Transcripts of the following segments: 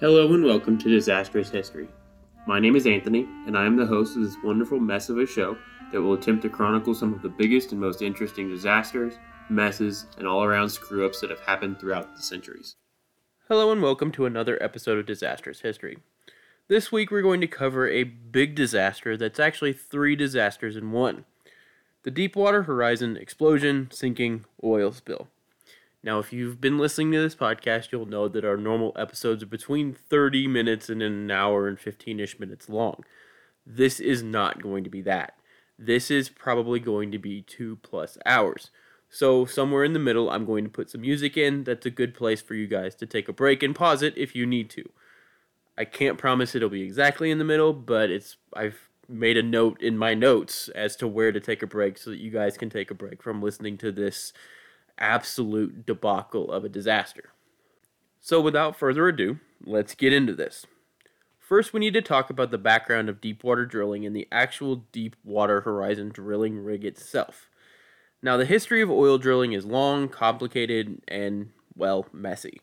Hello and welcome to Disastrous History. My name is Anthony, and I am the host of this wonderful mess of a show that will attempt to chronicle some of the biggest and most interesting disasters, messes, and all around screw ups that have happened throughout the centuries. Hello and welcome to another episode of Disastrous History. This week we're going to cover a big disaster that's actually three disasters in one the Deepwater Horizon explosion, sinking, oil spill. Now, if you've been listening to this podcast, you'll know that our normal episodes are between 30 minutes and an hour and 15 ish minutes long. This is not going to be that. This is probably going to be two plus hours. So, somewhere in the middle, I'm going to put some music in. That's a good place for you guys to take a break and pause it if you need to. I can't promise it'll be exactly in the middle, but it's I've made a note in my notes as to where to take a break so that you guys can take a break from listening to this absolute debacle of a disaster. So, without further ado, let's get into this. First, we need to talk about the background of deepwater drilling and the actual Deepwater Horizon drilling rig itself. Now, the history of oil drilling is long, complicated, and, well, messy.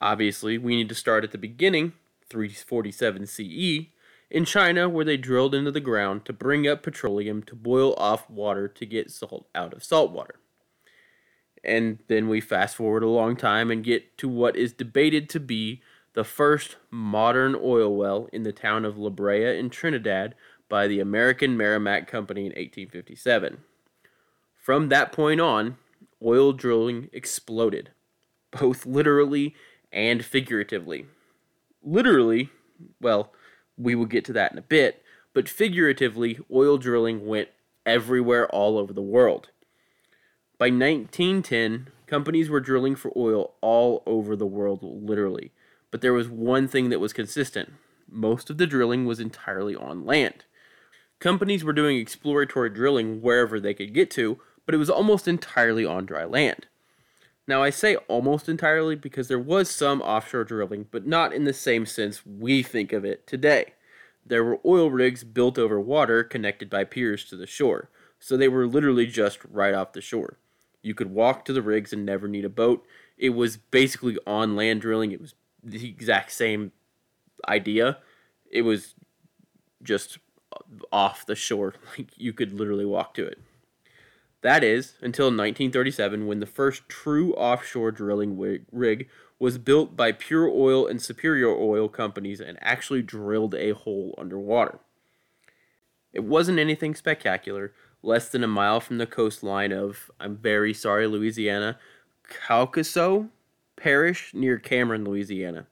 Obviously, we need to start at the beginning, 347 CE, in China, where they drilled into the ground to bring up petroleum to boil off water to get salt out of salt water. And then we fast forward a long time and get to what is debated to be the first modern oil well in the town of La Brea in Trinidad by the American Merrimack Company in 1857. From that point on, oil drilling exploded, both literally and figuratively. Literally, well, we will get to that in a bit, but figuratively, oil drilling went everywhere all over the world. By 1910, companies were drilling for oil all over the world, literally. But there was one thing that was consistent most of the drilling was entirely on land. Companies were doing exploratory drilling wherever they could get to, but it was almost entirely on dry land. Now, I say almost entirely because there was some offshore drilling, but not in the same sense we think of it today. There were oil rigs built over water connected by piers to the shore, so they were literally just right off the shore. You could walk to the rigs and never need a boat. It was basically on land drilling. It was the exact same idea. It was just off the shore. Like you could literally walk to it. That is until 1937 when the first true offshore drilling rig was built by Pure Oil and Superior Oil companies and actually drilled a hole underwater. It wasn't anything spectacular, less than a mile from the coastline of, I'm very sorry, Louisiana, Caucaso Parish near Cameron, Louisiana.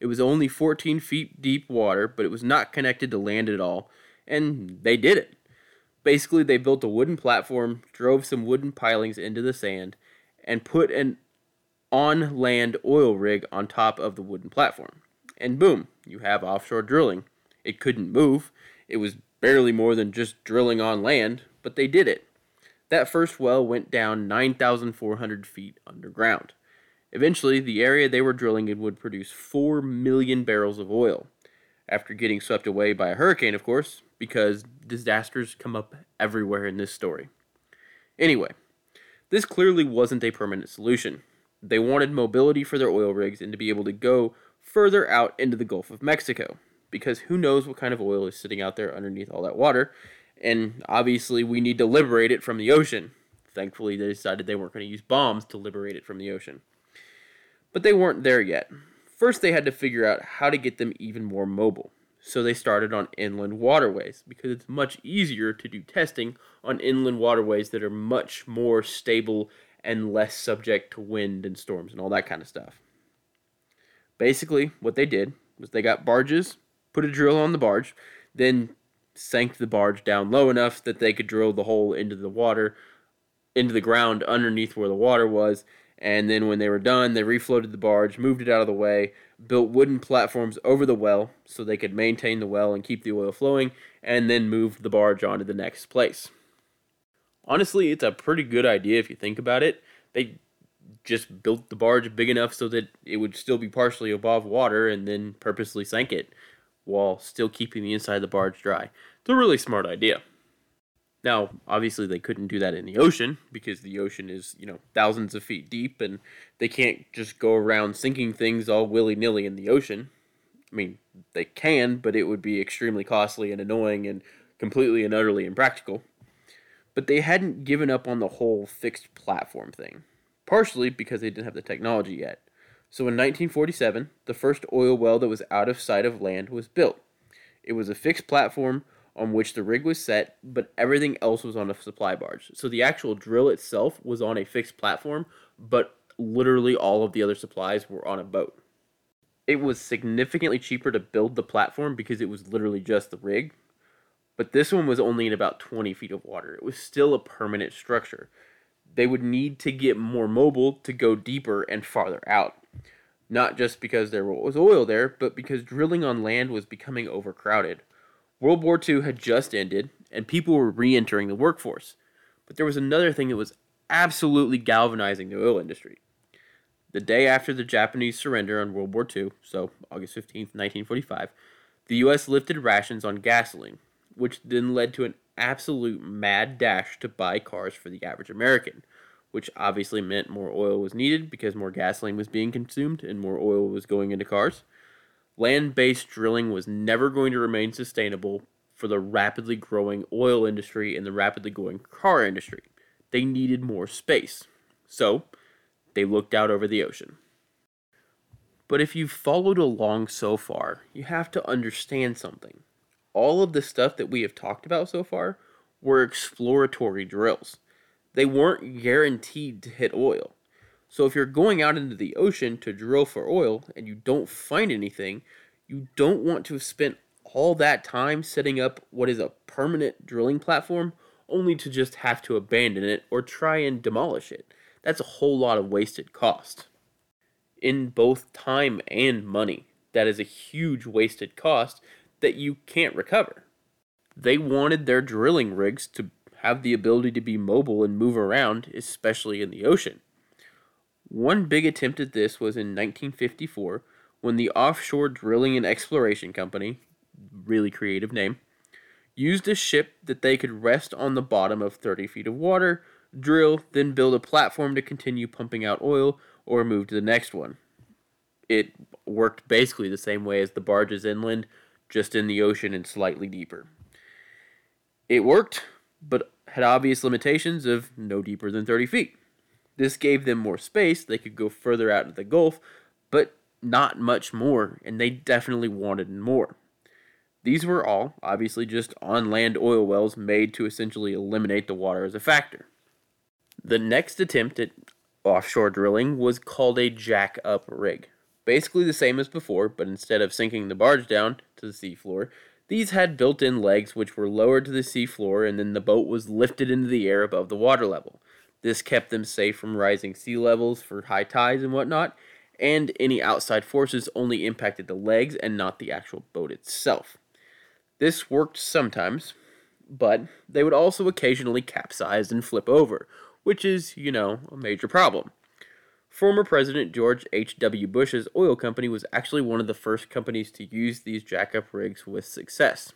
It was only 14 feet deep water, but it was not connected to land at all, and they did it. Basically, they built a wooden platform, drove some wooden pilings into the sand, and put an on land oil rig on top of the wooden platform. And boom, you have offshore drilling. It couldn't move, it was barely more than just drilling on land, but they did it. That first well went down 9,400 feet underground. Eventually, the area they were drilling in would produce 4 million barrels of oil. After getting swept away by a hurricane, of course, because disasters come up everywhere in this story. Anyway, this clearly wasn't a permanent solution. They wanted mobility for their oil rigs and to be able to go further out into the Gulf of Mexico, because who knows what kind of oil is sitting out there underneath all that water, and obviously we need to liberate it from the ocean. Thankfully, they decided they weren't going to use bombs to liberate it from the ocean. But they weren't there yet. First, they had to figure out how to get them even more mobile. So they started on inland waterways because it's much easier to do testing on inland waterways that are much more stable and less subject to wind and storms and all that kind of stuff. Basically, what they did was they got barges, put a drill on the barge, then sank the barge down low enough that they could drill the hole into the water, into the ground underneath where the water was. And then when they were done, they refloated the barge, moved it out of the way, built wooden platforms over the well so they could maintain the well and keep the oil flowing, and then moved the barge on to the next place. Honestly, it's a pretty good idea if you think about it. They just built the barge big enough so that it would still be partially above water and then purposely sank it while still keeping the inside of the barge dry. It's a really smart idea. Now, obviously, they couldn't do that in the ocean because the ocean is, you know, thousands of feet deep and they can't just go around sinking things all willy nilly in the ocean. I mean, they can, but it would be extremely costly and annoying and completely and utterly impractical. But they hadn't given up on the whole fixed platform thing, partially because they didn't have the technology yet. So in 1947, the first oil well that was out of sight of land was built. It was a fixed platform on which the rig was set, but everything else was on a supply barge. So the actual drill itself was on a fixed platform, but literally all of the other supplies were on a boat. It was significantly cheaper to build the platform because it was literally just the rig, but this one was only in about 20 feet of water. It was still a permanent structure. They would need to get more mobile to go deeper and farther out. Not just because there was oil there, but because drilling on land was becoming overcrowded. World War II had just ended, and people were re entering the workforce. But there was another thing that was absolutely galvanizing the oil industry. The day after the Japanese surrender on World War II, so August 15, 1945, the U.S. lifted rations on gasoline, which then led to an absolute mad dash to buy cars for the average American, which obviously meant more oil was needed because more gasoline was being consumed and more oil was going into cars. Land based drilling was never going to remain sustainable for the rapidly growing oil industry and the rapidly growing car industry. They needed more space. So, they looked out over the ocean. But if you've followed along so far, you have to understand something. All of the stuff that we have talked about so far were exploratory drills. They weren't guaranteed to hit oil. So if you're going out into the ocean to drill for oil and you don't find anything, you don't want to have spent all that time setting up what is a permanent drilling platform only to just have to abandon it or try and demolish it. That's a whole lot of wasted cost. In both time and money, that is a huge wasted cost that you can't recover. They wanted their drilling rigs to have the ability to be mobile and move around, especially in the ocean. One big attempt at this was in 1954 when the Offshore Drilling and Exploration Company, really creative name, used a ship that they could rest on the bottom of 30 feet of water, drill, then build a platform to continue pumping out oil or move to the next one. It worked basically the same way as the barges inland, just in the ocean and slightly deeper. It worked, but had obvious limitations of no deeper than 30 feet. This gave them more space. They could go further out into the Gulf, but not much more, and they definitely wanted more. These were all, obviously, just on land oil wells made to essentially eliminate the water as a factor. The next attempt at offshore drilling was called a jack up rig. Basically the same as before, but instead of sinking the barge down to the seafloor, these had built in legs which were lowered to the seafloor and then the boat was lifted into the air above the water level. This kept them safe from rising sea levels for high tides and whatnot, and any outside forces only impacted the legs and not the actual boat itself. This worked sometimes, but they would also occasionally capsize and flip over, which is, you know, a major problem. Former President George H.W. Bush's oil company was actually one of the first companies to use these jackup rigs with success.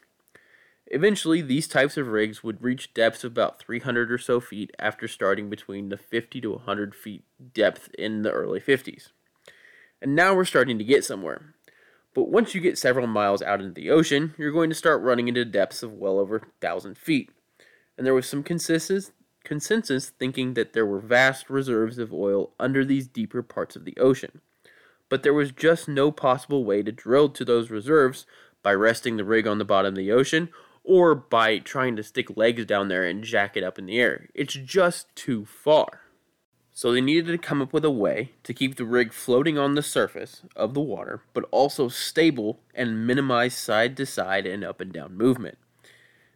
Eventually, these types of rigs would reach depths of about 300 or so feet after starting between the 50 to 100 feet depth in the early 50s. And now we're starting to get somewhere. But once you get several miles out into the ocean, you're going to start running into depths of well over 1,000 feet. And there was some consensus, consensus thinking that there were vast reserves of oil under these deeper parts of the ocean. But there was just no possible way to drill to those reserves by resting the rig on the bottom of the ocean or by trying to stick legs down there and jack it up in the air. It's just too far. So they needed to come up with a way to keep the rig floating on the surface of the water, but also stable and minimize side to side and up and down movement.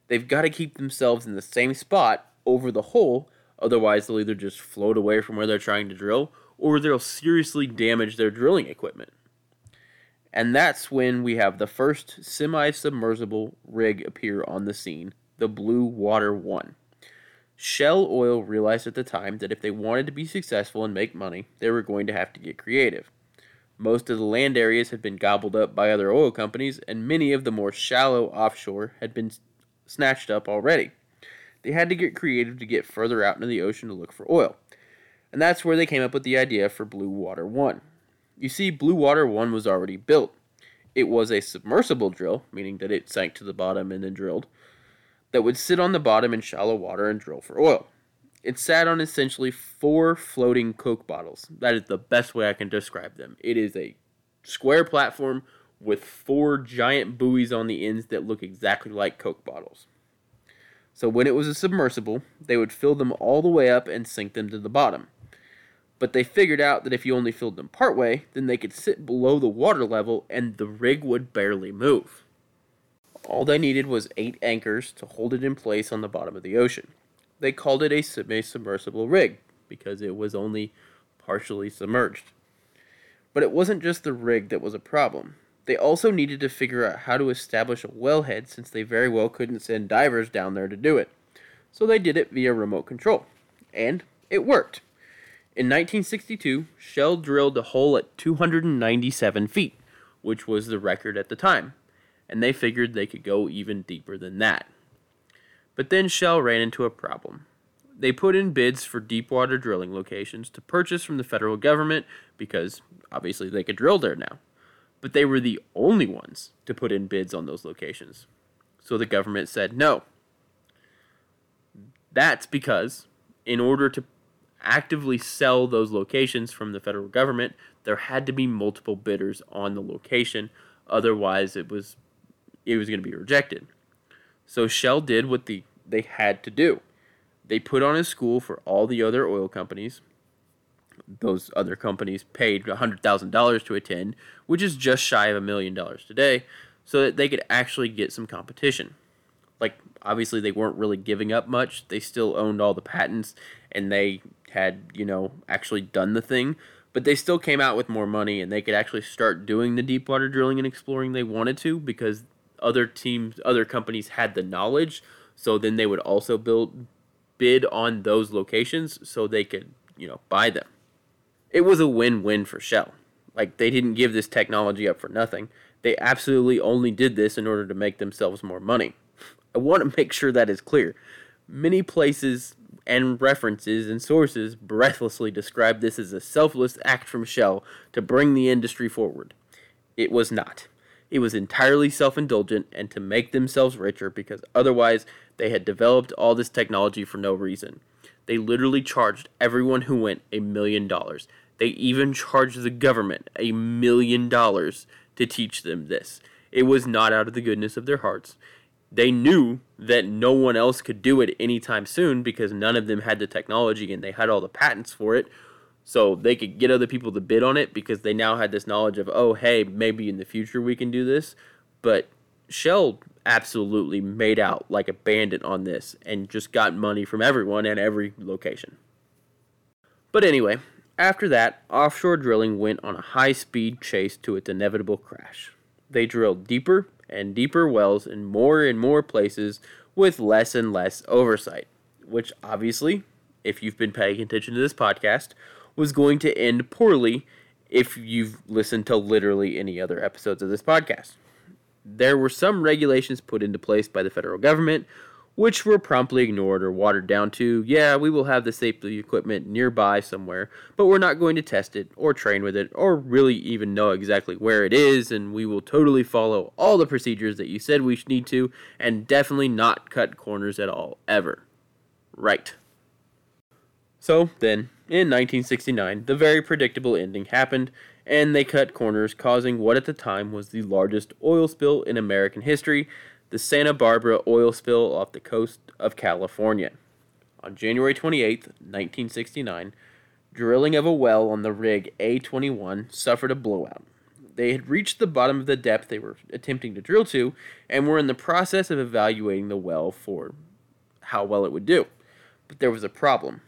They've got to keep themselves in the same spot over the hole, otherwise, they'll either just float away from where they're trying to drill or they'll seriously damage their drilling equipment. And that's when we have the first semi submersible rig appear on the scene, the Blue Water 1. Shell Oil realized at the time that if they wanted to be successful and make money, they were going to have to get creative. Most of the land areas had been gobbled up by other oil companies, and many of the more shallow offshore had been snatched up already. They had to get creative to get further out into the ocean to look for oil. And that's where they came up with the idea for Blue Water 1. You see, Blue Water 1 was already built. It was a submersible drill, meaning that it sank to the bottom and then drilled, that would sit on the bottom in shallow water and drill for oil. It sat on essentially four floating Coke bottles. That is the best way I can describe them. It is a square platform with four giant buoys on the ends that look exactly like Coke bottles. So when it was a submersible, they would fill them all the way up and sink them to the bottom. But they figured out that if you only filled them partway, then they could sit below the water level and the rig would barely move. All they needed was eight anchors to hold it in place on the bottom of the ocean. They called it a semi-submersible rig because it was only partially submerged. But it wasn't just the rig that was a problem. They also needed to figure out how to establish a wellhead since they very well couldn't send divers down there to do it. So they did it via remote control. And it worked. In 1962, Shell drilled a hole at 297 feet, which was the record at the time, and they figured they could go even deeper than that. But then Shell ran into a problem. They put in bids for deepwater drilling locations to purchase from the federal government because obviously they could drill there now but they were the only ones to put in bids on those locations. So the government said no. That's because, in order to actively sell those locations from the federal government, there had to be multiple bidders on the location. Otherwise, it was it was going to be rejected. So Shell did what the they had to do. They put on a school for all the other oil companies those other companies paid $100,000 to attend, which is just shy of a million dollars today, so that they could actually get some competition. Like, obviously, they weren't really giving up much. They still owned all the patents and they had, you know, actually done the thing, but they still came out with more money and they could actually start doing the deep water drilling and exploring they wanted to because other teams, other companies had the knowledge. So then they would also build bid on those locations so they could, you know, buy them it was a win-win for Shell. Like they didn't give this technology up for nothing. They absolutely only did this in order to make themselves more money. I want to make sure that is clear. Many places and references and sources breathlessly describe this as a selfless act from Shell to bring the industry forward. It was not. It was entirely self indulgent and to make themselves richer because otherwise they had developed all this technology for no reason. They literally charged everyone who went a million dollars. They even charged the government a million dollars to teach them this. It was not out of the goodness of their hearts. They knew that no one else could do it anytime soon because none of them had the technology and they had all the patents for it. So they could get other people to bid on it because they now had this knowledge of, oh, hey, maybe in the future we can do this. But Shell absolutely made out like a bandit on this and just got money from everyone at every location. But anyway, after that, offshore drilling went on a high speed chase to its inevitable crash. They drilled deeper and deeper wells in more and more places with less and less oversight, which obviously, if you've been paying attention to this podcast, was going to end poorly if you've listened to literally any other episodes of this podcast. There were some regulations put into place by the federal government which were promptly ignored or watered down to, yeah, we will have the safety equipment nearby somewhere, but we're not going to test it or train with it or really even know exactly where it is, and we will totally follow all the procedures that you said we need to, and definitely not cut corners at all, ever. Right. So then, in 1969, the very predictable ending happened, and they cut corners, causing what at the time was the largest oil spill in American history the Santa Barbara oil spill off the coast of California. On January 28, 1969, drilling of a well on the rig A21 suffered a blowout. They had reached the bottom of the depth they were attempting to drill to and were in the process of evaluating the well for how well it would do. But there was a problem.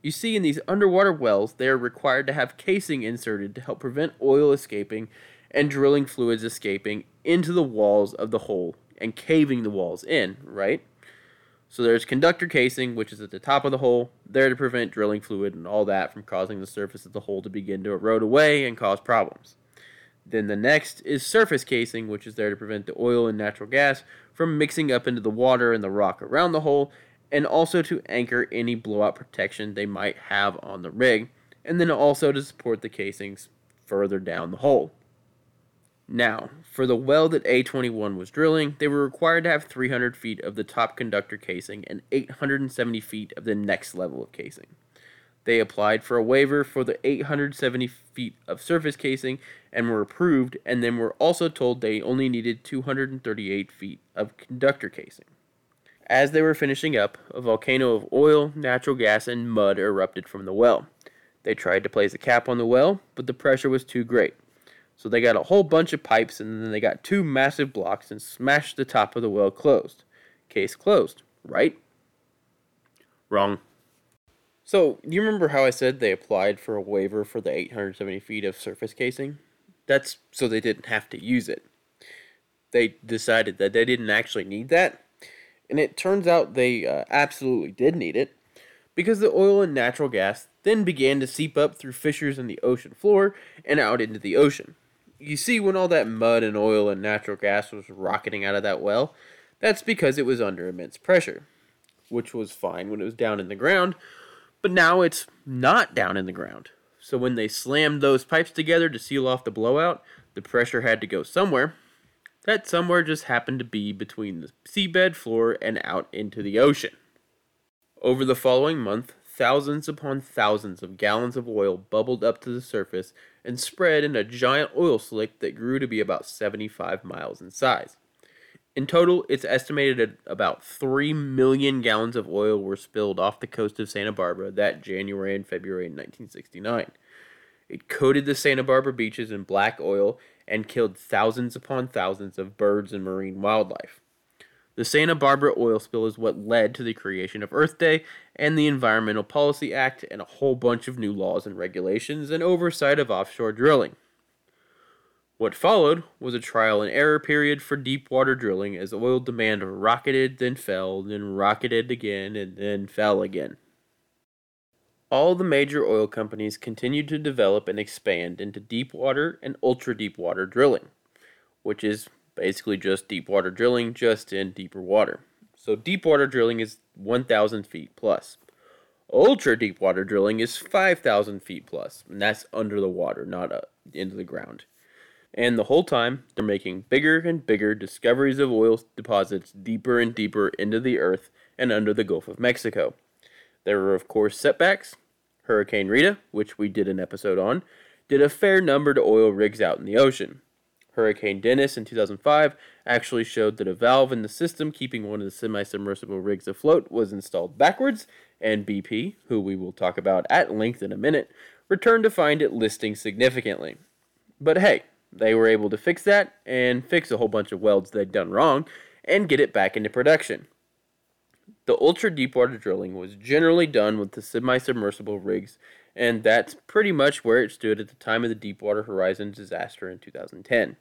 You see, in these underwater wells, they are required to have casing inserted to help prevent oil escaping and drilling fluids escaping into the walls of the hole and caving the walls in, right? So there's conductor casing, which is at the top of the hole, there to prevent drilling fluid and all that from causing the surface of the hole to begin to erode away and cause problems. Then the next is surface casing, which is there to prevent the oil and natural gas from mixing up into the water and the rock around the hole and also to anchor any blowout protection they might have on the rig, and then also to support the casings further down the hole. Now, for the well that A21 was drilling, they were required to have 300 feet of the top conductor casing and 870 feet of the next level of casing. They applied for a waiver for the 870 feet of surface casing and were approved, and then were also told they only needed 238 feet of conductor casing. As they were finishing up, a volcano of oil, natural gas, and mud erupted from the well. They tried to place a cap on the well, but the pressure was too great. So they got a whole bunch of pipes and then they got two massive blocks and smashed the top of the well closed. Case closed, right? Wrong. So, you remember how I said they applied for a waiver for the 870 feet of surface casing? That's so they didn't have to use it. They decided that they didn't actually need that, and it turns out they uh, absolutely did need it because the oil and natural gas then began to seep up through fissures in the ocean floor and out into the ocean. You see, when all that mud and oil and natural gas was rocketing out of that well, that's because it was under immense pressure, which was fine when it was down in the ground, but now it's not down in the ground. So when they slammed those pipes together to seal off the blowout, the pressure had to go somewhere, that somewhere just happened to be between the seabed floor and out into the ocean. Over the following month, thousands upon thousands of gallons of oil bubbled up to the surface and spread in a giant oil slick that grew to be about 75 miles in size. In total, it's estimated that about 3 million gallons of oil were spilled off the coast of Santa Barbara that January and February 1969. It coated the Santa Barbara beaches in black oil and killed thousands upon thousands of birds and marine wildlife. The Santa Barbara oil spill is what led to the creation of Earth Day and the Environmental Policy Act and a whole bunch of new laws and regulations and oversight of offshore drilling. What followed was a trial and error period for deep water drilling as oil demand rocketed, then fell, then rocketed again, and then fell again. All the major oil companies continued to develop and expand into deep water and ultra deep water drilling, which is basically just deep water drilling, just in deeper water. So, deep water drilling is 1,000 feet plus. Ultra deep water drilling is 5,000 feet plus, and that's under the water, not uh, into the ground. And the whole time, they're making bigger and bigger discoveries of oil deposits deeper and deeper into the earth and under the Gulf of Mexico. There were, of course, setbacks. Hurricane Rita, which we did an episode on, did a fair number to oil rigs out in the ocean. Hurricane Dennis in 2005 actually showed that a valve in the system keeping one of the semi submersible rigs afloat was installed backwards, and BP, who we will talk about at length in a minute, returned to find it listing significantly. But hey, they were able to fix that and fix a whole bunch of welds they'd done wrong and get it back into production. The ultra deepwater drilling was generally done with the semi submersible rigs, and that's pretty much where it stood at the time of the Deepwater Horizon disaster in 2010.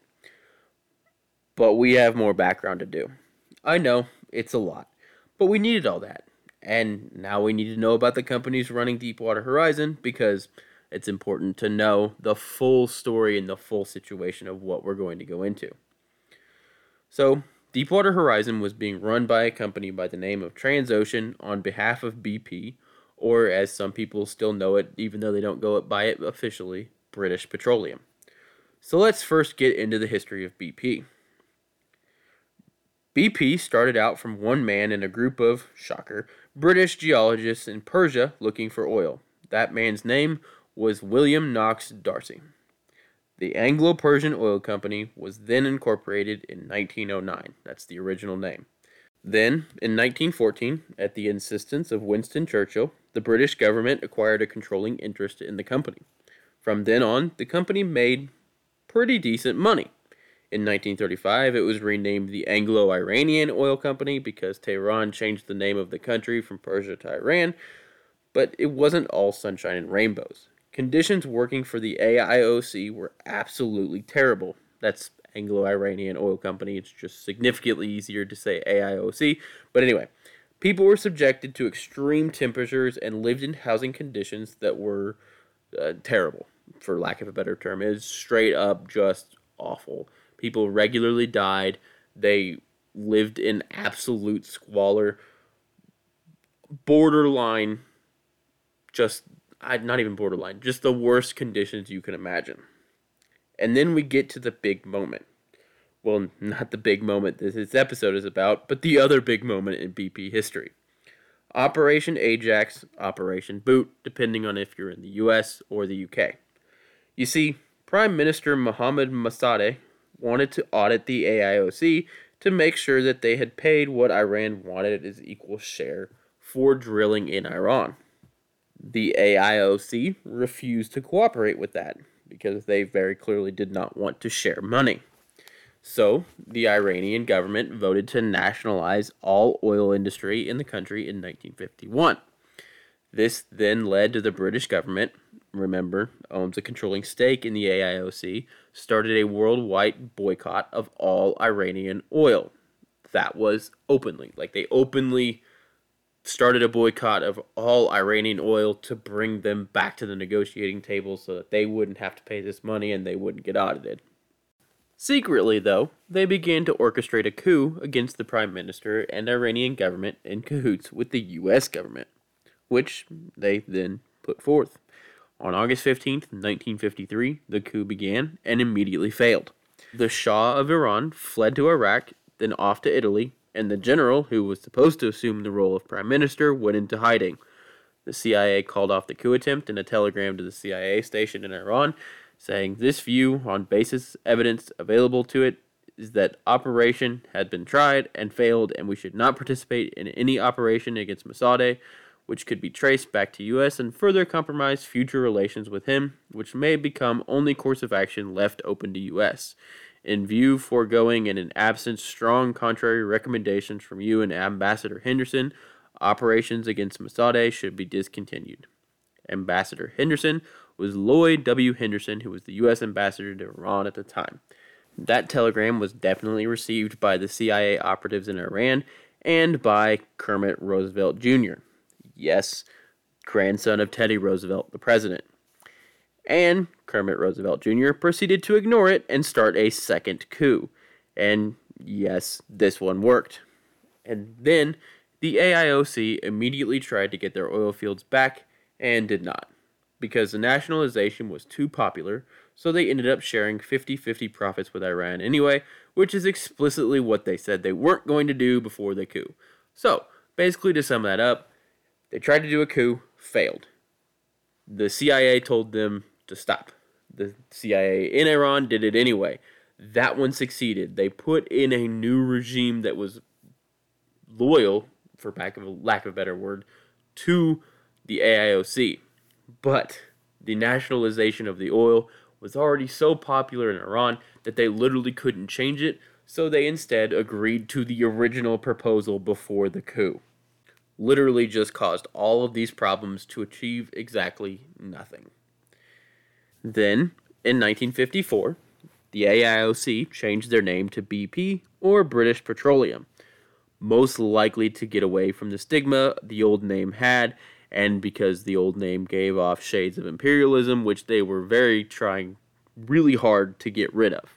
But we have more background to do. I know, it's a lot, but we needed all that. And now we need to know about the companies running Deepwater Horizon because it's important to know the full story and the full situation of what we're going to go into. So, Deepwater Horizon was being run by a company by the name of Transocean on behalf of BP, or as some people still know it, even though they don't go by it officially, British Petroleum. So let's first get into the history of BP. BP started out from one man and a group of, shocker, British geologists in Persia looking for oil. That man's name was William Knox D'Arcy. The Anglo Persian Oil Company was then incorporated in 1909. That's the original name. Then, in 1914, at the insistence of Winston Churchill, the British government acquired a controlling interest in the company. From then on, the company made pretty decent money. In 1935, it was renamed the Anglo Iranian Oil Company because Tehran changed the name of the country from Persia to Iran, but it wasn't all sunshine and rainbows. Conditions working for the AIOC were absolutely terrible. That's Anglo Iranian Oil Company. It's just significantly easier to say AIOC. But anyway, people were subjected to extreme temperatures and lived in housing conditions that were uh, terrible, for lack of a better term. It was straight up just awful. People regularly died. They lived in absolute squalor. borderline, just not even borderline, just the worst conditions you can imagine. And then we get to the big moment. Well, not the big moment that this episode is about, but the other big moment in BP history. Operation Ajax, Operation Boot, depending on if you're in the US or the UK. You see, Prime Minister Mohammad Mossadegh wanted to audit the AIOC to make sure that they had paid what Iran wanted as equal share for drilling in Iran. The AIOC refused to cooperate with that because they very clearly did not want to share money. So, the Iranian government voted to nationalize all oil industry in the country in 1951. This then led to the British government, remember, owns a controlling stake in the AIOC, started a worldwide boycott of all Iranian oil. That was openly. Like they openly started a boycott of all Iranian oil to bring them back to the negotiating table so that they wouldn't have to pay this money and they wouldn't get audited. Secretly, though, they began to orchestrate a coup against the prime minister and Iranian government in cahoots with the US government, which they then put forth. On August 15th, 1953, the coup began and immediately failed. The Shah of Iran fled to Iraq, then off to Italy, and the general, who was supposed to assume the role of prime minister, went into hiding. The CIA called off the coup attempt in a telegram to the CIA station in Iran saying this view, on basis evidence available to it, is that operation had been tried and failed, and we should not participate in any operation against Mossadegh, which could be traced back to U.S. and further compromise future relations with him, which may become only course of action left open to U.S. In view foregoing and in absence strong contrary recommendations from you and Ambassador Henderson, operations against Mossadegh should be discontinued. Ambassador Henderson was Lloyd W. Henderson, who was the U.S. ambassador to Iran at the time. That telegram was definitely received by the CIA operatives in Iran and by Kermit Roosevelt Jr. Yes, grandson of Teddy Roosevelt, the president. And Kermit Roosevelt Jr. proceeded to ignore it and start a second coup. And yes, this one worked. And then the AIOC immediately tried to get their oil fields back and did not because the nationalization was too popular, so they ended up sharing 50 50 profits with Iran anyway, which is explicitly what they said they weren't going to do before the coup. So, basically, to sum that up, they tried to do a coup, failed. The CIA told them to stop. The CIA in Iran did it anyway. That one succeeded. They put in a new regime that was loyal, for lack of a, better word, to the AIOC but the nationalization of the oil was already so popular in Iran that they literally couldn't change it, so they instead agreed to the original proposal before the coup. Literally just caused all of these problems to achieve exactly nothing. Then, in 1954, the AIOC changed their name to BP or British Petroleum, most likely to get away from the stigma the old name had and because the old name gave off shades of imperialism, which they were very trying really hard to get rid of.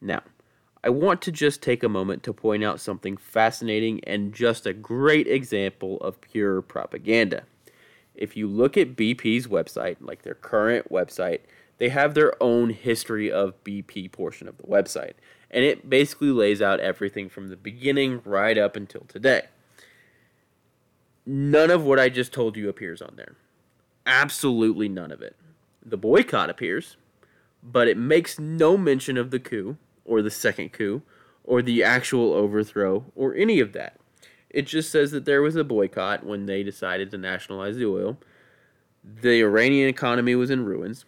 Now, I want to just take a moment to point out something fascinating and just a great example of pure propaganda. If you look at BP's website, like their current website, they have their own history of BP portion of the website. And it basically lays out everything from the beginning right up until today. None of what I just told you appears on there. Absolutely none of it. The boycott appears, but it makes no mention of the coup or the second coup or the actual overthrow or any of that. It just says that there was a boycott when they decided to nationalize the oil. The Iranian economy was in ruins,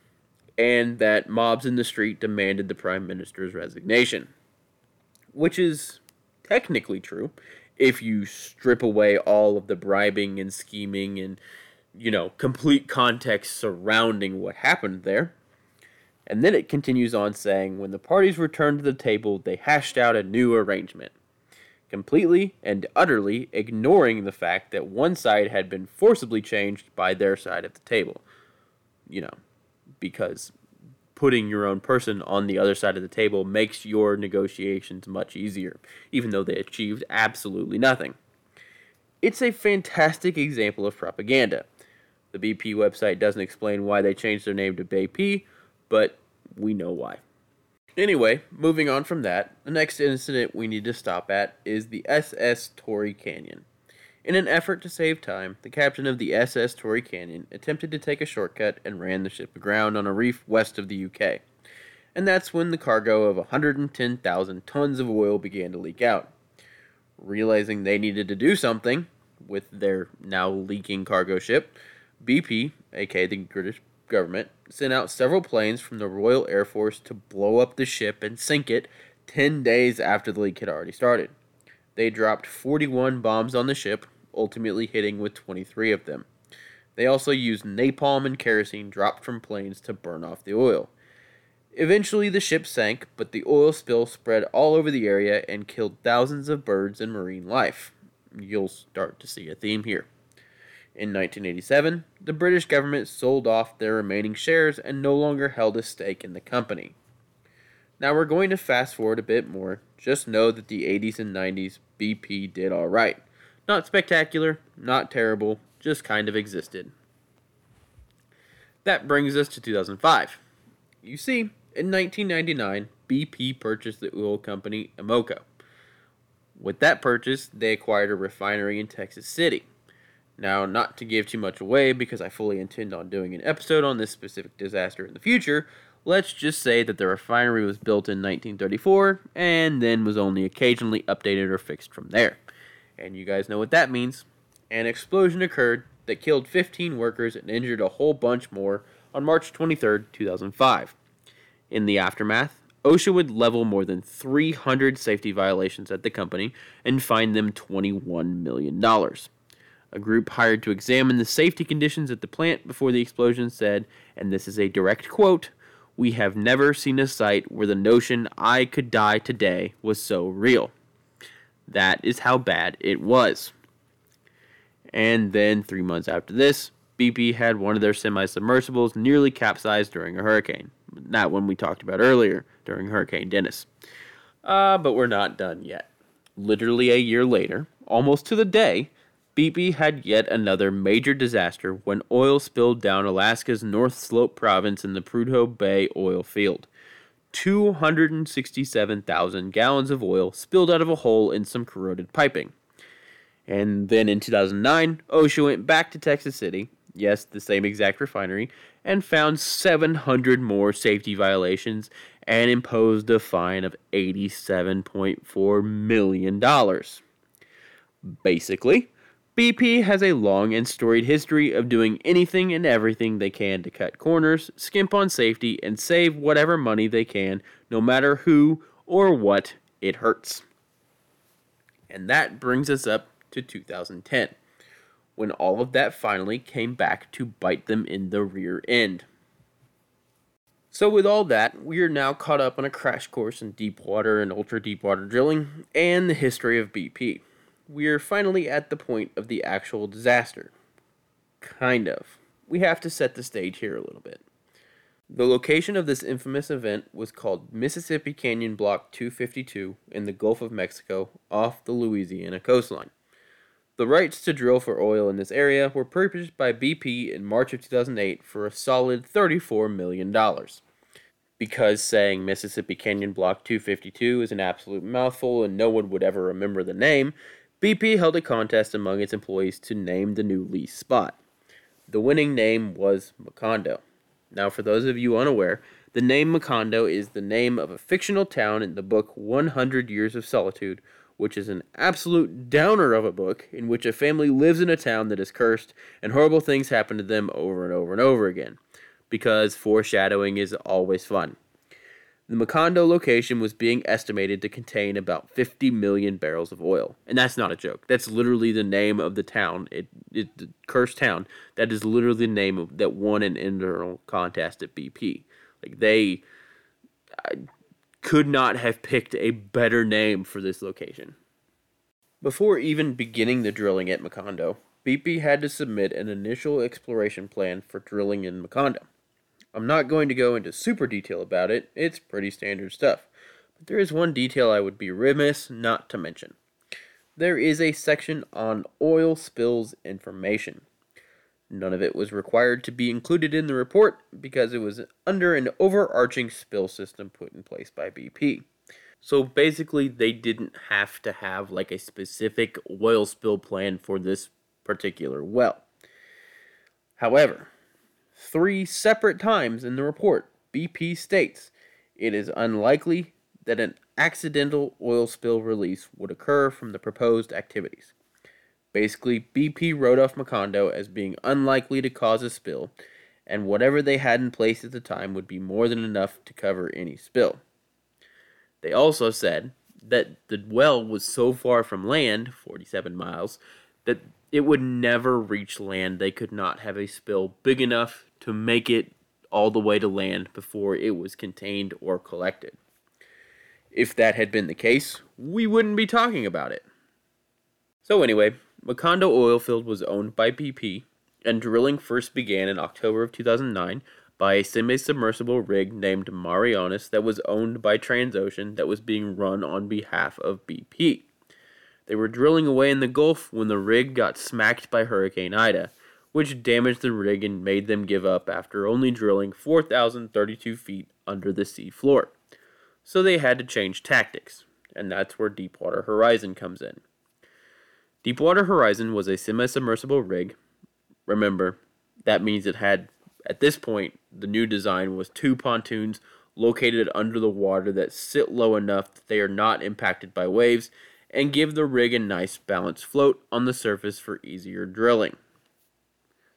and that mobs in the street demanded the prime minister's resignation. Which is technically true if you strip away all of the bribing and scheming and you know complete context surrounding what happened there and then it continues on saying when the parties returned to the table they hashed out a new arrangement completely and utterly ignoring the fact that one side had been forcibly changed by their side of the table you know because putting your own person on the other side of the table makes your negotiations much easier, even though they achieved absolutely nothing. It's a fantastic example of propaganda. The BP website doesn't explain why they changed their name to BP, but we know why. Anyway, moving on from that, the next incident we need to stop at is the SS Torrey Canyon. In an effort to save time, the captain of the SS Torrey Canyon attempted to take a shortcut and ran the ship aground on a reef west of the UK. And that's when the cargo of 110,000 tons of oil began to leak out. Realizing they needed to do something with their now leaking cargo ship, BP, aka the British government, sent out several planes from the Royal Air Force to blow up the ship and sink it 10 days after the leak had already started. They dropped 41 bombs on the ship, ultimately hitting with 23 of them. They also used napalm and kerosene dropped from planes to burn off the oil. Eventually, the ship sank, but the oil spill spread all over the area and killed thousands of birds and marine life. You'll start to see a theme here. In 1987, the British government sold off their remaining shares and no longer held a stake in the company. Now we're going to fast forward a bit more. Just know that the 80s and 90s BP did alright. Not spectacular, not terrible, just kind of existed. That brings us to 2005. You see, in 1999, BP purchased the oil company Amoco. With that purchase, they acquired a refinery in Texas City. Now, not to give too much away because I fully intend on doing an episode on this specific disaster in the future, let's just say that the refinery was built in 1934 and then was only occasionally updated or fixed from there. And you guys know what that means. An explosion occurred that killed 15 workers and injured a whole bunch more on March 23, 2005. In the aftermath, OSHA would level more than 300 safety violations at the company and fine them $21 million. A group hired to examine the safety conditions at the plant before the explosion said, and this is a direct quote, We have never seen a site where the notion I could die today was so real. That is how bad it was. And then, three months after this, BP had one of their semi submersibles nearly capsized during a hurricane. That one we talked about earlier during Hurricane Dennis. Uh, but we're not done yet. Literally a year later, almost to the day, BP had yet another major disaster when oil spilled down Alaska's North Slope province in the Prudhoe Bay oil field. 267,000 gallons of oil spilled out of a hole in some corroded piping. And then in 2009, OSHA went back to Texas City, yes, the same exact refinery, and found 700 more safety violations and imposed a fine of $87.4 million. Basically, BP has a long and storied history of doing anything and everything they can to cut corners, skimp on safety, and save whatever money they can, no matter who or what it hurts. And that brings us up to 2010, when all of that finally came back to bite them in the rear end. So, with all that, we are now caught up on a crash course in deep water and ultra deep water drilling and the history of BP we are finally at the point of the actual disaster. Kind of. We have to set the stage here a little bit. The location of this infamous event was called Mississippi Canyon Block 252 in the Gulf of Mexico off the Louisiana coastline. The rights to drill for oil in this area were purchased by BP in March of 2008 for a solid $34 million. Because saying Mississippi Canyon Block 252 is an absolute mouthful and no one would ever remember the name, BP held a contest among its employees to name the new lease spot. The winning name was Macondo. Now, for those of you unaware, the name Macondo is the name of a fictional town in the book 100 Years of Solitude, which is an absolute downer of a book in which a family lives in a town that is cursed and horrible things happen to them over and over and over again. Because foreshadowing is always fun. The Macondo location was being estimated to contain about 50 million barrels of oil. And that's not a joke. That's literally the name of the town, it, it the cursed town. That is literally the name of that won an internal contest at BP. Like they I could not have picked a better name for this location. Before even beginning the drilling at Macondo, BP had to submit an initial exploration plan for drilling in Macondo. I'm not going to go into super detail about it, it's pretty standard stuff. But there is one detail I would be remiss not to mention. there is a section on oil spills information. None of it was required to be included in the report because it was under an overarching spill system put in place by BP. So basically, they didn't have to have like a specific oil spill plan for this particular well. However, three separate times in the report, BP states it is unlikely that an accidental oil spill release would occur from the proposed activities. Basically, BP wrote off Macondo as being unlikely to cause a spill, and whatever they had in place at the time would be more than enough to cover any spill. They also said that the well was so far from land, 47 miles, that it would never reach land. They could not have a spill big enough to make it all the way to land before it was contained or collected. If that had been the case, we wouldn't be talking about it. So, anyway, Macondo Oilfield was owned by BP, and drilling first began in October of 2009 by a semi submersible rig named Marianas that was owned by Transocean that was being run on behalf of BP. They were drilling away in the Gulf when the rig got smacked by Hurricane Ida, which damaged the rig and made them give up after only drilling 4,032 feet under the sea floor. So they had to change tactics, and that's where Deepwater Horizon comes in. Deepwater Horizon was a semi submersible rig. Remember, that means it had, at this point, the new design was two pontoons located under the water that sit low enough that they are not impacted by waves and give the rig a nice balanced float on the surface for easier drilling.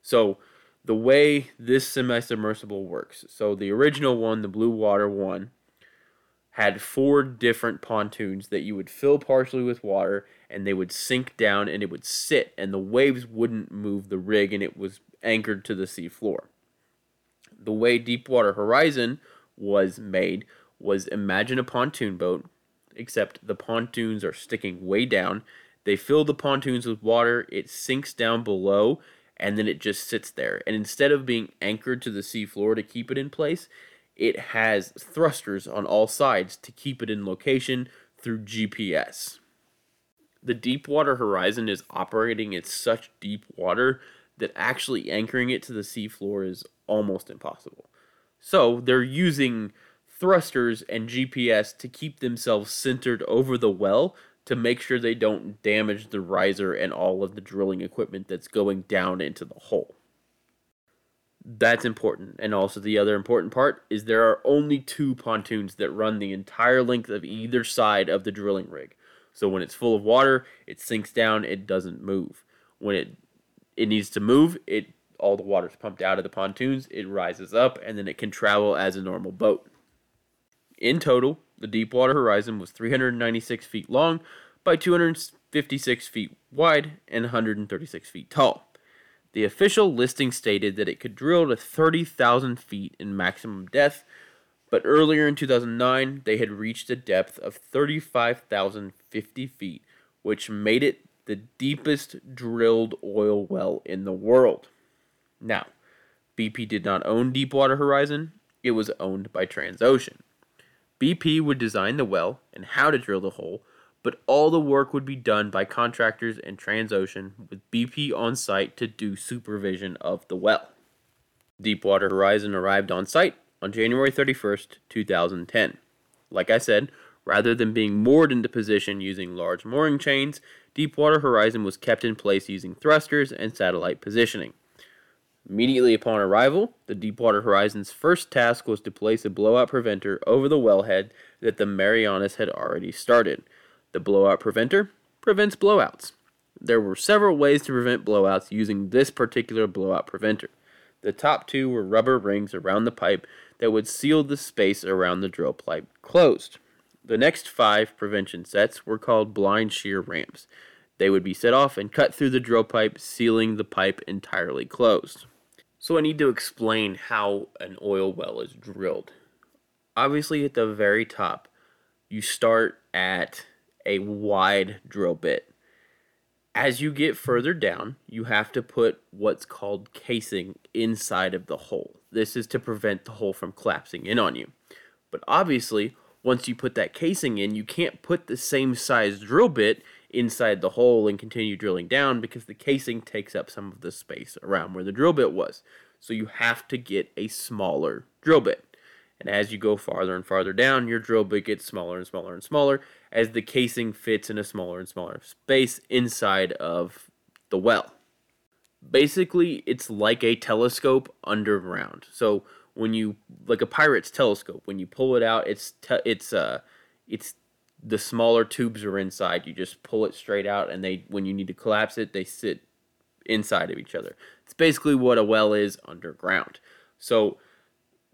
So, the way this semi submersible works so, the original one, the Blue Water one, had four different pontoons that you would fill partially with water and they would sink down and it would sit and the waves wouldn't move the rig and it was anchored to the sea floor. The way Deepwater Horizon was made was imagine a pontoon boat except the pontoons are sticking way down. They fill the pontoons with water, it sinks down below, and then it just sits there. And instead of being anchored to the seafloor to keep it in place, it has thrusters on all sides to keep it in location through GPS. The Deepwater Horizon is operating in such deep water that actually anchoring it to the seafloor is almost impossible. So they're using thrusters and GPS to keep themselves centered over the well to make sure they don't damage the riser and all of the drilling equipment that's going down into the hole. That's important. And also, the other important part is there are only two pontoons that run the entire length of either side of the drilling rig. So when it's full of water, it sinks down, it doesn't move. When it it needs to move, it all the water's pumped out of the pontoons, it rises up, and then it can travel as a normal boat. In total, the Deepwater Horizon was 396 feet long by 256 feet wide and 136 feet tall. The official listing stated that it could drill to 30,000 feet in maximum depth, but earlier in 2009, they had reached a depth of 35,050 feet, which made it the deepest drilled oil well in the world. Now, BP did not own Deepwater Horizon, it was owned by Transocean. BP would design the well and how to drill the hole, but all the work would be done by contractors and Transocean with BP on site to do supervision of the well. Deepwater Horizon arrived on site on January 31st, 2010. Like I said, rather than being moored into position using large mooring chains, Deepwater Horizon was kept in place using thrusters and satellite positioning. Immediately upon arrival, the Deepwater Horizon's first task was to place a blowout preventer over the wellhead that the Marianas had already started. The blowout preventer prevents blowouts. There were several ways to prevent blowouts using this particular blowout preventer. The top two were rubber rings around the pipe that would seal the space around the drill pipe closed. The next five prevention sets were called blind shear ramps. They would be set off and cut through the drill pipe, sealing the pipe entirely closed. So I need to explain how an oil well is drilled. Obviously, at the very top, you start at a wide drill bit. As you get further down, you have to put what's called casing inside of the hole. This is to prevent the hole from collapsing in on you. But obviously, once you put that casing in, you can't put the same size drill bit inside the hole and continue drilling down because the casing takes up some of the space around where the drill bit was. So you have to get a smaller drill bit. And as you go farther and farther down, your drill bit gets smaller and smaller and smaller as the casing fits in a smaller and smaller space inside of the well. Basically, it's like a telescope underground. So when you like a pirate's telescope, when you pull it out, it's te- it's uh it's the smaller tubes are inside. You just pull it straight out, and they when you need to collapse it, they sit inside of each other. It's basically what a well is underground. So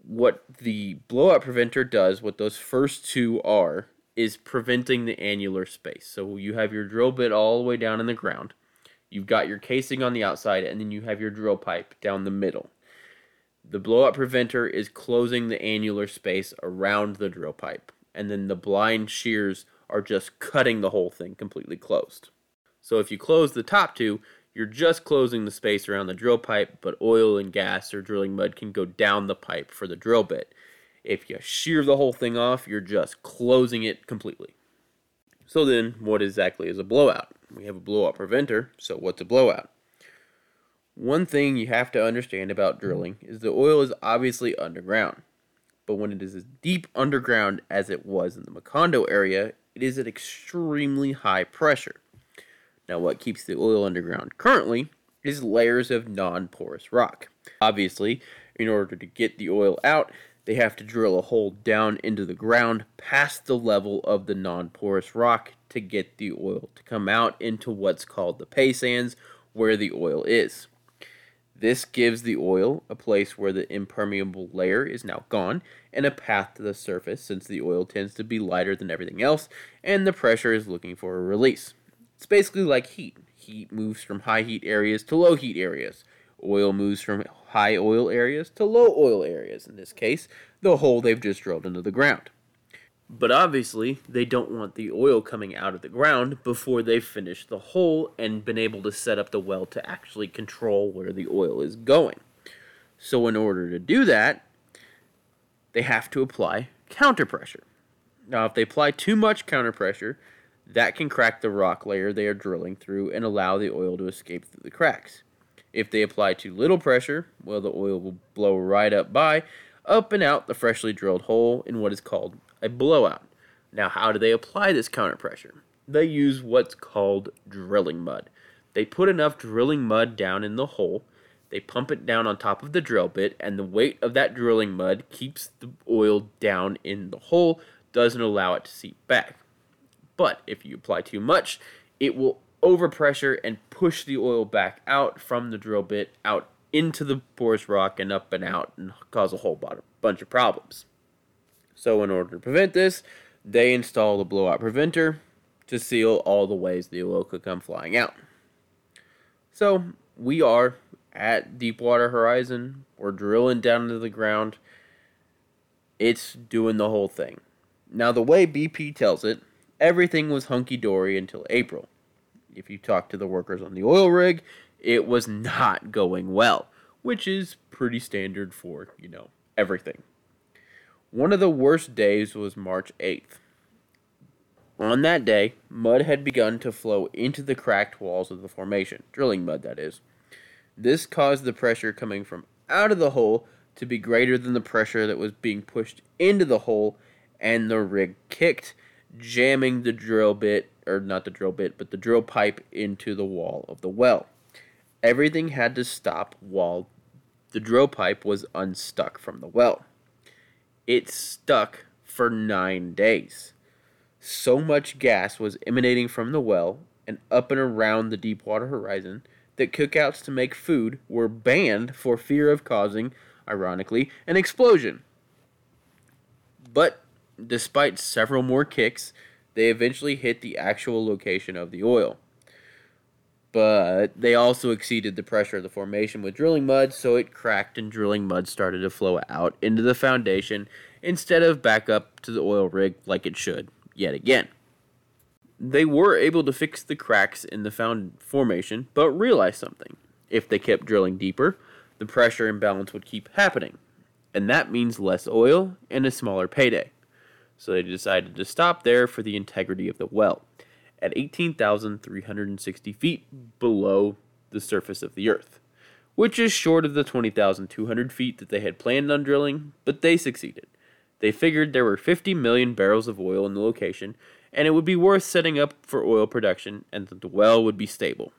what the blowout preventer does, what those first two are, is preventing the annular space. So you have your drill bit all the way down in the ground. You've got your casing on the outside, and then you have your drill pipe down the middle. The blowout preventer is closing the annular space around the drill pipe, and then the blind shears are just cutting the whole thing completely closed. So if you close the top two, you're just closing the space around the drill pipe, but oil and gas or drilling mud can go down the pipe for the drill bit. If you shear the whole thing off, you're just closing it completely. So then, what exactly is a blowout? We have a blowout preventer, so what's a blowout? One thing you have to understand about drilling is the oil is obviously underground, but when it is as deep underground as it was in the Macondo area, it is at extremely high pressure. Now, what keeps the oil underground currently is layers of non porous rock. Obviously, in order to get the oil out, they have to drill a hole down into the ground past the level of the non porous rock to get the oil to come out into what's called the pay sands, where the oil is. This gives the oil a place where the impermeable layer is now gone and a path to the surface since the oil tends to be lighter than everything else and the pressure is looking for a release. It's basically like heat. Heat moves from high heat areas to low heat areas. Oil moves from high oil areas to low oil areas, in this case, the hole they've just drilled into the ground. But obviously, they don't want the oil coming out of the ground before they've finished the hole and been able to set up the well to actually control where the oil is going. So, in order to do that, they have to apply counter pressure. Now, if they apply too much counter pressure, that can crack the rock layer they are drilling through and allow the oil to escape through the cracks. If they apply too little pressure, well, the oil will blow right up by, up and out the freshly drilled hole in what is called a blowout. Now, how do they apply this counter pressure? They use what's called drilling mud. They put enough drilling mud down in the hole, they pump it down on top of the drill bit, and the weight of that drilling mud keeps the oil down in the hole, doesn't allow it to seep back. But if you apply too much, it will overpressure and push the oil back out from the drill bit out into the porous rock and up and out and cause a whole bunch of problems. So, in order to prevent this, they install the blowout preventer to seal all the ways the oil could come flying out. So, we are at Deepwater Horizon. We're drilling down into the ground. It's doing the whole thing. Now, the way BP tells it, everything was hunky dory until April. If you talk to the workers on the oil rig, it was not going well, which is pretty standard for, you know, everything. One of the worst days was March 8th. On that day, mud had begun to flow into the cracked walls of the formation, drilling mud, that is. This caused the pressure coming from out of the hole to be greater than the pressure that was being pushed into the hole, and the rig kicked, jamming the drill bit, or not the drill bit, but the drill pipe into the wall of the well. Everything had to stop while the drill pipe was unstuck from the well. It stuck for nine days. So much gas was emanating from the well and up and around the Deepwater Horizon that cookouts to make food were banned for fear of causing, ironically, an explosion. But despite several more kicks, they eventually hit the actual location of the oil but they also exceeded the pressure of the formation with drilling mud, so it cracked and drilling mud started to flow out into the foundation instead of back up to the oil rig like it should yet again. They were able to fix the cracks in the found formation, but realized something. If they kept drilling deeper, the pressure imbalance would keep happening, and that means less oil and a smaller payday. So they decided to stop there for the integrity of the well. At 18,360 feet below the surface of the Earth, which is short of the 20,200 feet that they had planned on drilling, but they succeeded. They figured there were 50 million barrels of oil in the location, and it would be worth setting up for oil production, and that the well would be stable.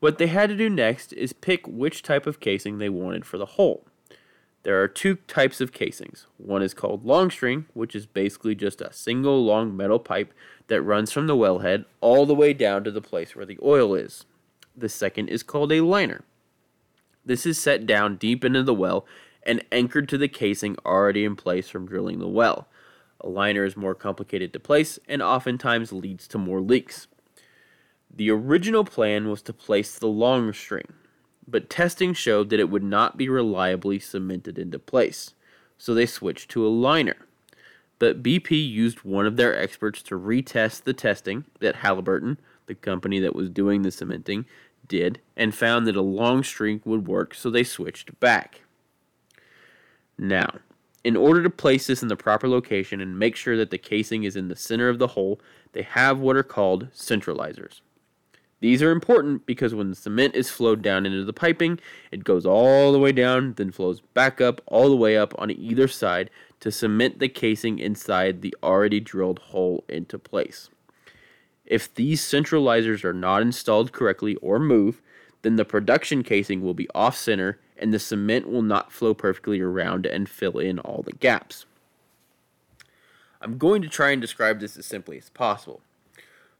What they had to do next is pick which type of casing they wanted for the hole. There are two types of casings. One is called long string, which is basically just a single long metal pipe that runs from the wellhead all the way down to the place where the oil is. The second is called a liner. This is set down deep into the well and anchored to the casing already in place from drilling the well. A liner is more complicated to place and oftentimes leads to more leaks. The original plan was to place the long string, but testing showed that it would not be reliably cemented into place, so they switched to a liner. But BP used one of their experts to retest the testing that Halliburton, the company that was doing the cementing, did and found that a long string would work, so they switched back. Now, in order to place this in the proper location and make sure that the casing is in the center of the hole, they have what are called centralizers. These are important because when the cement is flowed down into the piping, it goes all the way down, then flows back up all the way up on either side to cement the casing inside the already drilled hole into place. If these centralizers are not installed correctly or move, then the production casing will be off center and the cement will not flow perfectly around and fill in all the gaps. I'm going to try and describe this as simply as possible.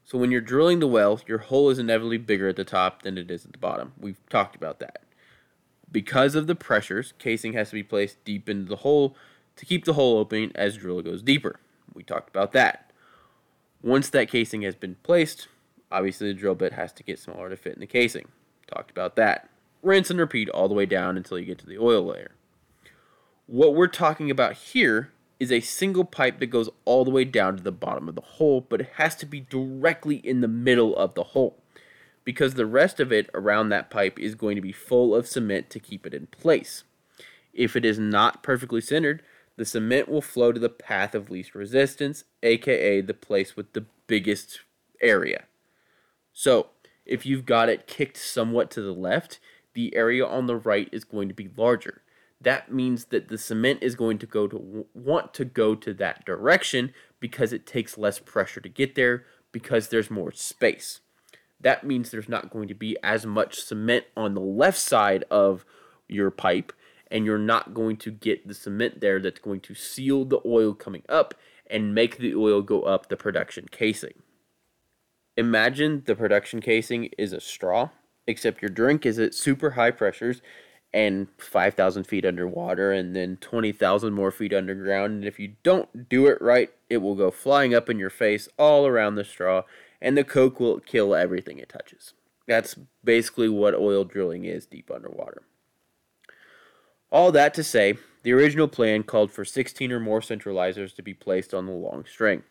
So when you're drilling the well, your hole is inevitably bigger at the top than it is at the bottom. We've talked about that. Because of the pressures, casing has to be placed deep into the hole to keep the hole open as drill goes deeper. We talked about that. Once that casing has been placed, obviously the drill bit has to get smaller to fit in the casing. Talked about that. Rinse and repeat all the way down until you get to the oil layer. What we're talking about here is a single pipe that goes all the way down to the bottom of the hole, but it has to be directly in the middle of the hole because the rest of it around that pipe is going to be full of cement to keep it in place. If it is not perfectly centered, the cement will flow to the path of least resistance, aka the place with the biggest area. So, if you've got it kicked somewhat to the left, the area on the right is going to be larger that means that the cement is going to go to want to go to that direction because it takes less pressure to get there because there's more space. That means there's not going to be as much cement on the left side of your pipe and you're not going to get the cement there that's going to seal the oil coming up and make the oil go up the production casing. Imagine the production casing is a straw, except your drink is at super high pressures and 5,000 feet underwater and then 20,000 more feet underground. And if you don't do it right, it will go flying up in your face all around the straw, and the coke will kill everything it touches. That's basically what oil drilling is deep underwater. All that to say, the original plan called for 16 or more centralizers to be placed on the long string.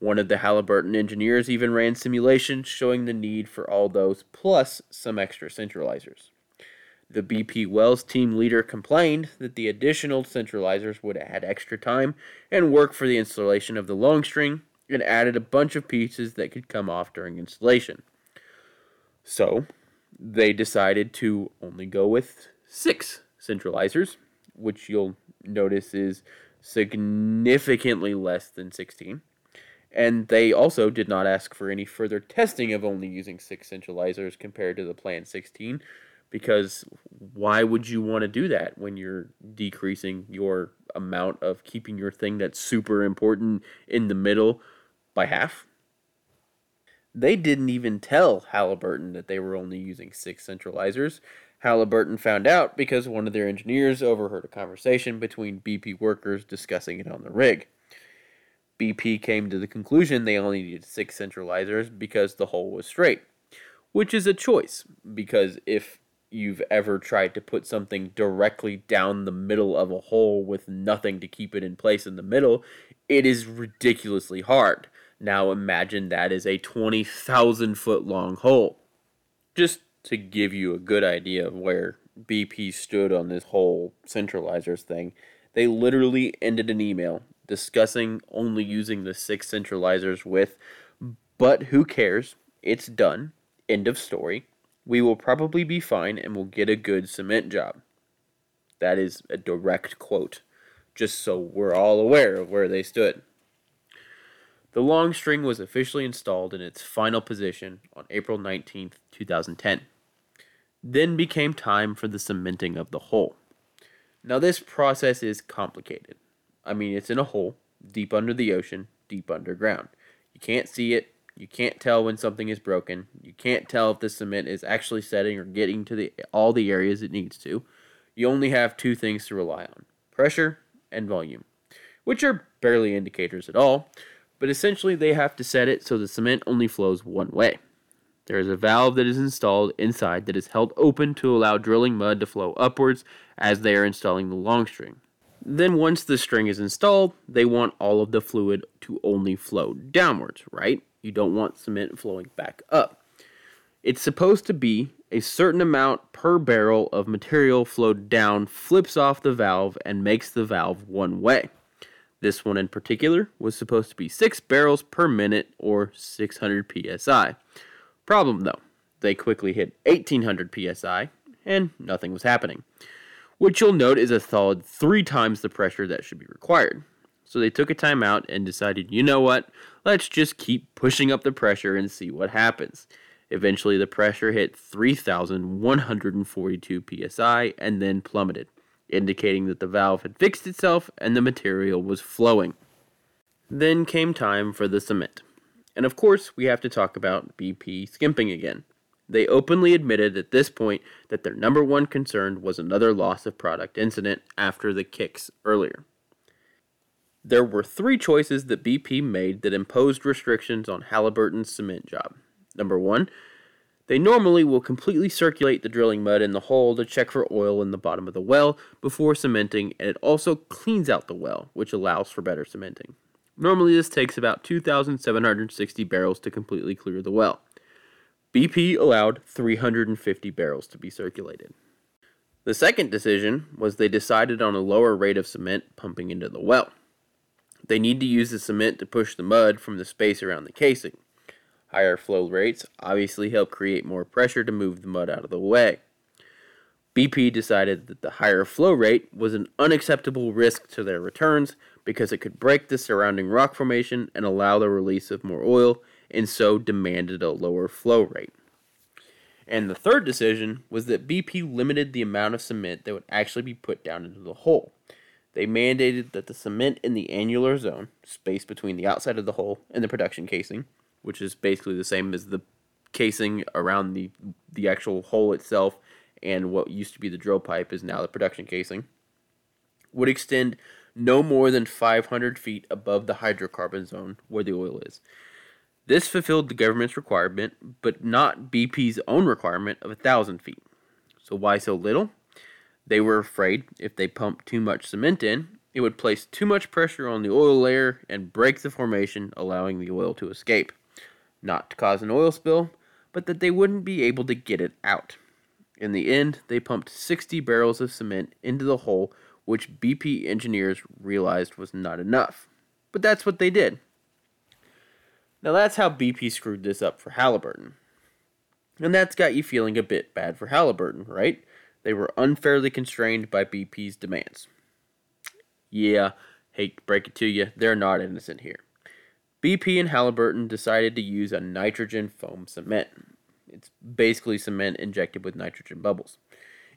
One of the Halliburton engineers even ran simulations showing the need for all those plus some extra centralizers. The BP Wells team leader complained that the additional centralizers would add extra time and work for the installation of the long string and added a bunch of pieces that could come off during installation. So, they decided to only go with six centralizers, which you'll notice is significantly less than 16. And they also did not ask for any further testing of only using six centralizers compared to the planned 16, because why would you want to do that when you're decreasing your amount of keeping your thing that's super important in the middle by half? They didn't even tell Halliburton that they were only using six centralizers. Halliburton found out because one of their engineers overheard a conversation between BP workers discussing it on the rig. BP came to the conclusion they only needed six centralizers because the hole was straight, which is a choice because if you've ever tried to put something directly down the middle of a hole with nothing to keep it in place in the middle, it is ridiculously hard. Now imagine that is a 20,000 foot long hole. Just to give you a good idea of where BP stood on this whole centralizers thing, they literally ended an email discussing only using the six centralizers with But who cares? It's done. End of story. We will probably be fine and we'll get a good cement job. That is a direct quote, just so we're all aware of where they stood. The long string was officially installed in its final position on April 19th, 2010. Then became time for the cementing of the hole. Now, this process is complicated. I mean, it's in a hole, deep under the ocean, deep underground. You can't see it. You can't tell when something is broken. You can't tell if the cement is actually setting or getting to the all the areas it needs to. You only have two things to rely on: pressure and volume, which are barely indicators at all, but essentially they have to set it so the cement only flows one way. There is a valve that is installed inside that is held open to allow drilling mud to flow upwards as they are installing the long string. Then, once the string is installed, they want all of the fluid to only flow downwards, right? You don't want cement flowing back up. It's supposed to be a certain amount per barrel of material flowed down flips off the valve and makes the valve one way. This one in particular was supposed to be 6 barrels per minute or 600 psi. Problem though, they quickly hit 1800 psi and nothing was happening, which you'll note is a solid three times the pressure that should be required. So they took a time out and decided, you know what, let's just keep pushing up the pressure and see what happens. Eventually, the pressure hit 3,142 psi and then plummeted, indicating that the valve had fixed itself and the material was flowing. Then came time for the cement. And of course, we have to talk about BP skimping again. They openly admitted at this point that their number one concern was another loss of product incident after the kicks earlier. There were three choices that BP made that imposed restrictions on Halliburton's cement job. Number one, they normally will completely circulate the drilling mud in the hole to check for oil in the bottom of the well before cementing, and it also cleans out the well, which allows for better cementing. Normally, this takes about 2,760 barrels to completely clear the well. BP allowed 350 barrels to be circulated. The second decision was they decided on a lower rate of cement pumping into the well. They need to use the cement to push the mud from the space around the casing. Higher flow rates obviously help create more pressure to move the mud out of the way. BP decided that the higher flow rate was an unacceptable risk to their returns because it could break the surrounding rock formation and allow the release of more oil, and so demanded a lower flow rate. And the third decision was that BP limited the amount of cement that would actually be put down into the hole. They mandated that the cement in the annular zone, space between the outside of the hole and the production casing, which is basically the same as the casing around the the actual hole itself and what used to be the drill pipe is now the production casing, would extend no more than 500 feet above the hydrocarbon zone where the oil is. This fulfilled the government's requirement, but not BP's own requirement of 1,000 feet. So, why so little? They were afraid if they pumped too much cement in, it would place too much pressure on the oil layer and break the formation, allowing the oil to escape. Not to cause an oil spill, but that they wouldn't be able to get it out. In the end, they pumped 60 barrels of cement into the hole which BP engineers realized was not enough. But that's what they did. Now that's how BP screwed this up for Halliburton. And that's got you feeling a bit bad for Halliburton, right? They were unfairly constrained by BP's demands. Yeah, hate to break it to you, they're not innocent here. BP and Halliburton decided to use a nitrogen foam cement. It's basically cement injected with nitrogen bubbles.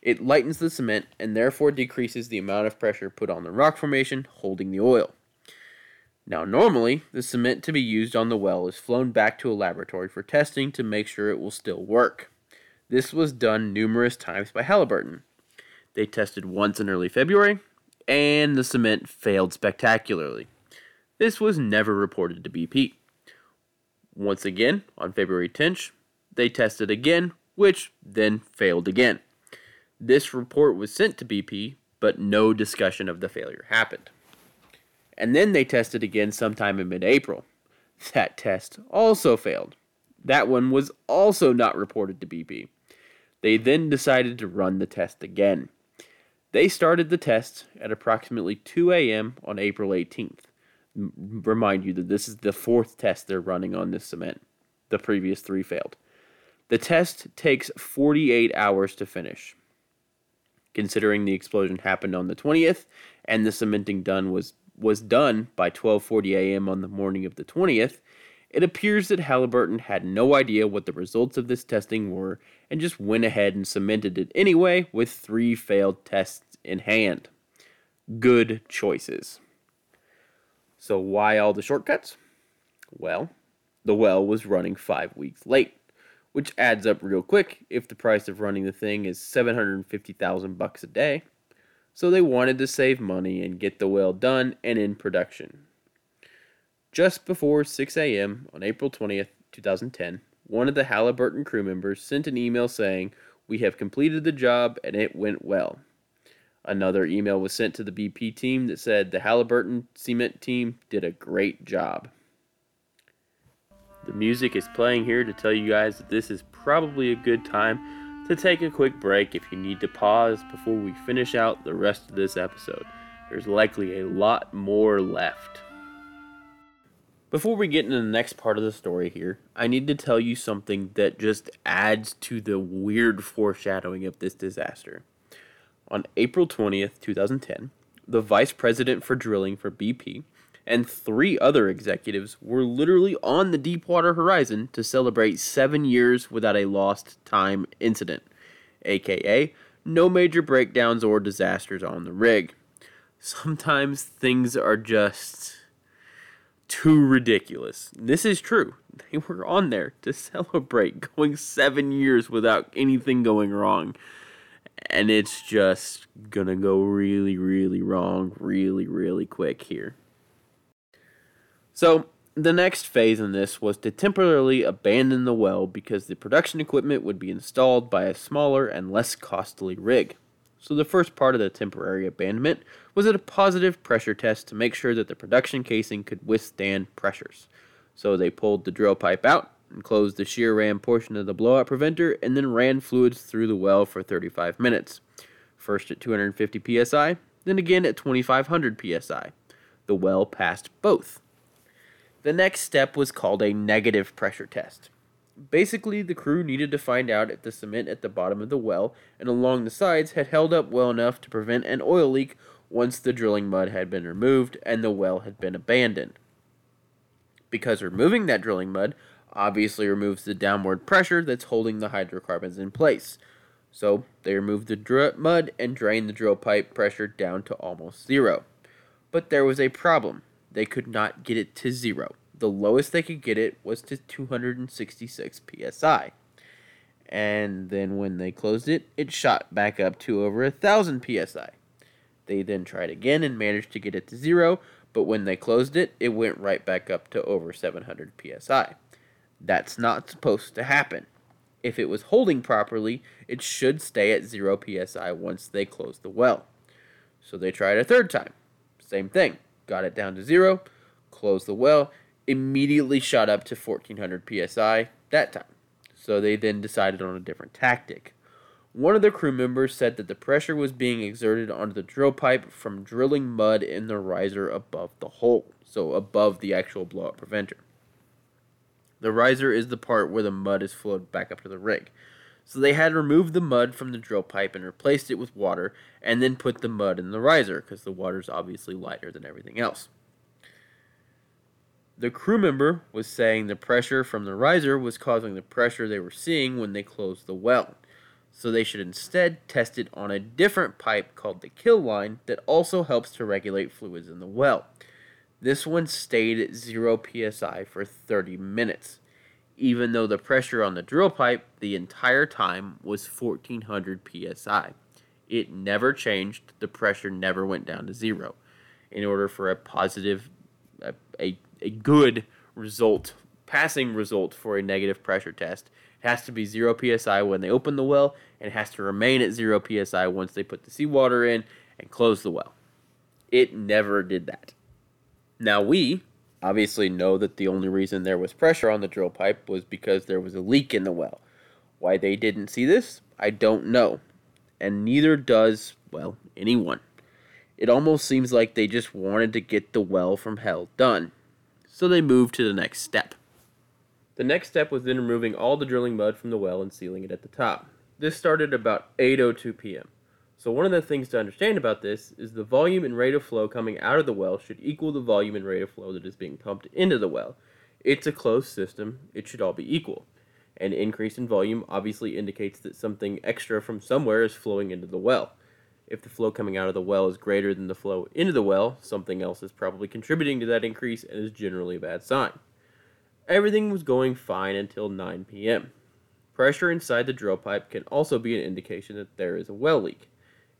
It lightens the cement and therefore decreases the amount of pressure put on the rock formation holding the oil. Now, normally, the cement to be used on the well is flown back to a laboratory for testing to make sure it will still work. This was done numerous times by Halliburton. They tested once in early February, and the cement failed spectacularly. This was never reported to BP. Once again, on February 10th, they tested again, which then failed again. This report was sent to BP, but no discussion of the failure happened. And then they tested again sometime in mid April. That test also failed. That one was also not reported to BP. They then decided to run the test again. They started the test at approximately 2 a.m. on April 18th. Remind you that this is the fourth test they're running on this cement. The previous three failed. The test takes 48 hours to finish. Considering the explosion happened on the 20th and the cementing done was was done by 12:40 a.m. on the morning of the 20th, it appears that Halliburton had no idea what the results of this testing were and just went ahead and cemented it anyway with 3 failed tests in hand. Good choices. So why all the shortcuts? Well, the well was running 5 weeks late which adds up real quick if the price of running the thing is 750,000 bucks a day. So they wanted to save money and get the well done and in production. Just before 6 a.m. on April 20th, 2010, one of the Halliburton crew members sent an email saying, We have completed the job and it went well. Another email was sent to the BP team that said the Halliburton cement team did a great job. The music is playing here to tell you guys that this is probably a good time to take a quick break if you need to pause before we finish out the rest of this episode. There's likely a lot more left. Before we get into the next part of the story here, I need to tell you something that just adds to the weird foreshadowing of this disaster. On April 20th, 2010, the vice president for drilling for BP and three other executives were literally on the Deepwater Horizon to celebrate seven years without a lost time incident, aka no major breakdowns or disasters on the rig. Sometimes things are just too ridiculous. This is true. They were on there to celebrate going seven years without anything going wrong. And it's just gonna go really, really wrong, really, really quick here. So, the next phase in this was to temporarily abandon the well because the production equipment would be installed by a smaller and less costly rig. So, the first part of the temporary abandonment was a positive pressure test to make sure that the production casing could withstand pressures. So, they pulled the drill pipe out and closed the shear ram portion of the blowout preventer and then ran fluids through the well for 35 minutes. First at 250 psi, then again at 2500 psi. The well passed both. The next step was called a negative pressure test. Basically, the crew needed to find out if the cement at the bottom of the well and along the sides had held up well enough to prevent an oil leak once the drilling mud had been removed and the well had been abandoned. Because removing that drilling mud obviously removes the downward pressure that's holding the hydrocarbons in place. So they removed the dr- mud and drained the drill pipe pressure down to almost zero. But there was a problem they could not get it to zero. The lowest they could get it was to 266 psi. And then when they closed it, it shot back up to over a thousand psi. They then tried again and managed to get it to zero, but when they closed it, it went right back up to over 700 psi. That's not supposed to happen. If it was holding properly, it should stay at 0 psi once they close the well. So they tried a third time. Same thing got it down to zero, closed the well, immediately shot up to 1400 psi that time. So they then decided on a different tactic. One of the crew members said that the pressure was being exerted onto the drill pipe from drilling mud in the riser above the hole, so above the actual blowout preventer. The riser is the part where the mud is flowed back up to the rig. So they had removed the mud from the drill pipe and replaced it with water, and then put the mud in the riser because the water is obviously lighter than everything else. The crew member was saying the pressure from the riser was causing the pressure they were seeing when they closed the well. So they should instead test it on a different pipe called the kill line that also helps to regulate fluids in the well. This one stayed at 0 psi for 30 minutes even though the pressure on the drill pipe the entire time was 1400 psi. It never changed, the pressure never went down to zero. In order for a positive, a, a, a good result, passing result for a negative pressure test, it has to be 0 psi when they open the well, and it has to remain at 0 psi once they put the seawater in and close the well. It never did that. Now, we, obviously know that the only reason there was pressure on the drill pipe was because there was a leak in the well. Why they didn't see this, I don't know. And neither does, well, anyone. It almost seems like they just wanted to get the well from hell done. So they moved to the next step. The next step was then removing all the drilling mud from the well and sealing it at the top. This started about 8:02 p.m. So one of the things to understand about this is the volume and rate of flow coming out of the well should equal the volume and rate of flow that is being pumped into the well. It's a closed system, it should all be equal. An increase in volume obviously indicates that something extra from somewhere is flowing into the well. If the flow coming out of the well is greater than the flow into the well, something else is probably contributing to that increase and is generally a bad sign. Everything was going fine until 9 p.m. Pressure inside the drill pipe can also be an indication that there is a well leak.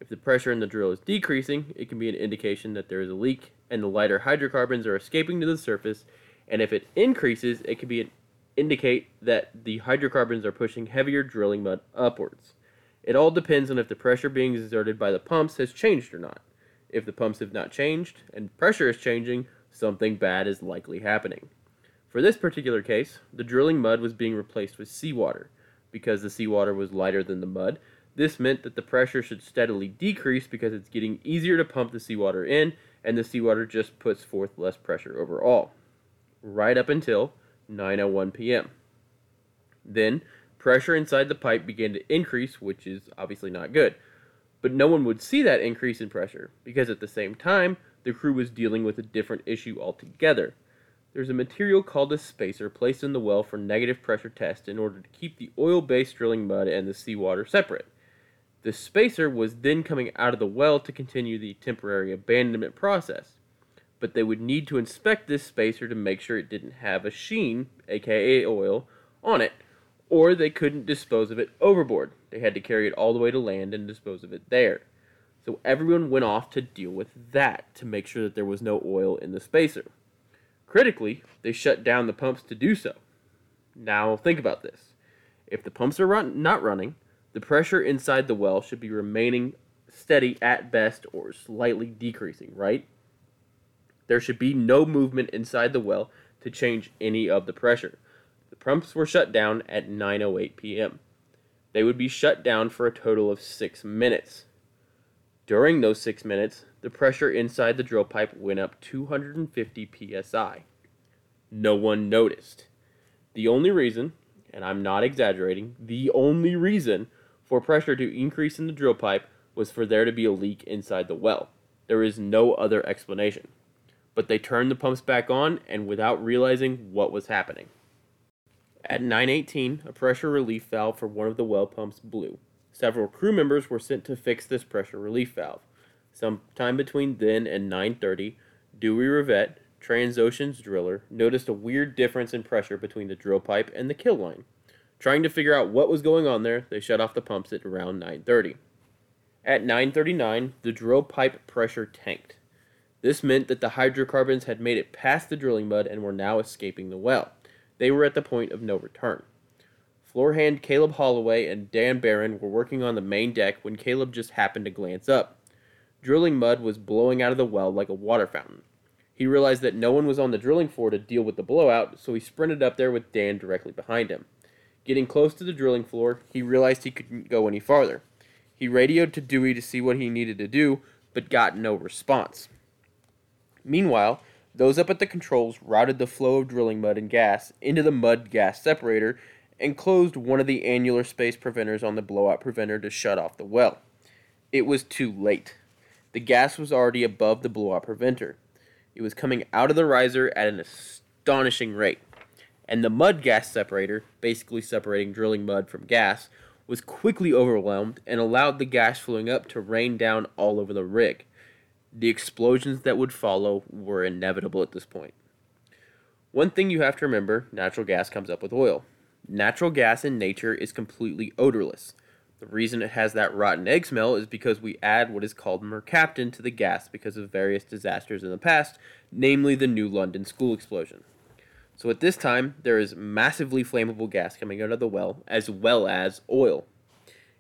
If the pressure in the drill is decreasing, it can be an indication that there is a leak and the lighter hydrocarbons are escaping to the surface, and if it increases, it can be an indicate that the hydrocarbons are pushing heavier drilling mud upwards. It all depends on if the pressure being exerted by the pumps has changed or not. If the pumps have not changed and pressure is changing, something bad is likely happening. For this particular case, the drilling mud was being replaced with seawater. Because the seawater was lighter than the mud, this meant that the pressure should steadily decrease because it's getting easier to pump the seawater in, and the seawater just puts forth less pressure overall. Right up until 9:01 p.m. Then pressure inside the pipe began to increase, which is obviously not good. But no one would see that increase in pressure because at the same time, the crew was dealing with a different issue altogether. There's a material called a spacer placed in the well for negative pressure test in order to keep the oil-based drilling mud and the seawater separate. The spacer was then coming out of the well to continue the temporary abandonment process but they would need to inspect this spacer to make sure it didn't have a sheen, aka oil, on it, or they couldn't dispose of it overboard. They had to carry it all the way to land and dispose of it there. So everyone went off to deal with that to make sure that there was no oil in the spacer. Critically, they shut down the pumps to do so. Now think about this. If the pumps are run- not running, the pressure inside the well should be remaining steady at best or slightly decreasing, right? There should be no movement inside the well to change any of the pressure. The pumps were shut down at 9:08 p.m. They would be shut down for a total of 6 minutes. During those 6 minutes, the pressure inside the drill pipe went up 250 psi. No one noticed. The only reason, and I'm not exaggerating, the only reason for pressure to increase in the drill pipe was for there to be a leak inside the well. There is no other explanation but they turned the pumps back on and without realizing what was happening. At 9:18, a pressure relief valve for one of the well pumps blew. Several crew members were sent to fix this pressure relief valve. Sometime between then and 9:30, Dewey Revette, Transocean's driller, noticed a weird difference in pressure between the drill pipe and the kill line. Trying to figure out what was going on there, they shut off the pumps at around 9:30. At 9:39, the drill pipe pressure tanked. This meant that the hydrocarbons had made it past the drilling mud and were now escaping the well. They were at the point of no return. Floor hand Caleb Holloway and Dan Barron were working on the main deck when Caleb just happened to glance up. Drilling mud was blowing out of the well like a water fountain. He realized that no one was on the drilling floor to deal with the blowout, so he sprinted up there with Dan directly behind him. Getting close to the drilling floor, he realized he couldn't go any farther. He radioed to Dewey to see what he needed to do, but got no response. Meanwhile, those up at the controls routed the flow of drilling mud and gas into the mud gas separator and closed one of the annular space preventers on the blowout preventer to shut off the well. It was too late. The gas was already above the blowout preventer. It was coming out of the riser at an astonishing rate. And the mud gas separator, basically separating drilling mud from gas, was quickly overwhelmed and allowed the gas flowing up to rain down all over the rig. The explosions that would follow were inevitable at this point. One thing you have to remember natural gas comes up with oil. Natural gas in nature is completely odorless. The reason it has that rotten egg smell is because we add what is called mercaptan to the gas because of various disasters in the past, namely the New London school explosion. So at this time, there is massively flammable gas coming out of the well, as well as oil.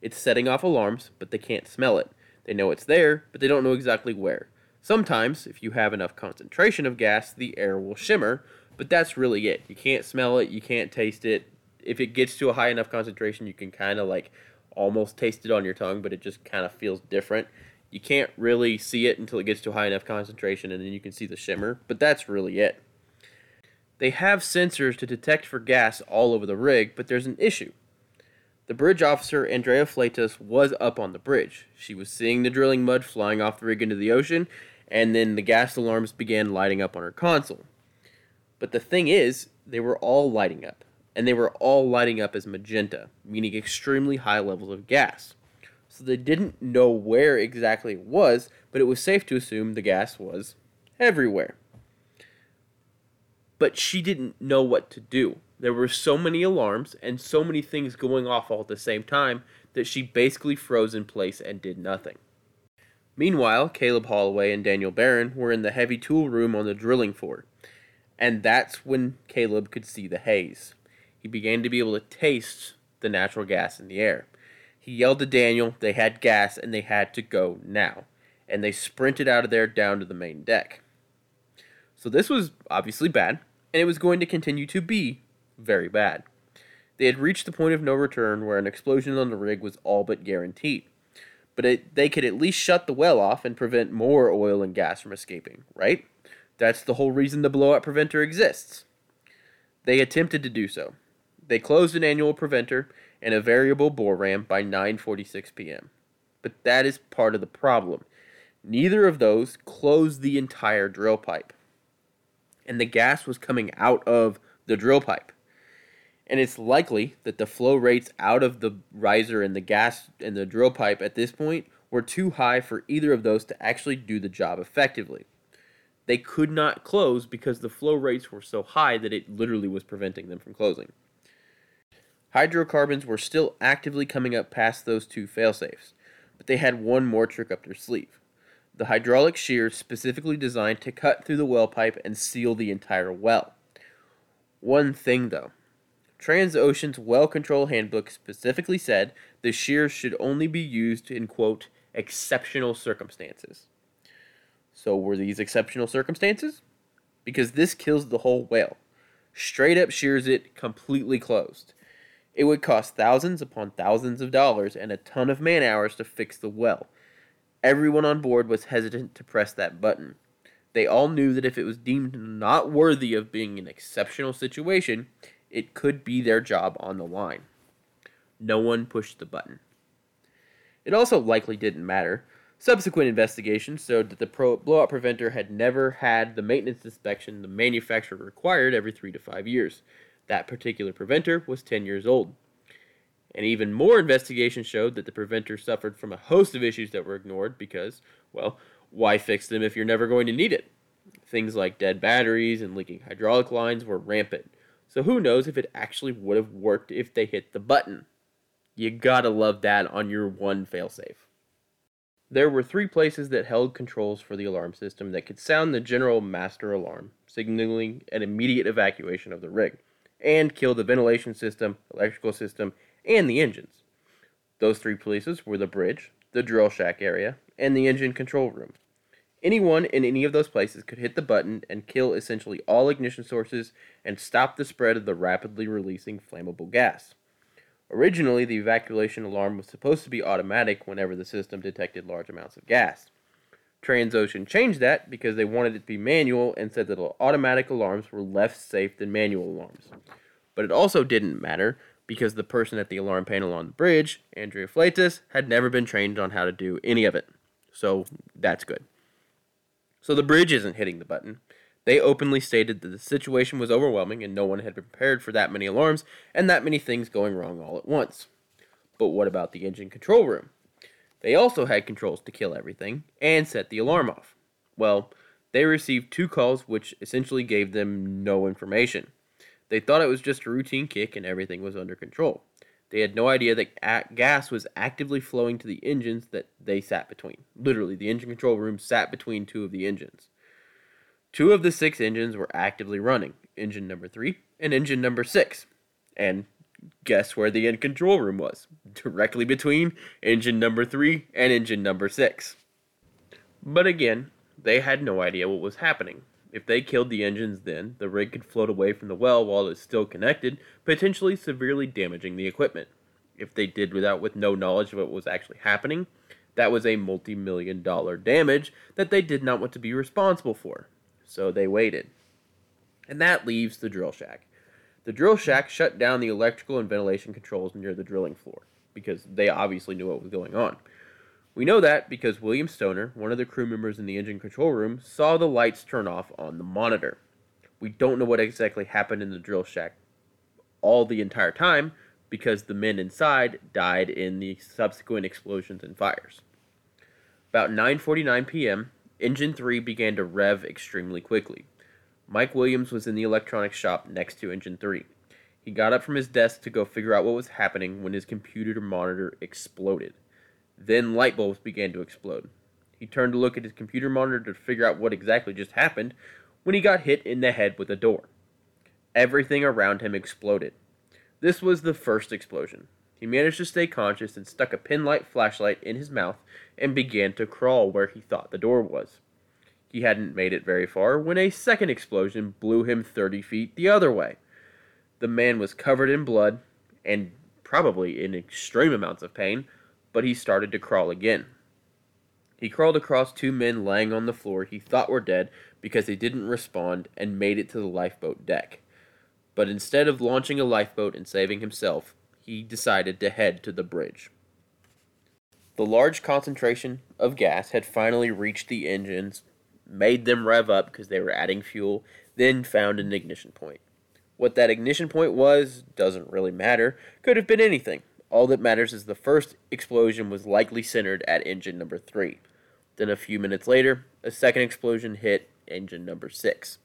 It's setting off alarms, but they can't smell it. They know it's there, but they don't know exactly where. Sometimes, if you have enough concentration of gas, the air will shimmer, but that's really it. You can't smell it, you can't taste it. If it gets to a high enough concentration, you can kind of like almost taste it on your tongue, but it just kind of feels different. You can't really see it until it gets to a high enough concentration, and then you can see the shimmer, but that's really it. They have sensors to detect for gas all over the rig, but there's an issue. The bridge officer, Andrea Fleytas, was up on the bridge. She was seeing the drilling mud flying off the rig into the ocean, and then the gas alarms began lighting up on her console. But the thing is, they were all lighting up, and they were all lighting up as magenta, meaning extremely high levels of gas. So they didn't know where exactly it was, but it was safe to assume the gas was everywhere but she didn't know what to do. There were so many alarms and so many things going off all at the same time that she basically froze in place and did nothing. Meanwhile, Caleb Holloway and Daniel Barron were in the heavy tool room on the drilling floor, and that's when Caleb could see the haze. He began to be able to taste the natural gas in the air. He yelled to Daniel they had gas and they had to go now, and they sprinted out of there down to the main deck. So this was obviously bad and it was going to continue to be very bad. They had reached the point of no return where an explosion on the rig was all but guaranteed. But it, they could at least shut the well off and prevent more oil and gas from escaping, right? That's the whole reason the blowout preventer exists. They attempted to do so. They closed an annular preventer and a variable bore ram by 9:46 p.m. But that is part of the problem. Neither of those closed the entire drill pipe and the gas was coming out of the drill pipe. And it's likely that the flow rates out of the riser and the gas and the drill pipe at this point were too high for either of those to actually do the job effectively. They could not close because the flow rates were so high that it literally was preventing them from closing. Hydrocarbons were still actively coming up past those two failsafes, but they had one more trick up their sleeve the hydraulic shears specifically designed to cut through the well pipe and seal the entire well. One thing though, Transocean's well control handbook specifically said the shears should only be used in quote exceptional circumstances. So were these exceptional circumstances? Because this kills the whole whale. Straight up shears it completely closed. It would cost thousands upon thousands of dollars and a ton of man hours to fix the well Everyone on board was hesitant to press that button. They all knew that if it was deemed not worthy of being an exceptional situation, it could be their job on the line. No one pushed the button. It also likely didn't matter. Subsequent investigations showed that the pro- blowout preventer had never had the maintenance inspection the manufacturer required every three to five years. That particular preventer was 10 years old. And even more investigation showed that the preventer suffered from a host of issues that were ignored because, well, why fix them if you're never going to need it? Things like dead batteries and leaking hydraulic lines were rampant. So who knows if it actually would have worked if they hit the button? You gotta love that on your one failsafe. There were three places that held controls for the alarm system that could sound the general master alarm, signaling an immediate evacuation of the rig, and kill the ventilation system, electrical system, and the engines. Those three places were the bridge, the drill shack area, and the engine control room. Anyone in any of those places could hit the button and kill essentially all ignition sources and stop the spread of the rapidly releasing flammable gas. Originally, the evacuation alarm was supposed to be automatic whenever the system detected large amounts of gas. Transocean changed that because they wanted it to be manual and said that automatic alarms were less safe than manual alarms. But it also didn't matter because the person at the alarm panel on the bridge, Andrea Fleytas, had never been trained on how to do any of it. So that's good. So the bridge isn't hitting the button. They openly stated that the situation was overwhelming and no one had prepared for that many alarms and that many things going wrong all at once. But what about the engine control room? They also had controls to kill everything and set the alarm off. Well, they received two calls which essentially gave them no information. They thought it was just a routine kick and everything was under control. They had no idea that gas was actively flowing to the engines that they sat between. Literally, the engine control room sat between two of the engines. Two of the six engines were actively running engine number three and engine number six. And guess where the end control room was? Directly between engine number three and engine number six. But again, they had no idea what was happening. If they killed the engines then, the rig could float away from the well while it's still connected, potentially severely damaging the equipment. If they did without with no knowledge of what was actually happening, that was a multi-million dollar damage that they did not want to be responsible for. So they waited. And that leaves the drill shack. The drill shack shut down the electrical and ventilation controls near the drilling floor because they obviously knew what was going on. We know that because William Stoner, one of the crew members in the engine control room, saw the lights turn off on the monitor. We don't know what exactly happened in the drill shack all the entire time because the men inside died in the subsequent explosions and fires. About 9:49 p.m., engine 3 began to rev extremely quickly. Mike Williams was in the electronics shop next to engine 3. He got up from his desk to go figure out what was happening when his computer monitor exploded. Then light bulbs began to explode. He turned to look at his computer monitor to figure out what exactly just happened when he got hit in the head with a door. Everything around him exploded. This was the first explosion. He managed to stay conscious and stuck a pinlight flashlight in his mouth and began to crawl where he thought the door was. He hadn't made it very far when a second explosion blew him 30 feet the other way. The man was covered in blood and probably in extreme amounts of pain, but he started to crawl again. He crawled across two men laying on the floor he thought were dead because they didn't respond and made it to the lifeboat deck. But instead of launching a lifeboat and saving himself, he decided to head to the bridge. The large concentration of gas had finally reached the engines, made them rev up because they were adding fuel, then found an ignition point. What that ignition point was doesn't really matter, could have been anything. All that matters is the first explosion was likely centered at engine number 3. Then a few minutes later, a second explosion hit engine number 6.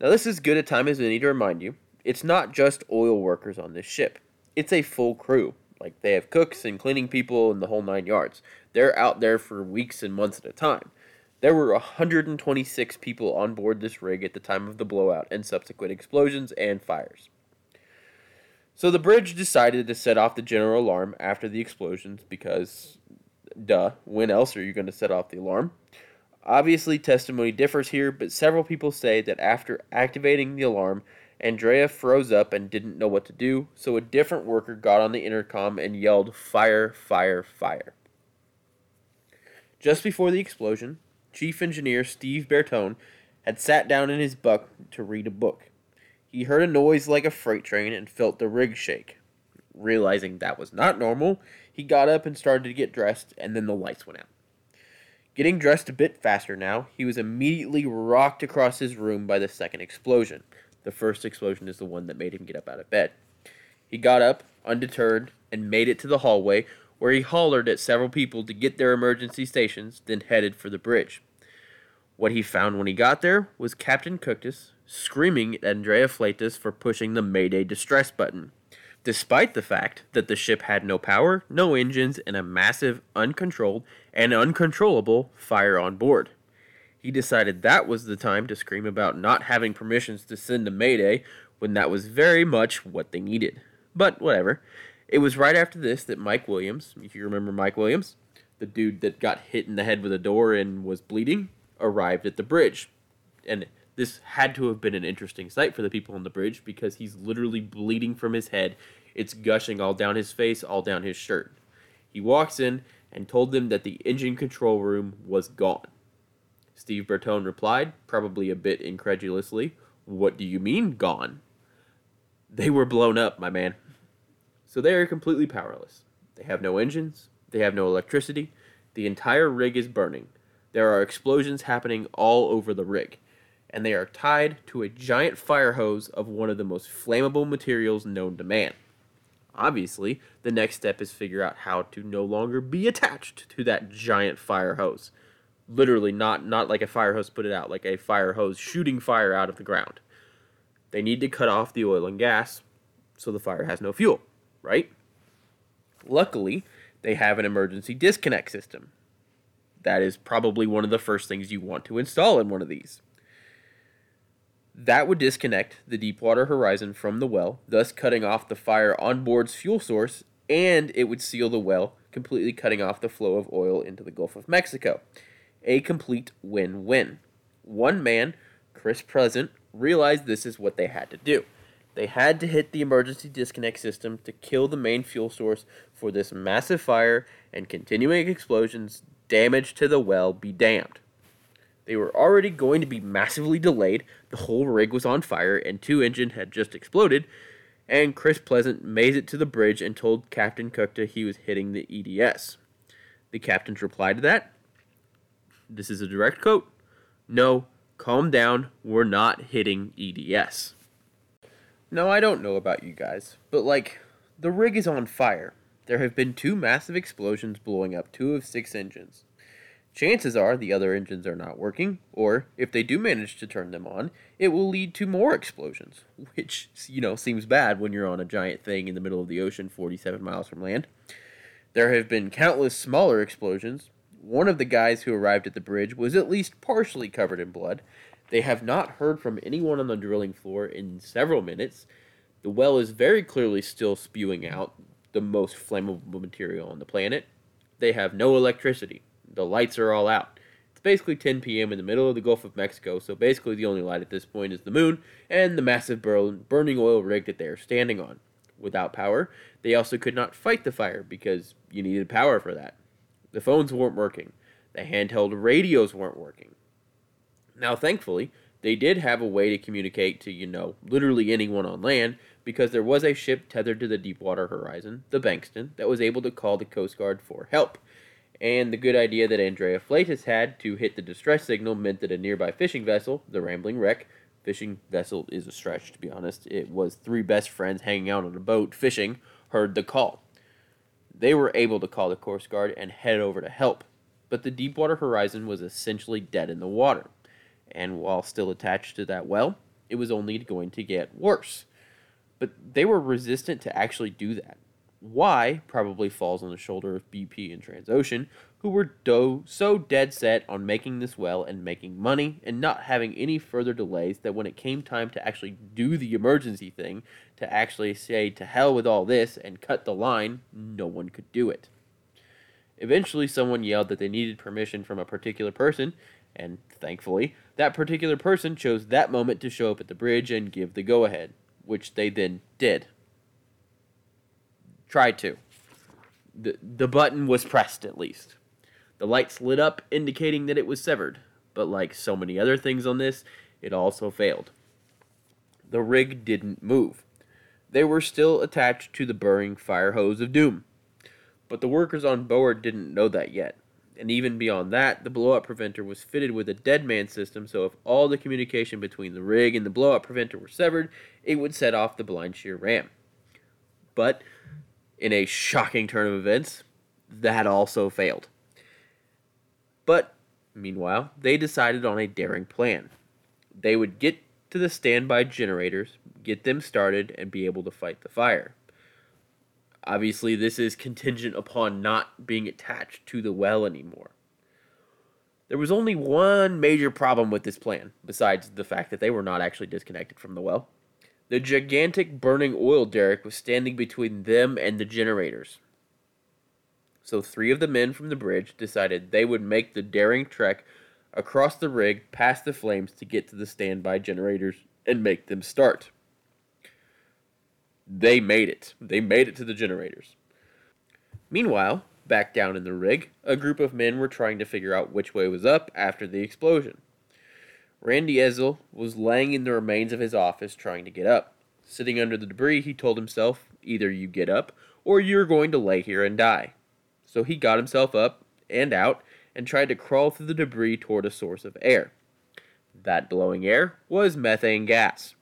Now, this is good a time as any to remind you it's not just oil workers on this ship, it's a full crew. Like, they have cooks and cleaning people and the whole nine yards. They're out there for weeks and months at a time. There were 126 people on board this rig at the time of the blowout and subsequent explosions and fires. So the bridge decided to set off the general alarm after the explosions because, duh, when else are you going to set off the alarm? Obviously, testimony differs here, but several people say that after activating the alarm, Andrea froze up and didn't know what to do, so a different worker got on the intercom and yelled, Fire, fire, fire. Just before the explosion, Chief Engineer Steve Bertone had sat down in his buck to read a book. He heard a noise like a freight train and felt the rig shake. Realizing that was not normal, he got up and started to get dressed, and then the lights went out. Getting dressed a bit faster now, he was immediately rocked across his room by the second explosion. The first explosion is the one that made him get up out of bed. He got up, undeterred, and made it to the hallway, where he hollered at several people to get their emergency stations, then headed for the bridge. What he found when he got there was Captain Kuchta screaming at Andrea Fleytas for pushing the Mayday distress button despite the fact that the ship had no power, no engines, and a massive, uncontrolled, and uncontrollable fire on board. He decided that was the time to scream about not having permissions to send a mayday when that was very much what they needed. But whatever. It was right after this that Mike Williams, if you remember Mike Williams, the dude that got hit in the head with a door and was bleeding, arrived at the bridge. And this had to have been an interesting sight for the people on the bridge because he's literally bleeding from his head. It's gushing all down his face, all down his shirt. He walks in and told them that the engine control room was gone. Steve Bertone replied, probably a bit incredulously, What do you mean, gone? They were blown up, my man. So they are completely powerless. They have no engines, they have no electricity, the entire rig is burning. There are explosions happening all over the rig and they are tied to a giant fire hose of one of the most flammable materials known to man. Obviously, the next step is figure out how to no longer be attached to that giant fire hose. Literally not not like a fire hose put it out, like a fire hose shooting fire out of the ground. They need to cut off the oil and gas so the fire has no fuel, right? Luckily, they have an emergency disconnect system. That is probably one of the first things you want to install in one of these. That would disconnect the Deepwater Horizon from the well, thus cutting off the fire on board's fuel source, and it would seal the well, completely cutting off the flow of oil into the Gulf of Mexico. A complete win win. One man, Chris Pleasant, realized this is what they had to do. They had to hit the emergency disconnect system to kill the main fuel source for this massive fire and continuing explosions, damage to the well be damned. They were already going to be massively delayed. The whole rig was on fire, and two engines had just exploded. And Chris Pleasant made it to the bridge and told Captain Kuchta he was hitting the EDS. The captain's reply to that this is a direct quote No, calm down, we're not hitting EDS. Now, I don't know about you guys, but like, the rig is on fire. There have been two massive explosions blowing up two of six engines. Chances are the other engines are not working, or if they do manage to turn them on, it will lead to more explosions, which, you know, seems bad when you're on a giant thing in the middle of the ocean 47 miles from land. There have been countless smaller explosions. One of the guys who arrived at the bridge was at least partially covered in blood. They have not heard from anyone on the drilling floor in several minutes. The well is very clearly still spewing out the most flammable material on the planet. They have no electricity the lights are all out. It's basically 10 p.m. in the middle of the Gulf of Mexico, so basically the only light at this point is the moon and the massive burning oil rig that they are standing on. Without power, they also could not fight the fire because you needed power for that. The phones weren't working. The handheld radios weren't working. Now, thankfully, they did have a way to communicate to, you know, literally anyone on land because there was a ship tethered to the Deepwater Horizon, the Bankston, that was able to call the Coast Guard for help and the good idea that Andrea Fleytas had to hit the distress signal meant that a nearby fishing vessel, the Rambling Wreck, fishing vessel is a stretch to be honest, it was three best friends hanging out on a boat fishing, heard the call. They were able to call the Coast Guard and head over to help, but the Deepwater Horizon was essentially dead in the water, and while still attached to that well, it was only going to get worse. But they were resistant to actually do that why probably falls on the shoulder of BP and Transocean, who were do- so dead set on making this well and making money and not having any further delays that when it came time to actually do the emergency thing, to actually say to hell with all this and cut the line, no one could do it. Eventually, someone yelled that they needed permission from a particular person, and thankfully, that particular person chose that moment to show up at the bridge and give the go ahead, which they then did. Tried to. The, the button was pressed, at least. The lights lit up, indicating that it was severed, but like so many other things on this, it also failed. The rig didn't move. They were still attached to the burning fire hose of doom. But the workers on board didn't know that yet. And even beyond that, the blowout preventer was fitted with a dead man system, so if all the communication between the rig and the blowout preventer were severed, it would set off the blind shear ram. But in a shocking turn of events, that also failed. But, meanwhile, they decided on a daring plan. They would get to the standby generators, get them started, and be able to fight the fire. Obviously, this is contingent upon not being attached to the well anymore. There was only one major problem with this plan, besides the fact that they were not actually disconnected from the well. The gigantic burning oil derrick was standing between them and the generators. So three of the men from the bridge decided they would make the daring trek across the rig past the flames to get to the standby generators and make them start. They made it. They made it to the generators. Meanwhile, back down in the rig, a group of men were trying to figure out which way was up after the explosion. Randy Ezell was laying in the remains of his office trying to get up. Sitting under the debris, he told himself, either you get up, or you're going to lay here and die. So he got himself up and out and tried to crawl through the debris toward a source of air. That blowing air was methane gas.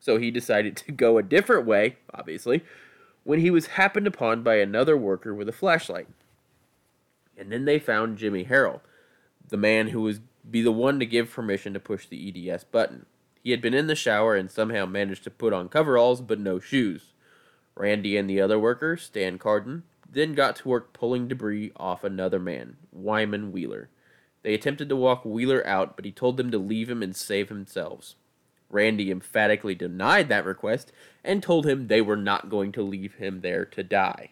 So he decided to go a different way, obviously, when he was happened upon by another worker with a flashlight. And then they found Jimmy Harrell, the man who was be the one to give permission to push the EDS button. He had been in the shower and somehow managed to put on coveralls but no shoes. Randy and the other worker, Stan Carden, then got to work pulling debris off another man, Wyman Wheeler. They attempted to walk Wheeler out, but he told them to leave him and save themselves. Randy emphatically denied that request and told him they were not going to leave him there to die.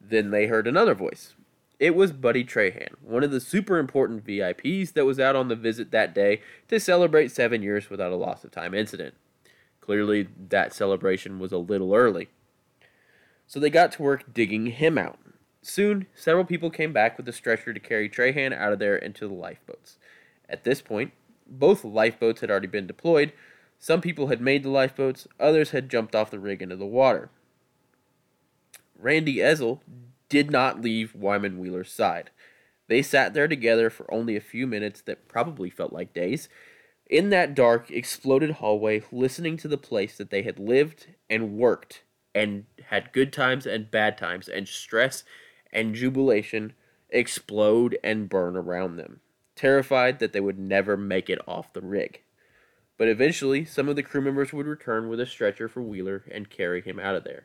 Then they heard another voice, it was Buddy Trahan, one of the super important VIPs that was out on the visit that day to celebrate seven years without a loss of time incident. Clearly, that celebration was a little early. So they got to work digging him out. Soon, several people came back with a stretcher to carry Trahan out of there into the lifeboats. At this point, both lifeboats had already been deployed. Some people had made the lifeboats, others had jumped off the rig into the water. Randy Ezell did not leave Wyman Wheeler's side. They sat there together for only a few minutes that probably felt like days, in that dark, exploded hallway, listening to the place that they had lived and worked and had good times and bad times and stress and jubilation explode and burn around them, terrified that they would never make it off the rig. But eventually, some of the crew members would return with a stretcher for Wheeler and carry him out of there.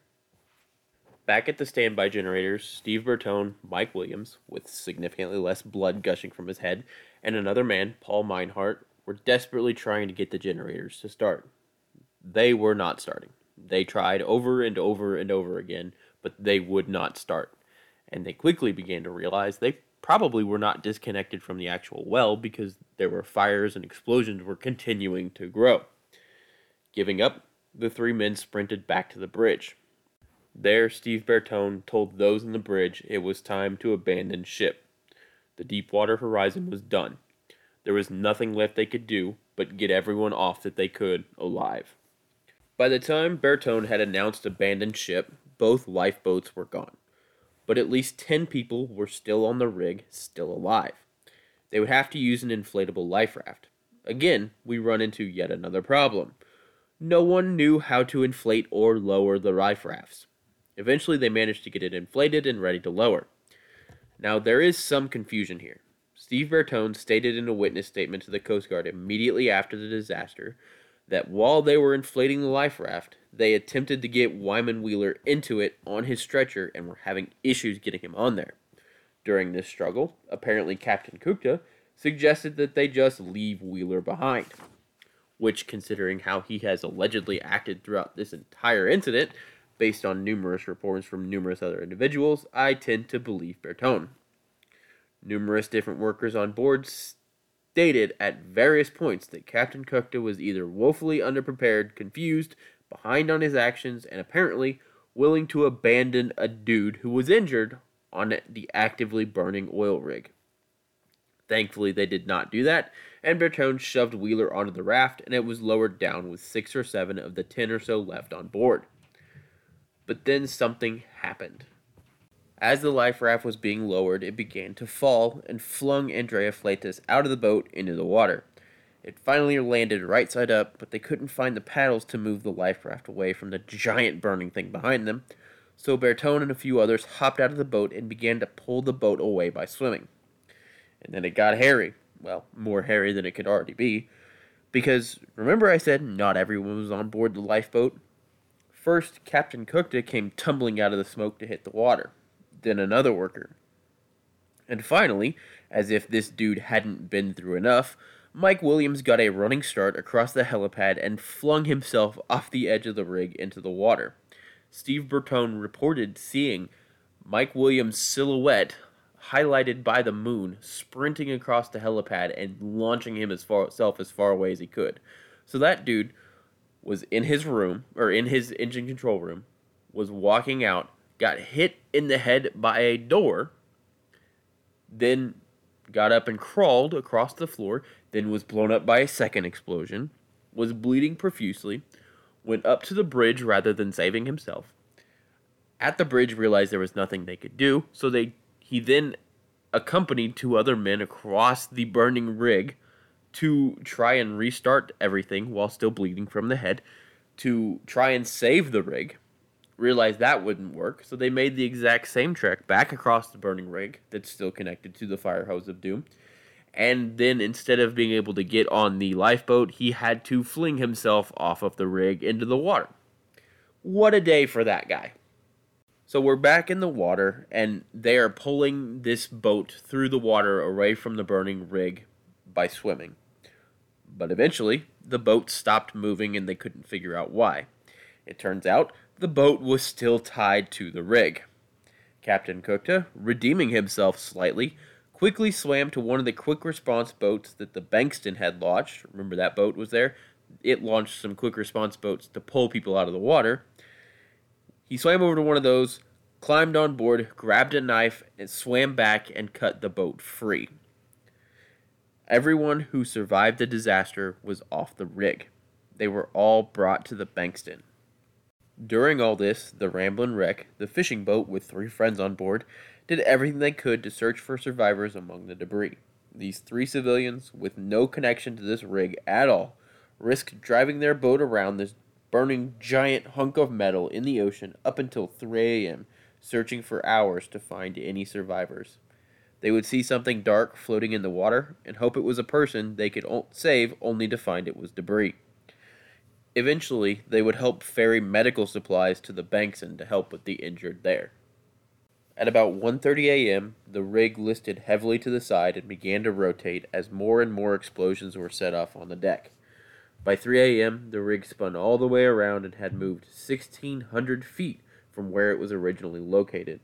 Back at the standby generators, Steve Bertone, Mike Williams, with significantly less blood gushing from his head, and another man, Paul Meinhart, were desperately trying to get the generators to start. They were not starting. They tried over and over and over again, but they would not start. And they quickly began to realize they probably were not disconnected from the actual well because there were fires and explosions were continuing to grow. Giving up, the three men sprinted back to the bridge. There, Steve Bertone told those on the bridge it was time to abandon ship. The Deepwater Horizon was done. There was nothing left they could do but get everyone off that they could alive. By the time Bertone had announced abandoned ship, both lifeboats were gone. But at least 10 people were still on the rig, still alive. They would have to use an inflatable life raft. Again, we run into yet another problem. No one knew how to inflate or lower the life rafts. Eventually, they managed to get it inflated and ready to lower. Now, there is some confusion here. Steve Bertone stated in a witness statement to the Coast Guard immediately after the disaster that while they were inflating the life raft, they attempted to get Wyman Wheeler into it on his stretcher and were having issues getting him on there. During this struggle, apparently Captain Kuchta suggested that they just leave Wheeler behind. Which, considering how he has allegedly acted throughout this entire incident, based on numerous reports from numerous other individuals, I tend to believe Bertone. Numerous different workers on board stated at various points that Captain Kuchta was either woefully underprepared, confused, behind on his actions, and apparently willing to abandon a dude who was injured on the actively burning oil rig. Thankfully, they did not do that, and Bertone shoved Wheeler onto the raft, and it was lowered down with six or seven of the ten or so left on board. But then something happened. As the life raft was being lowered, it began to fall and flung Andrea Fleytas out of the boat into the water. It finally landed right side up, but they couldn't find the paddles to move the life raft away from the giant burning thing behind them, so Bertone and a few others hopped out of the boat and began to pull the boat away by swimming. And then it got hairy. Well, more hairy than it could already be. Because remember, I said not everyone was on board the lifeboat? First, Captain Kuchta came tumbling out of the smoke to hit the water than another worker. And finally, as if this dude hadn't been through enough, Mike Williams got a running start across the helipad and flung himself off the edge of the rig into the water. Steve Bertone reported seeing Mike Williams' silhouette highlighted by the moon sprinting across the helipad and launching himself as far away as he could. So that dude was in his room or in his engine control room, was walking out got hit in the head by a door, then got up and crawled across the floor, then was blown up by a second explosion, was bleeding profusely, went up to the bridge rather than saving himself. At the bridge realized there was nothing they could do, so they he then accompanied two other men across the burning rig to try and restart everything while still bleeding from the head to try and save the rig realized that wouldn't work, so they made the exact same trek back across the burning rig that's still connected to the fire hose of doom. And then instead of being able to get on the lifeboat, he had to fling himself off of the rig into the water. What a day for that guy. So we're back in the water, and they are pulling this boat through the water away from the burning rig by swimming. But eventually, the boat stopped moving and they couldn't figure out why. It turns out the boat was still tied to the rig. Captain Kuchta, redeeming himself slightly, quickly swam to one of the quick response boats that the Bankston had launched. Remember that boat was there? It launched some quick response boats to pull people out of the water. He swam over to one of those, climbed on board, grabbed a knife, and swam back and cut the boat free. Everyone who survived the disaster was off the rig. They were all brought to the Bankston. During all this, the Ramblin' Wreck, the fishing boat with three friends on board, did everything they could to search for survivors among the debris. These three civilians, with no connection to this rig at all, risked driving their boat around this burning giant hunk of metal in the ocean up until 3 a.m., searching for hours to find any survivors. They would see something dark floating in the water and hope it was a person they could save only to find it was debris. Eventually, they would help ferry medical supplies to the Bankston to help with the injured there. At about 1:30 a.m., the rig listed heavily to the side and began to rotate as more and more explosions were set off on the deck. By 3 a.m., the rig spun all the way around and had moved 1,600 feet from where it was originally located.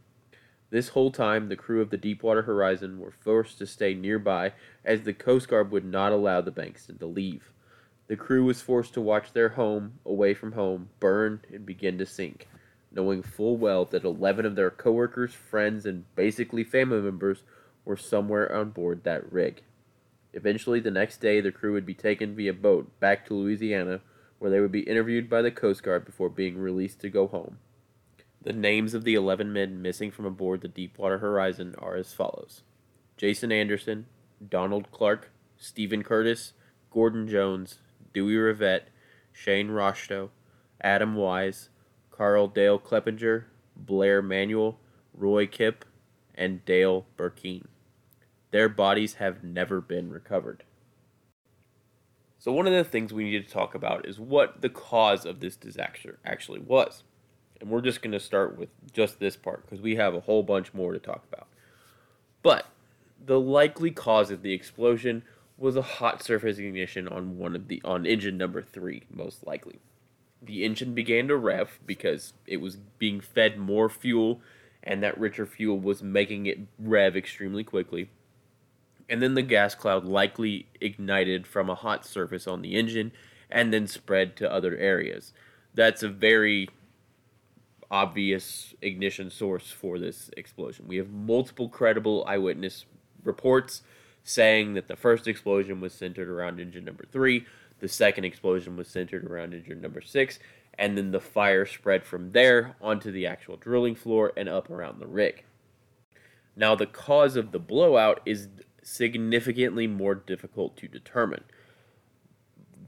This whole time, the crew of the Deepwater Horizon were forced to stay nearby as the Coast Guard would not allow the Bankston to leave. The crew was forced to watch their home, away from home, burn and begin to sink, knowing full well that 11 of their coworkers, friends, and basically family members were somewhere on board that rig. Eventually, the next day, the crew would be taken via boat back to Louisiana, where they would be interviewed by the Coast Guard before being released to go home. The names of the 11 men missing from aboard the Deepwater Horizon are as follows Jason Anderson, Donald Clark, Stephen Curtis, Gordon Jones, Dewey Revette, Shane Roshto, Adam Weise, Karl Dale Kleppinger, Blair Manuel, Roy Kemp, and Dale Burkeen. Their bodies have never been recovered. So, one of the things we need to talk about is what the cause of this disaster actually was. And we're just going to start with just this part because we have a whole bunch more to talk about. But the likely cause of the explosion was a hot surface ignition on one of the on engine number 3 most likely. The engine began to rev because it was being fed more fuel and that richer fuel was making it rev extremely quickly. And then the gas cloud likely ignited from a hot surface on the engine and then spread to other areas. That's a very obvious ignition source for this explosion. We have multiple credible eyewitness reports saying that the first explosion was centered around engine number three, the second explosion was centered around engine number six, and then the fire spread from there onto the actual drilling floor and up around the rig. Now, the cause of the blowout is significantly more difficult to determine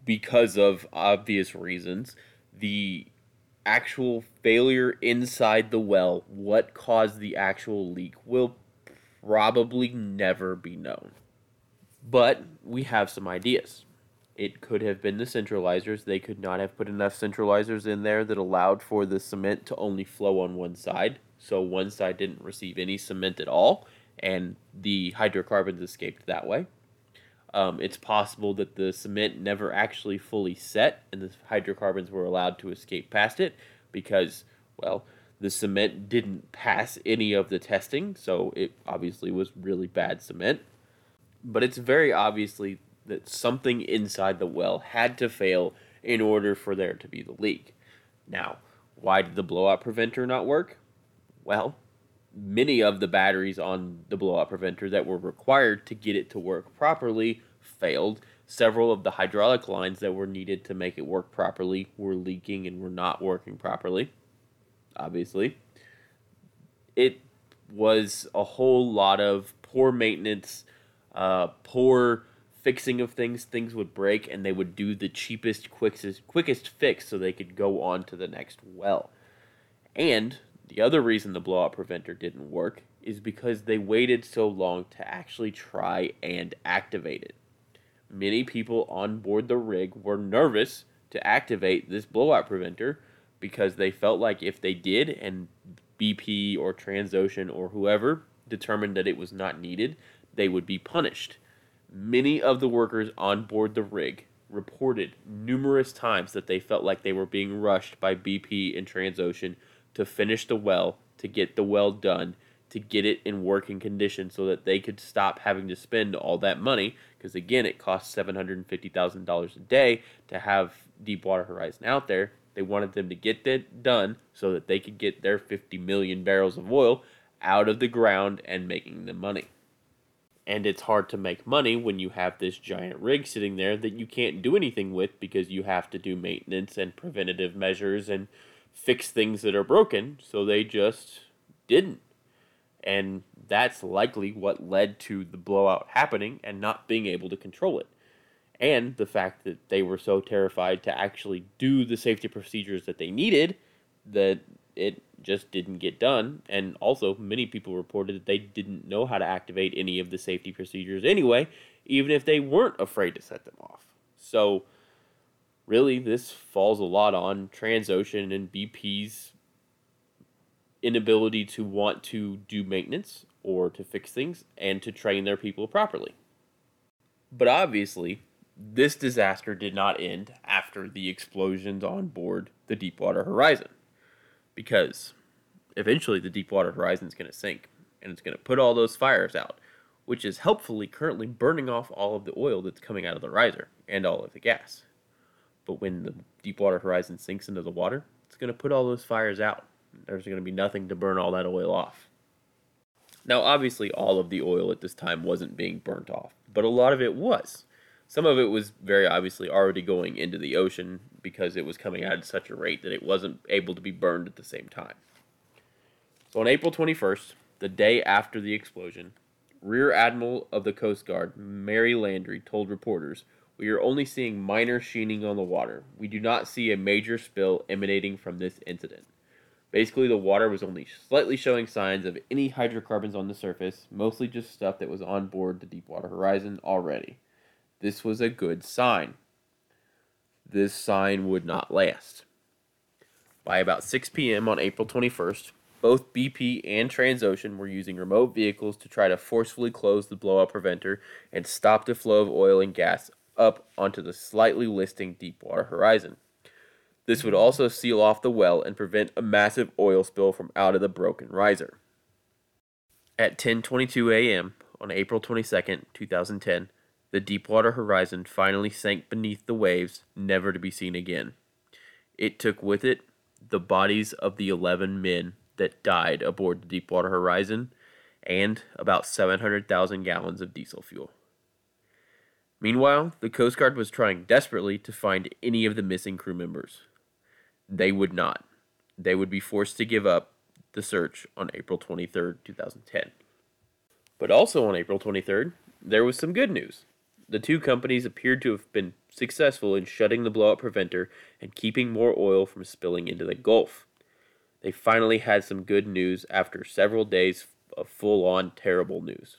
because of obvious reasons. The actual failure inside the well, what caused the actual leak, will probably never be known. But we have some ideas. It could have been the centralizers. They could not have put enough centralizers in there that allowed for the cement to only flow on one side. So one side didn't receive any cement at all, and the hydrocarbons escaped that way. Um, it's possible that the cement never actually fully set and the hydrocarbons were allowed to escape past it because, well, the cement didn't pass any of the testing, so it obviously was really bad cement but it's very obviously that something inside the well had to fail in order for there to be the leak. Now, why did the blowout preventer not work? Well, many of the batteries on the blowout preventer that were required to get it to work properly failed. Several of the hydraulic lines that were needed to make it work properly were leaking and were not working properly. Obviously, it was a whole lot of poor maintenance uh, poor fixing of things, things would break, and they would do the cheapest, quickest, quickest fix so they could go on to the next well. And the other reason the blowout preventer didn't work is because they waited so long to actually try and activate it. Many people on board the rig were nervous to activate this blowout preventer because they felt like if they did and BP or Transocean or whoever determined that it was not needed, they would be punished. Many of the workers on board the rig reported numerous times that they felt like they were being rushed by BP and Transocean to finish the well, to get the well done, to get it in working condition so that they could stop having to spend all that money. Because again, it costs $750,000 a day to have Deepwater Horizon out there. They wanted them to get that done so that they could get their 50 million barrels of oil out of the ground and making the money. And it's hard to make money when you have this giant rig sitting there that you can't do anything with because you have to do maintenance and preventative measures and fix things that are broken. So they just didn't. And that's likely what led to the blowout happening and not being able to control it. And the fact that they were so terrified to actually do the safety procedures that they needed that it just didn't get done. And also, many people reported that they didn't know how to activate any of the safety procedures anyway, even if they weren't afraid to set them off. So, really, this falls a lot on Transocean and BP's inability to want to do maintenance or to fix things and to train their people properly. But obviously, this disaster did not end after the explosions on board the Deepwater Horizon because eventually the Deepwater Horizon is going to sink and it's going to put all those fires out, which is helpfully currently burning off all of the oil that's coming out of the riser and all of the gas. But when the Deepwater Horizon sinks into the water, it's going to put all those fires out. There's going to be nothing to burn all that oil off. Now, obviously, all of the oil at this time wasn't being burnt off, but a lot of it was. Some of it was very obviously already going into the ocean because it was coming out at such a rate that it wasn't able to be burned at the same time. So on April 21st, the day after the explosion, Rear Admiral of the Coast Guard, Mary Landry, told reporters, We are only seeing minor sheening on the water. We do not see a major spill emanating from this incident. Basically, the water was only slightly showing signs of any hydrocarbons on the surface, mostly just stuff that was on board the Deepwater Horizon already. This was a good sign. This sign would not last. By about 6 p.m. on April 21st, both BP and Transocean were using remote vehicles to try to forcefully close the blowout preventer and stop the flow of oil and gas up onto the slightly listing Deepwater Horizon. This would also seal off the well and prevent a massive oil spill from out of the broken riser. At 10:22 a.m. on April 22, 2010, the Deepwater Horizon finally sank beneath the waves, never to be seen again. It took with it the bodies of the 11 men that died aboard the Deepwater Horizon and about 700,000 gallons of diesel fuel. Meanwhile, the Coast Guard was trying desperately to find any of the missing crew members. They would not. They would be forced to give up the search on April 23, 2010. But also on April 23rd, there was some good news the two companies appeared to have been successful in shutting the blowout preventer and keeping more oil from spilling into the Gulf. They finally had some good news after several days of full on terrible news.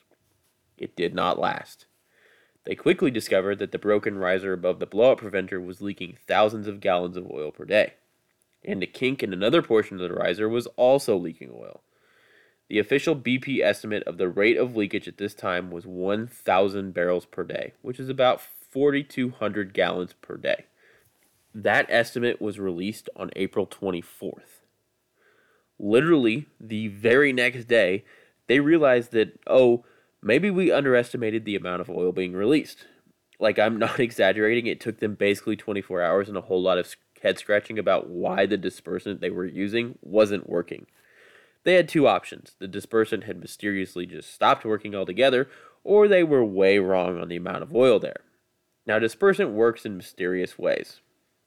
It did not last. They quickly discovered that the broken riser above the blowout preventer was leaking thousands of gallons of oil per day, and a kink in another portion of the riser was also leaking oil. The official BP estimate of the rate of leakage at this time was 1,000 barrels per day, which is about 4,200 gallons per day. That estimate was released on April 24th. Literally, the very next day, they realized that, oh, maybe we underestimated the amount of oil being released. Like, I'm not exaggerating, it took them basically 24 hours and a whole lot of head scratching about why the dispersant they were using wasn't working. They had two options. The dispersant had mysteriously just stopped working altogether, or they were way wrong on the amount of oil there. Now, dispersant works in mysterious ways.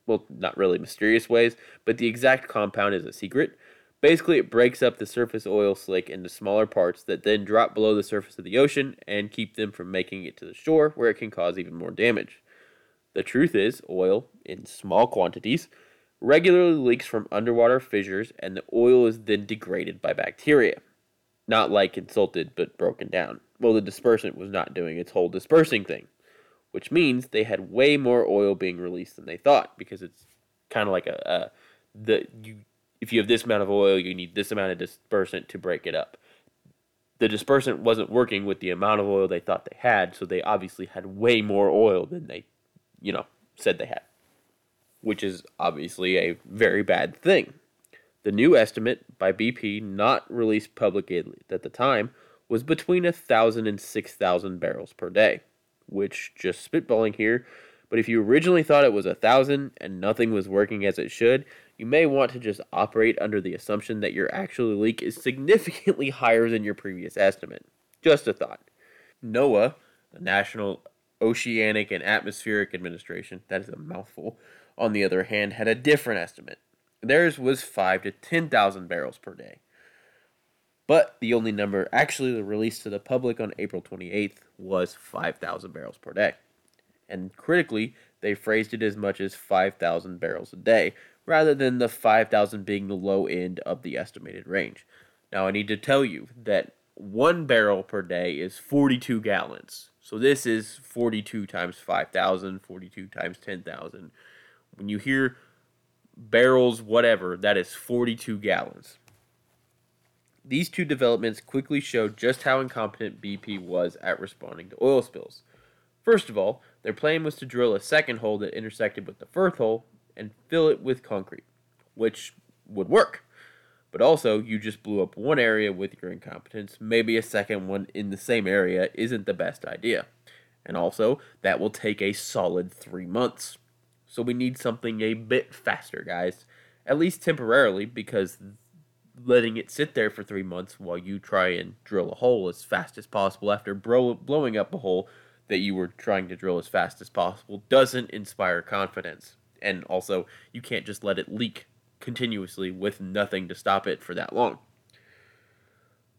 Well, not really mysterious ways, but the exact compound is a secret. Basically, it breaks up the surface oil slick into smaller parts that then drop below the surface of the ocean and keep them from making it to the shore where it can cause even more damage. The truth is, oil, in small quantities, regularly leaks from underwater fissures, and the oil is then degraded by bacteria. Not like insulted, but broken down. Well, the dispersant was not doing its whole dispersing thing, which means they had way more oil being released than they thought, because it's kind of like a, a the you if you have this amount of oil, you need this amount of dispersant to break it up. The dispersant wasn't working with the amount of oil they thought they had, so they obviously had way more oil than they, you know, said they had which is obviously a very bad thing. The new estimate by BP, not released publicly at the time, was between 1,000 and 6,000 barrels per day, which, just spitballing here, but if you originally thought it was 1,000 and nothing was working as it should, you may want to just operate under the assumption that your actual leak is significantly higher than your previous estimate. Just a thought. NOAA, the National Oceanic and Atmospheric Administration, that is a mouthful, on the other hand, had a different estimate. Theirs was 5 to 10,000 barrels per day. But the only number actually released to the public on April 28th was 5,000 barrels per day. And critically, they phrased it as much as 5,000 barrels a day, rather than the 5,000 being the low end of the estimated range. Now, I need to tell you that one barrel per day is 42 gallons. So this is 42 times 5,000, 42 times 10,000. When you hear barrels, whatever, that is 42 gallons. These two developments quickly showed just how incompetent BP was at responding to oil spills. First of all, their plan was to drill a second hole that intersected with the first hole and fill it with concrete, which would work. But also, you just blew up one area with your incompetence. Maybe a second one in the same area isn't the best idea. And also, that will take a solid three months. So we need something a bit faster, guys. At least temporarily, because letting it sit there for three months while you try and drill a hole as fast as possible after bro- blowing up a hole that you were trying to drill as fast as possible doesn't inspire confidence. And also, you can't just let it leak continuously with nothing to stop it for that long.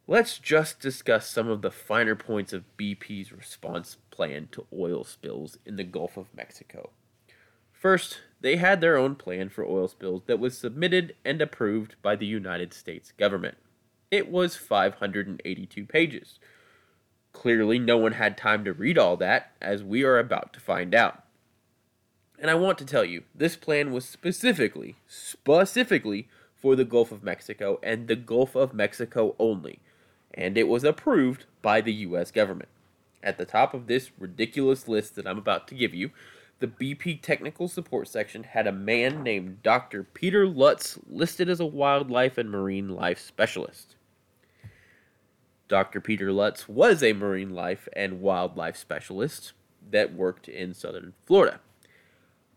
Let's just discuss some of the finer points of BP's response plan to oil spills in the Gulf of Mexico. First, they had their own plan for oil spills that was submitted and approved by the United States government. It was 582 pages. Clearly, no one had time to read all that, as we are about to find out. And I want to tell you, this plan was specifically, specifically for the Gulf of Mexico and the Gulf of Mexico only, and it was approved by the US government. At the top of this ridiculous list that I'm about to give you, the BP technical support section had a man named Dr. Peter Lutz listed as a wildlife and marine life specialist. Dr. Peter Lutz was a marine life and wildlife specialist that worked in southern Florida.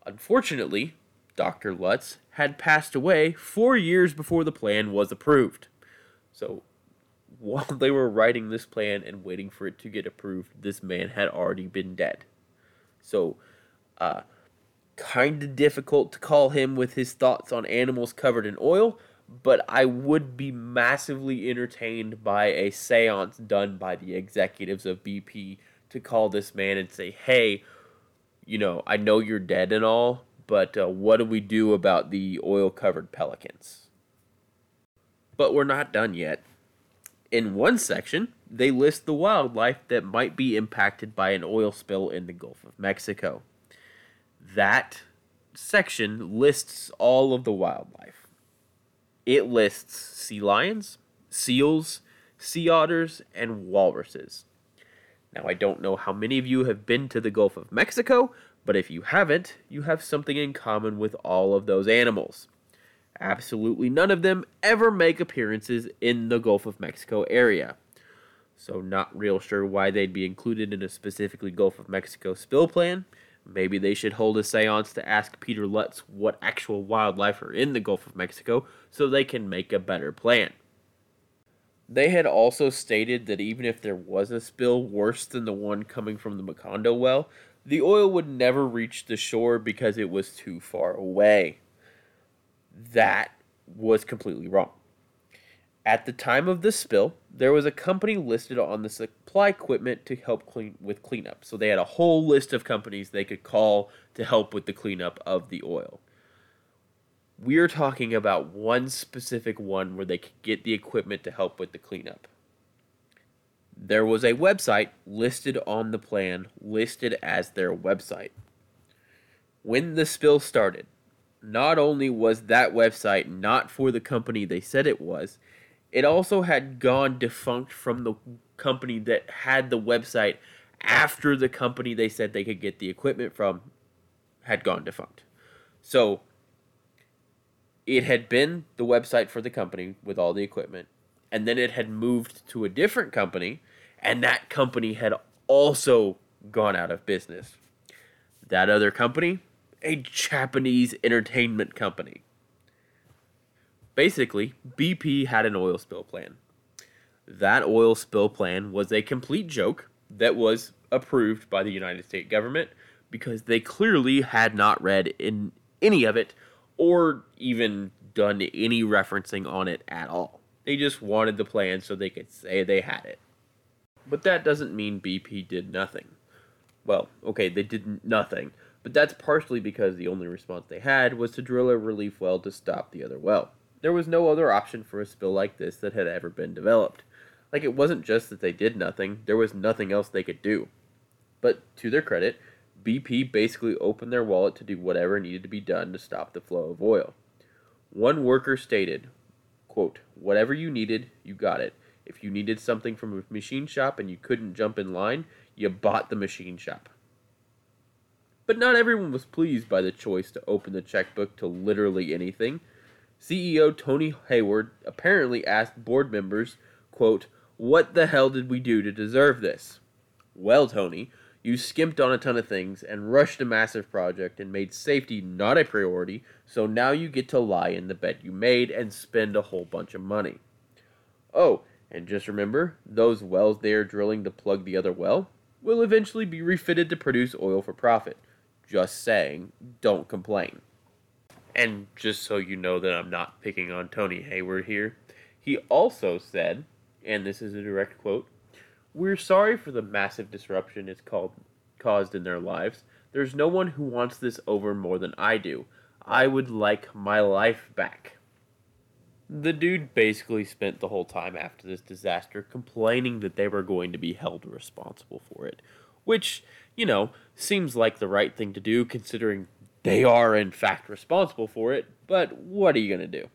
Unfortunately, Dr. Lutz had passed away four years before the plan was approved. So, while they were writing this plan and waiting for it to get approved, this man had already been dead. So, uh, kind of difficult to call him with his thoughts on animals covered in oil, but I would be massively entertained by a seance done by the executives of BP to call this man and say, hey, you know, I know you're dead and all, but uh, what do we do about the oil covered pelicans? But we're not done yet. In one section, they list the wildlife that might be impacted by an oil spill in the Gulf of Mexico that section lists all of the wildlife. It lists sea lions, seals, sea otters, and walruses. Now, I don't know how many of you have been to the Gulf of Mexico, but if you haven't, you have something in common with all of those animals. Absolutely none of them ever make appearances in the Gulf of Mexico area. So, not real sure why they'd be included in a specifically Gulf of Mexico spill plan. Maybe they should hold a seance to ask Peter Lutz what actual wildlife are in the Gulf of Mexico so they can make a better plan. They had also stated that even if there was a spill worse than the one coming from the Macondo well, the oil would never reach the shore because it was too far away. That was completely wrong. At the time of the spill, there was a company listed on the supply equipment to help clean with cleanup. So they had a whole list of companies they could call to help with the cleanup of the oil. We are talking about one specific one where they could get the equipment to help with the cleanup. There was a website listed on the plan, listed as their website. When the spill started, not only was that website not for the company they said it was, it also had gone defunct from the company that had the website after the company they said they could get the equipment from had gone defunct. So it had been the website for the company with all the equipment, and then it had moved to a different company, and that company had also gone out of business. That other company, a Japanese entertainment company. Basically, BP had an oil spill plan. That oil spill plan was a complete joke that was approved by the United States government because they clearly had not read in any of it or even done any referencing on it at all. They just wanted the plan so they could say they had it. But that doesn't mean BP did nothing. Well, okay, they did nothing, but that's partially because the only response they had was to drill a relief well to stop the other well. There was no other option for a spill like this that had ever been developed. Like, it wasn't just that they did nothing, there was nothing else they could do. But to their credit, BP basically opened their wallet to do whatever needed to be done to stop the flow of oil. One worker stated, quote, Whatever you needed, you got it. If you needed something from a machine shop and you couldn't jump in line, you bought the machine shop. But not everyone was pleased by the choice to open the checkbook to literally anything. CEO Tony Hayward apparently asked board members, quote, What the hell did we do to deserve this? Well, Tony, you skimped on a ton of things and rushed a massive project and made safety not a priority, so now you get to lie in the bet you made and spend a whole bunch of money. Oh, and just remember, those wells they are drilling to plug the other well will eventually be refitted to produce oil for profit. Just saying, don't complain. And just so you know that I'm not picking on Tony Hayward here, he also said, and this is a direct quote, We're sorry for the massive disruption it's called, caused in their lives. There's no one who wants this over more than I do. I would like my life back. The dude basically spent the whole time after this disaster complaining that they were going to be held responsible for it, which, you know, seems like the right thing to do considering they are in fact responsible for it, but what are you going to do?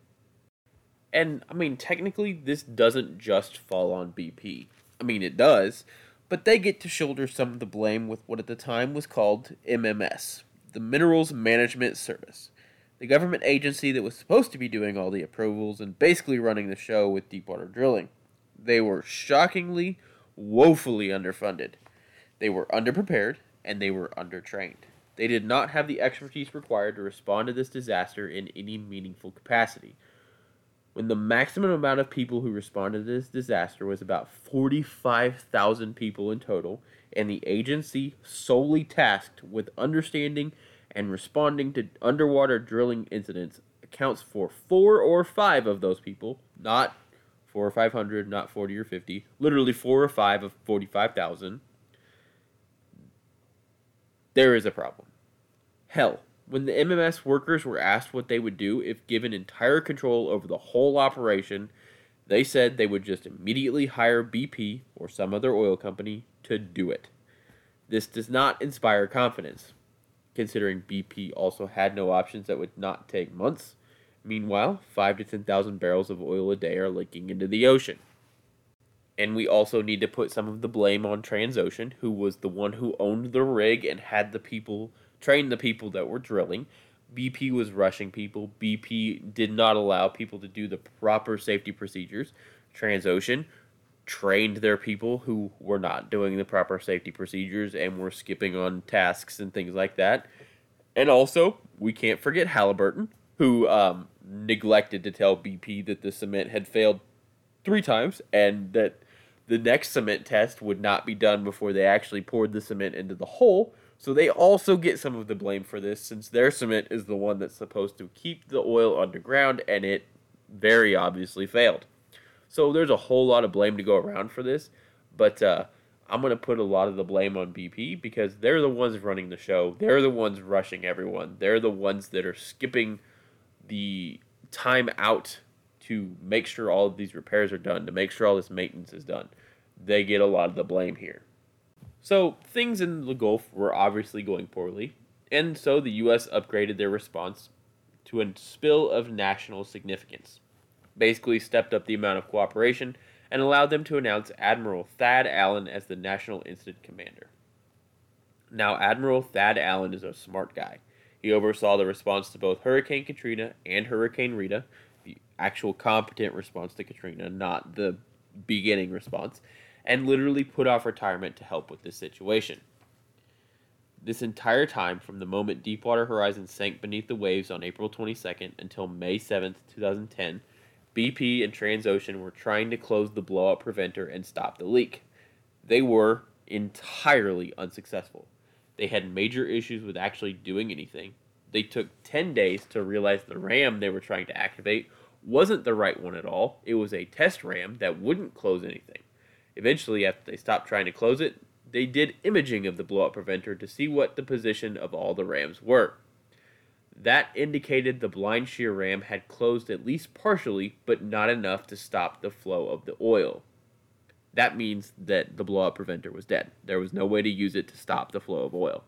And I mean, technically, this doesn't just fall on BP. I mean, it does, but they get to shoulder some of the blame with what at the time was called MMS, the Minerals Management Service, the government agency that was supposed to be doing all the approvals and basically running the show with deepwater drilling. They were shockingly, woefully underfunded. They were underprepared and they were undertrained. They did not have the expertise required to respond to this disaster in any meaningful capacity. When the maximum amount of people who responded to this disaster was about 45,000 people in total, and the agency solely tasked with understanding and responding to underwater drilling incidents accounts for four or five of those people, not four or five hundred, not 40 or 50, literally four or five of 45,000 there is a problem. Hell, when the MMS workers were asked what they would do if given entire control over the whole operation, they said they would just immediately hire BP or some other oil company to do it. This does not inspire confidence, considering BP also had no options that would not take months. Meanwhile, 5 to 10,000 barrels of oil a day are leaking into the ocean. And we also need to put some of the blame on Transocean, who was the one who owned the rig and had the people train the people that were drilling. BP was rushing people. BP did not allow people to do the proper safety procedures. Transocean trained their people who were not doing the proper safety procedures and were skipping on tasks and things like that. And also, we can't forget Halliburton, who um, neglected to tell BP that the cement had failed three times and that the next cement test would not be done before they actually poured the cement into the hole. So they also get some of the blame for this since their cement is the one that's supposed to keep the oil underground and it very obviously failed. So there's a whole lot of blame to go around for this, but uh, I'm going to put a lot of the blame on BP because they're the ones running the show. They're the ones rushing everyone. They're the ones that are skipping the time out to make sure all of these repairs are done, to make sure all this maintenance is done. They get a lot of the blame here. So things in the Gulf were obviously going poorly, and so the U.S. upgraded their response to a spill of national significance. Basically, stepped up the amount of cooperation and allowed them to announce Admiral Thad Allen as the National Incident Commander. Now, Admiral Thad Allen is a smart guy. He oversaw the response to both Hurricane Katrina and Hurricane Rita, the actual competent response to Katrina, not the beginning response, and literally put off retirement to help with this situation. This entire time, from the moment Deepwater Horizon sank beneath the waves on April 22nd until May 7th, 2010, BP and Transocean were trying to close the blowout preventer and stop the leak. They were, entirely unsuccessful. They had major issues with actually doing anything. They took 10 days to realize the RAM they were trying to activate wasn't the right one at all. It was a test RAM that wouldn't close anything. Eventually, after they stopped trying to close it, they did imaging of the blowout preventer to see what the position of all the rams were. That indicated the blind shear ram had closed at least partially, but not enough to stop the flow of the oil. That means that the blowout preventer was dead. There was no way to use it to stop the flow of oil.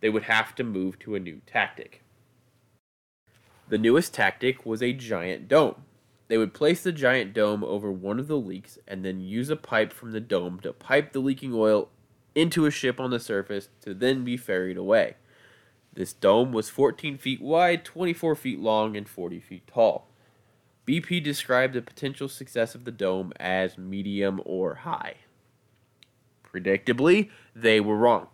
They would have to move to a new tactic. The newest tactic was a giant dome. They would place the giant dome over one of the leaks and then use a pipe from the dome to pipe the leaking oil into a ship on the surface to then be ferried away. This dome was 14 feet wide, 24 feet long, and 40 feet tall. BP described the potential success of the dome as medium or high. Predictably, they were wrong.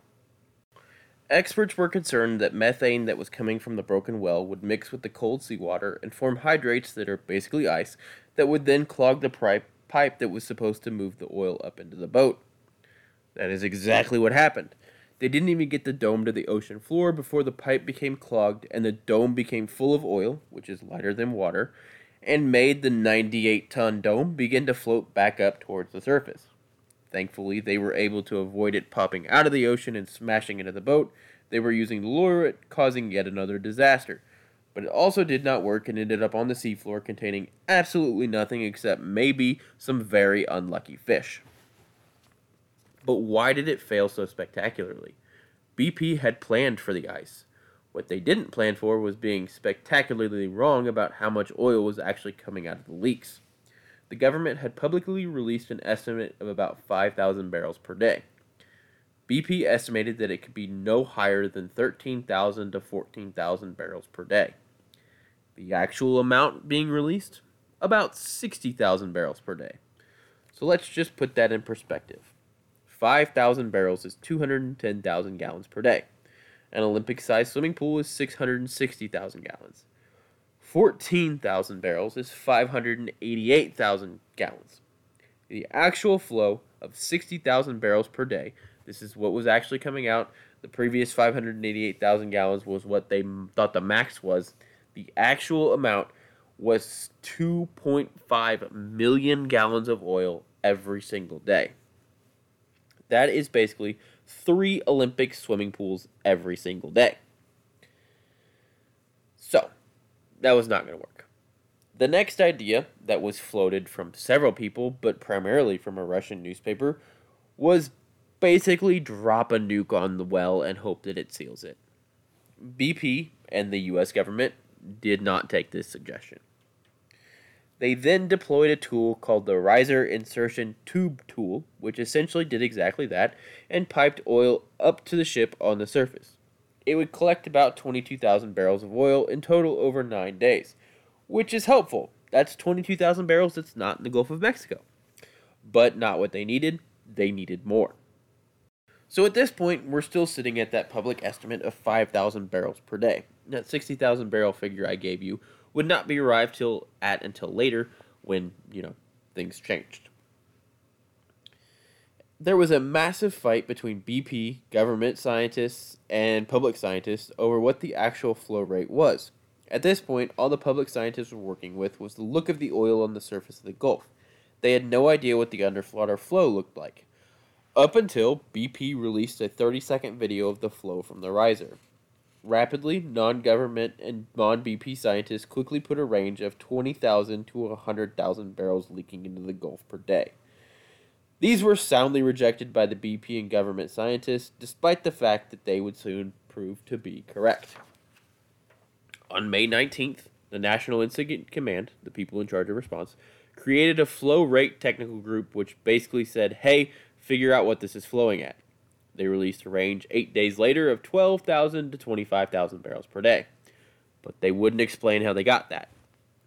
Experts were concerned that methane that was coming from the broken well would mix with the cold seawater and form hydrates that are basically ice that would then clog the pipe, pipe that was supposed to move the oil up into the boat. That is exactly what happened. They didn't even get the dome to the ocean floor before the pipe became clogged and the dome became full of oil, which is lighter than water, and made the 98 ton dome begin to float back up towards the surface. Thankfully, they were able to avoid it popping out of the ocean and smashing into the boat they were using to lure it, causing yet another disaster. But it also did not work and ended up on the seafloor containing absolutely nothing except maybe some very unlucky fish. But why did it fail so spectacularly? BP had planned for the ice. What they didn't plan for was being spectacularly wrong about how much oil was actually coming out of the leaks. The government had publicly released an estimate of about 5,000 barrels per day. BP estimated that it could be no higher than 13,000 to 14,000 barrels per day. The actual amount being released? About 60,000 barrels per day. So let's just put that in perspective. 5,000 barrels is 210,000 gallons per day. An Olympic sized swimming pool is 660,000 gallons. 14,000 barrels is 588,000 gallons. The actual flow of 60,000 barrels per day, this is what was actually coming out. The previous 588,000 gallons was what they thought the max was. The actual amount was 2.5 million gallons of oil every single day. That is basically three Olympic swimming pools every single day. So, that was not going to work. The next idea that was floated from several people, but primarily from a Russian newspaper, was basically drop a nuke on the well and hope that it seals it. BP and the US government did not take this suggestion. They then deployed a tool called the riser insertion tube tool, which essentially did exactly that and piped oil up to the ship on the surface. It would collect about 22,000 barrels of oil in total over nine days, which is helpful. That's 22,000 barrels that's not in the Gulf of Mexico. But not what they needed, they needed more. So at this point, we're still sitting at that public estimate of 5,000 barrels per day. That 60,000 barrel figure I gave you would not be arrived till at until later when, you know, things changed. There was a massive fight between BP, government scientists, and public scientists over what the actual flow rate was. At this point, all the public scientists were working with was the look of the oil on the surface of the Gulf. They had no idea what the underwater flow looked like. Up until BP released a 30 second video of the flow from the riser. Rapidly, non government and non BP scientists quickly put a range of 20,000 to 100,000 barrels leaking into the Gulf per day. These were soundly rejected by the BP and government scientists, despite the fact that they would soon prove to be correct. On May 19th, the National Incident Command, the people in charge of response, created a flow rate technical group which basically said, hey, figure out what this is flowing at. They released a range eight days later of 12,000 to 25,000 barrels per day. But they wouldn't explain how they got that.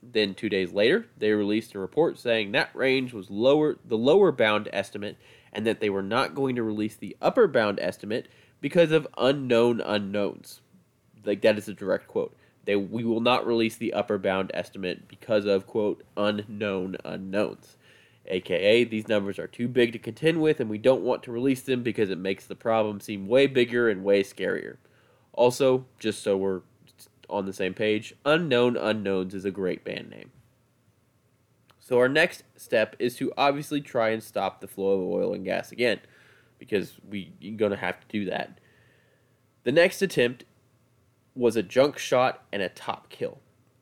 Then two days later, they released a report saying that range was lower, the lower bound estimate, and that they were not going to release the upper bound estimate because of unknown unknowns. Like that is a direct quote. They we will not release the upper bound estimate because of quote unknown unknowns. aka these numbers are too big to contend with and we don't want to release them because it makes the problem seem way bigger and way scarier. Also, just so we're on the same page, Unknown Unknowns is a great band name. So our next step is to obviously try and stop the flow of oil and gas again because we're going to have to do that. The next attempt was a junk shot and a top kill.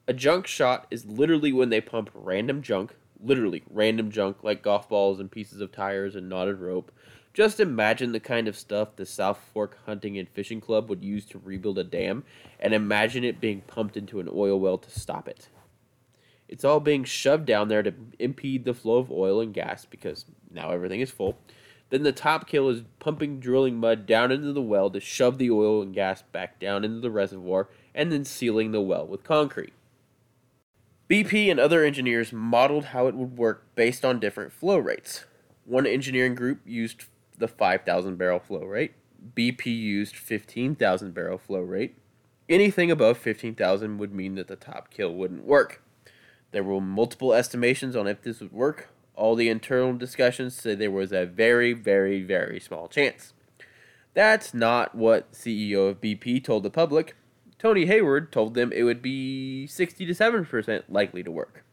A junk shot is literally when they pump random junk, literally random junk like golf balls and pieces of tires and knotted rope. Just imagine the kind of stuff the South Fork Hunting and Fishing Club would use to rebuild a dam, and imagine it being pumped into an oil well to stop it. It's all being shoved down there to impede the flow of oil and gas because now everything is full. Then the top kill is pumping drilling mud down into the well to shove the oil and gas back down into the reservoir and then sealing the well with concrete. BP and other engineers modeled how it would work based on different flow rates. One engineering group used the 5,000 barrel flow rate, BP used 15,000 barrel flow rate. Anything above 15,000 would mean that the top kill wouldn't work. There were multiple estimations on if this would work, all the internal discussions said there was a very, very, very small chance. That's not what CEO of BP told the public. Tony Hayward told them it would be 60 to 7% likely to work.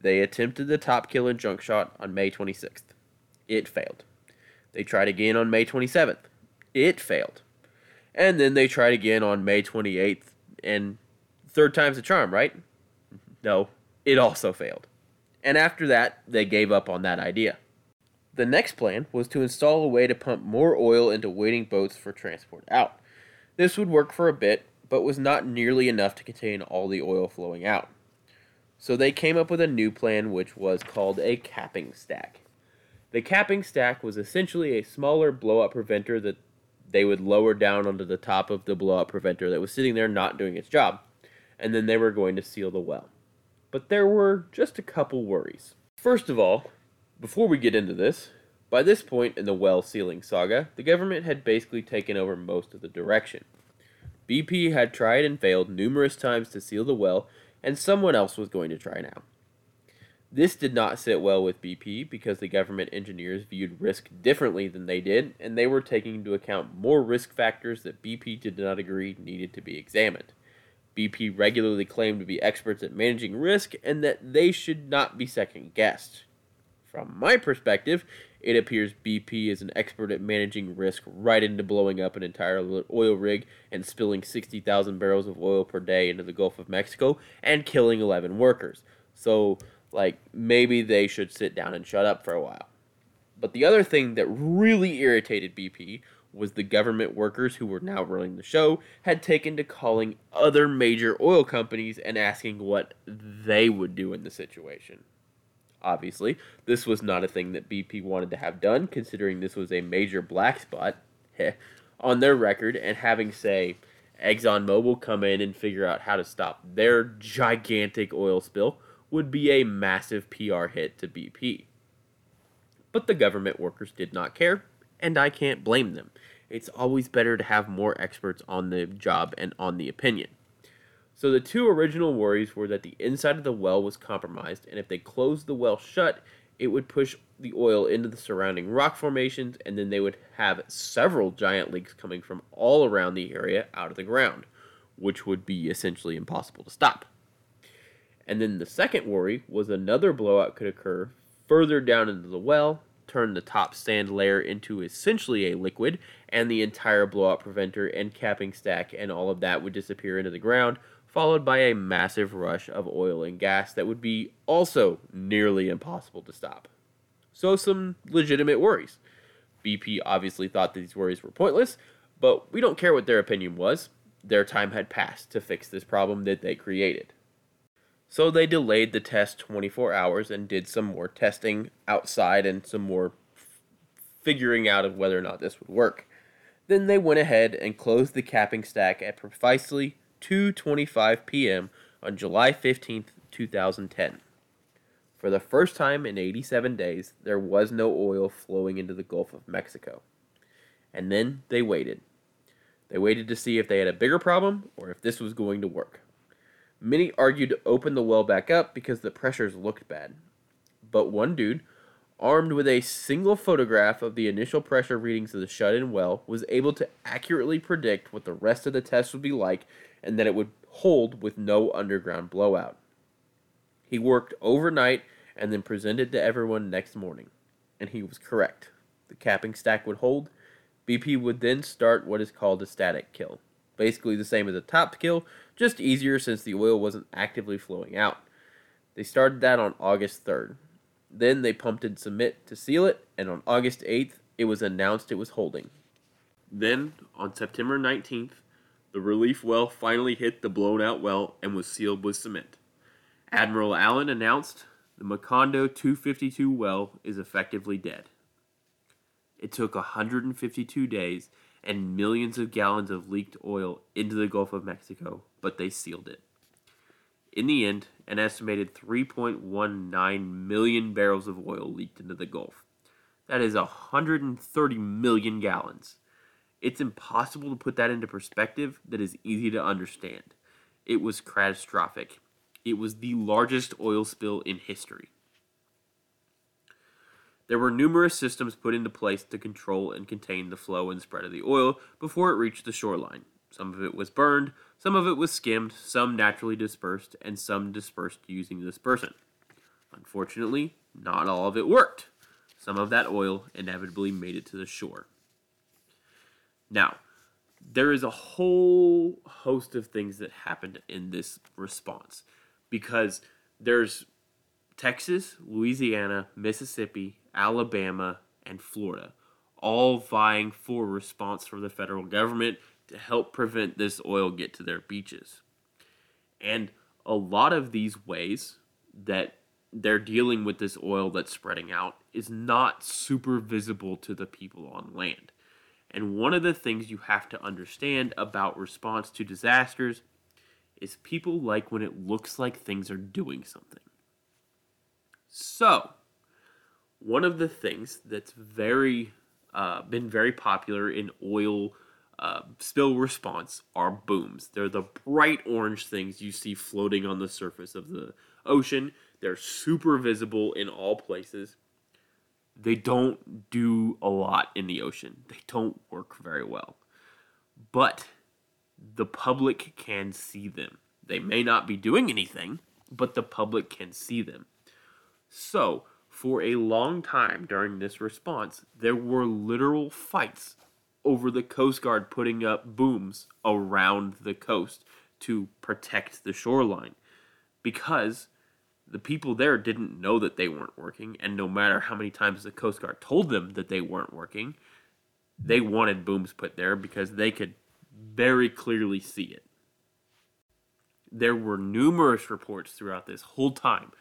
They attempted the top kill and junk shot on May 26th. It failed. They tried again on May 27th. It failed. And then they tried again on May 28th, and third time's a charm, right? No, it also failed and after that, they gave up on that idea. The next plan was to install a way to pump more oil into waiting boats for transport out. This would work for a bit, but was not nearly enough to contain all the oil flowing out. So they came up with a new plan, which was called a capping stack. The capping stack was essentially a smaller blowout preventer that they would lower down onto the top of the blowout preventer that was sitting there not doing its job, and then they were going to seal the well but there were just a couple worries. First of all, before we get into this, by this point in the well sealing saga, the government had basically taken over most of the direction. BP had tried and failed numerous times to seal the well, and someone else was going to try now. This did not sit well with BP because the government engineers viewed risk differently than they did, and they were taking into account more risk factors that BP did not agree needed to be examined. BP regularly claimed to be experts at managing risk and that they should not be second guessed. From my perspective, it appears BP is an expert at managing risk right into blowing up an entire oil rig and spilling 60,000 barrels of oil per day into the Gulf of Mexico and killing 11 workers. So, like, maybe they should sit down and shut up for a while. But the other thing that really irritated BP was the government workers who were now running the show had taken to calling other major oil companies and asking what they would do in the situation. Obviously, this was not a thing that BP wanted to have done, considering this was a major black spot heh, on their record, and having, say, ExxonMobil come in and figure out how to stop their gigantic oil spill would be a massive PR hit to BP. But the government workers did not care, and I can't blame them it's always better to have more experts on the job and on the opinion. So the two original worries were that the inside of the well was compromised, and if they closed the well shut, it would push the oil into the surrounding rock formations, and then they would have several giant leaks coming from all around the area out of the ground, which would be essentially impossible to stop. And then the second worry was another blowout could occur further down into the well, turn the top sand layer into essentially a liquid, and the entire blowout preventer and capping stack and all of that would disappear into the ground, followed by a massive rush of oil and gas that would be also nearly impossible to stop. So, some legitimate worries. BP obviously thought that these worries were pointless, but we don't care what their opinion was. Their time had passed to fix this problem that they created. So they delayed the test 24 hours and did some more testing outside and some more figuring out of whether or not this would work. Then they went ahead and closed the capping stack at precisely 2:25 p.m. on July 15th, 2010. For the first time in 87 days, there was no oil flowing into the Gulf of Mexico. And then they waited. They waited to see if they had a bigger problem or if this was going to work. Many argued to open the well back up because the pressures looked bad. But one dude, armed with a single photograph of the initial pressure readings of the shut in well, was able to accurately predict what the rest of the test would be like and that it would hold with no underground blowout. He worked overnight and then presented to everyone next morning, and he was correct. The capping stack would hold. BP would then start what is called a static kill. Basically the same as a top kill, just easier since the oil wasn't actively flowing out. They started that on August 3rd. Then they pumped in cement to seal it, and on August 8th, it was announced it was holding. Then, on September 19th, the relief well finally hit the blown out well and was sealed with cement. Admiral Allen announced the Macondo 252 well is effectively dead. It took 152 days and millions of gallons of leaked oil into the Gulf of Mexico, but they sealed it. In the end, an estimated 3.19 million barrels of oil leaked into the Gulf. That is 130 million gallons. It's impossible to put that into perspective that is easy to understand. It was catastrophic. It was the largest oil spill in history. There were numerous systems put into place to control and contain the flow and spread of the oil before it reached the shoreline. Some of it was burned, some of it was skimmed, some naturally dispersed, and some dispersed using dispersant. Unfortunately, not all of it worked. Some of that oil inevitably made it to the shore. Now, there is a whole host of things that happened in this response because there's Texas, Louisiana, Mississippi, Alabama, and Florida all vying for response from the federal government to help prevent this oil get to their beaches. And a lot of these ways that they're dealing with this oil that's spreading out is not super visible to the people on land. And one of the things you have to understand about response to disasters is people like when it looks like things are doing something. So, one of the things that's very uh, been very popular in oil uh, spill response are booms. They're the bright orange things you see floating on the surface of the ocean. They're super visible in all places. They don't do a lot in the ocean. They don't work very well. But the public can see them. They may not be doing anything, but the public can see them. So, for a long time during this response, there were literal fights over the Coast Guard putting up booms around the coast to protect the shoreline because the people there didn't know that they weren't working, and no matter how many times the Coast Guard told them that they weren't working, they wanted booms put there because they could very clearly see it. There were numerous reports throughout this whole time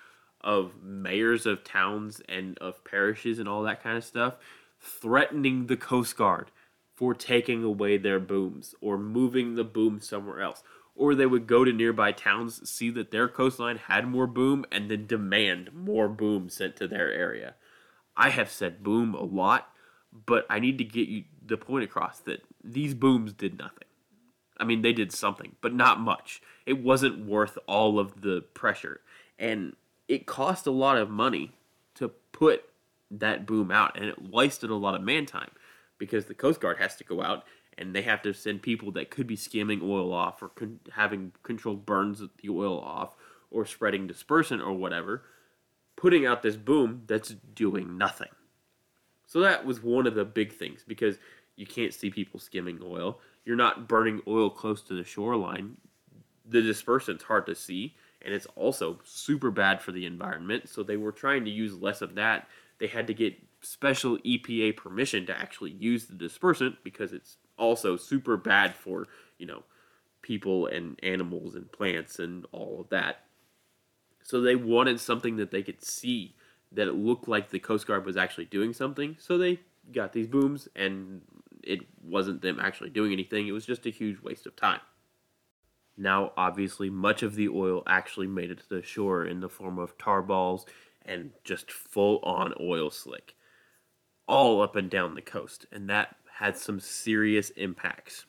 of mayors of towns and of parishes and all that kind of stuff threatening the Coast Guard for taking away their booms or moving the boom somewhere else. Or they would go to nearby towns, see that their coastline had more boom, and then demand more boom sent to their area. I have said boom a lot, but I need to get you the point across that these booms did nothing. I mean, they did something, but not much. It wasn't worth all of the pressure. And it cost a lot of money to put that boom out, and it wasted a lot of man time because the Coast Guard has to go out and they have to send people that could be skimming oil off or con- having controlled burns of the oil off or spreading dispersant or whatever, putting out this boom that's doing nothing. So that was one of the big things because you can't see people skimming oil. You're not burning oil close to the shoreline. The dispersant's hard to see, and it's also super bad for the environment. So they were trying to use less of that. They had to get special EPA permission to actually use the dispersant because it's also super bad for, you know, people and animals and plants and all of that. So they wanted something that they could see that it looked like the Coast Guard was actually doing something. So they got these booms and it wasn't them actually doing anything. It was just a huge waste of time. Now, obviously, much of the oil actually made it to the shore in the form of tar balls and just full on oil slick all up and down the coast, and that had some serious impacts.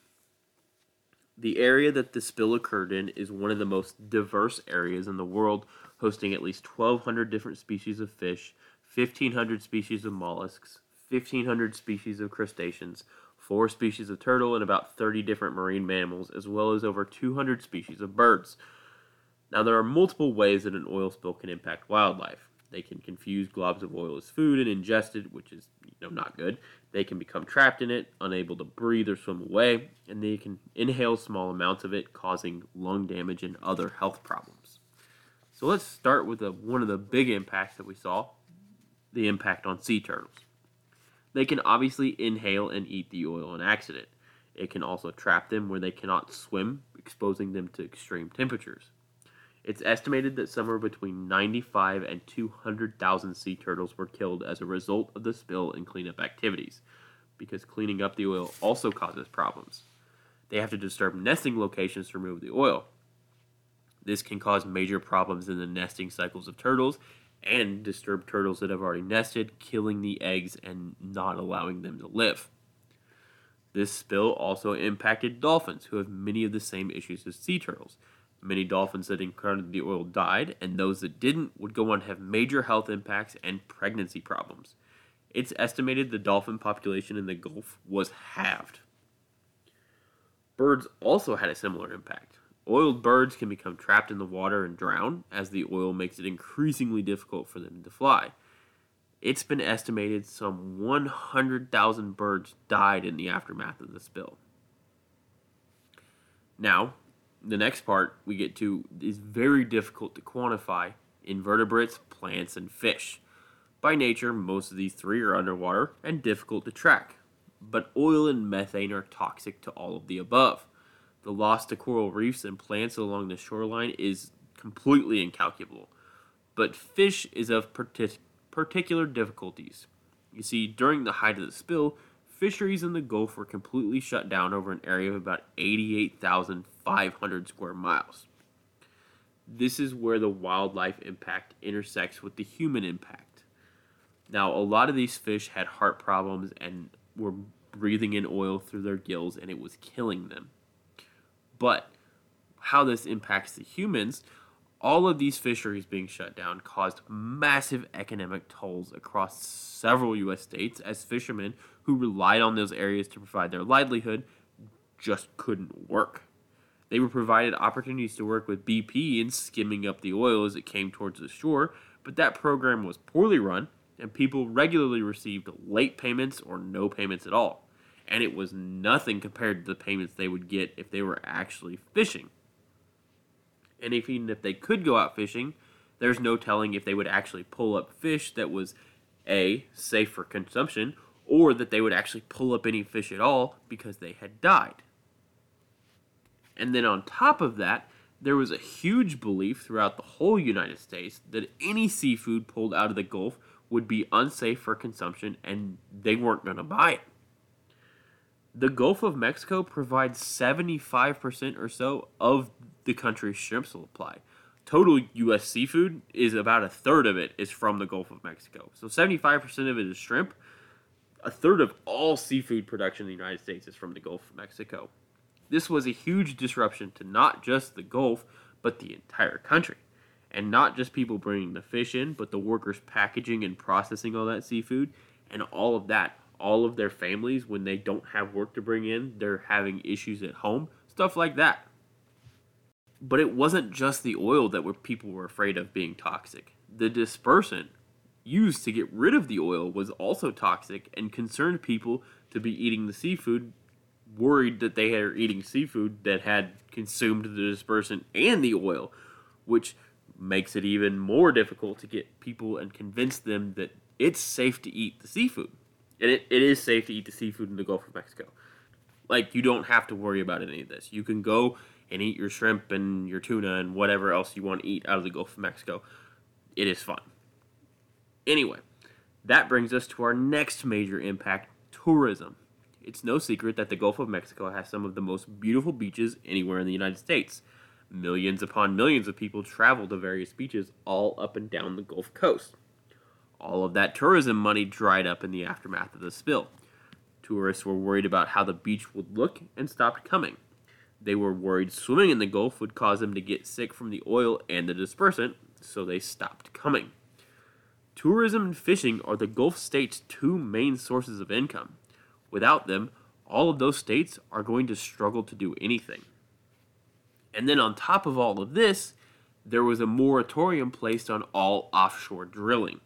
The area that the spill occurred in is one of the most diverse areas in the world, hosting at least 1,200 different species of fish, 1,500 species of mollusks, 1,500 species of crustaceans, four species of turtle, and about 30 different marine mammals, as well as over 200 species of birds. Now, there are multiple ways that an oil spill can impact wildlife. They can confuse globs of oil as food and ingest it, which is you know not good. They can become trapped in it, unable to breathe or swim away, and they can inhale small amounts of it, causing lung damage and other health problems. So let's start with a, one of the big impacts that we saw, the impact on sea turtles. They can obviously inhale and eat the oil in accident. It can also trap them where they cannot swim, exposing them to extreme temperatures. It's estimated that somewhere between 95 and 200,000 sea turtles were killed as a result of the spill and cleanup activities, because cleaning up the oil also causes problems. They have to disturb nesting locations to remove the oil. This can cause major problems in the nesting cycles of turtles and disturb turtles that have already nested, killing the eggs and not allowing them to live. This spill also impacted dolphins, who have many of the same issues as sea turtles. Many dolphins that encountered the oil died, and those that didn't would go on to have major health impacts and pregnancy problems. It's estimated the dolphin population in the Gulf was halved. Birds also had a similar impact. Oiled birds can become trapped in the water and drown, as the oil makes it increasingly difficult for them to fly. It's been estimated some 100,000 birds died in the aftermath of the spill. Now, the next part we get to is very difficult to quantify invertebrates, plants, and fish. By nature, most of these three are underwater and difficult to track, but oil and methane are toxic to all of the above. The loss to coral reefs and plants along the shoreline is completely incalculable, but fish is of partic- particular difficulties. You see, during the height of the spill, fisheries in the Gulf were completely shut down over an area of about 88,500 square miles. This is where the wildlife impact intersects with the human impact. Now, a lot of these fish had heart problems and were breathing in oil through their gills, and it was killing them. But how this impacts the humans, all of these fisheries being shut down caused massive economic tolls across several U.S. states as fishermen who relied on those areas to provide their livelihood just couldn't work. They were provided opportunities to work with BP in skimming up the oil as it came towards the shore, but that program was poorly run, and people regularly received late payments or no payments at all. And it was nothing compared to the payments they would get if they were actually fishing. And if, even if they could go out fishing, there's no telling if they would actually pull up fish that was A, safe for consumption, or that they would actually pull up any fish at all because they had died. And then on top of that, there was a huge belief throughout the whole United States that any seafood pulled out of the Gulf would be unsafe for consumption and they weren't going to buy it. The Gulf of Mexico provides 75% or so of the country's shrimp supply. Total U.S. seafood is about a third of it is from the Gulf of Mexico. So 75% of it is shrimp. A third of all seafood production in the United States is from the Gulf of Mexico. This was a huge disruption to not just the Gulf, but the entire country. And not just people bringing the fish in, but the workers packaging and processing all that seafood and all of that. All of their families, when they don't have work to bring in, they're having issues at home, stuff like that. But it wasn't just the oil that were, people were afraid of being toxic. The dispersant used to get rid of the oil was also toxic and concerned people to be eating the seafood worried that they are eating seafood that had consumed the dispersant and the oil, which makes it even more difficult to get people and convince them that it's safe to eat the seafood. And it, it is safe to eat the seafood in the Gulf of Mexico. Like, you don't have to worry about any of this. You can go and eat your shrimp and your tuna and whatever else you want to eat out of the Gulf of Mexico. It is fun. Anyway, that brings us to our next major impact tourism. It's no secret that the Gulf of Mexico has some of the most beautiful beaches anywhere in the United States. Millions upon millions of people travel to various beaches all up and down the Gulf Coast. All of that tourism money dried up in the aftermath of the spill. Tourists were worried about how the beach would look and stopped coming. They were worried swimming in the Gulf would cause them to get sick from the oil and the dispersant, so they stopped coming. Tourism and fishing are the Gulf states' two main sources of income. Without them, all of those states are going to struggle to do anything. And then on top of all of this, there was a moratorium placed on all offshore drilling.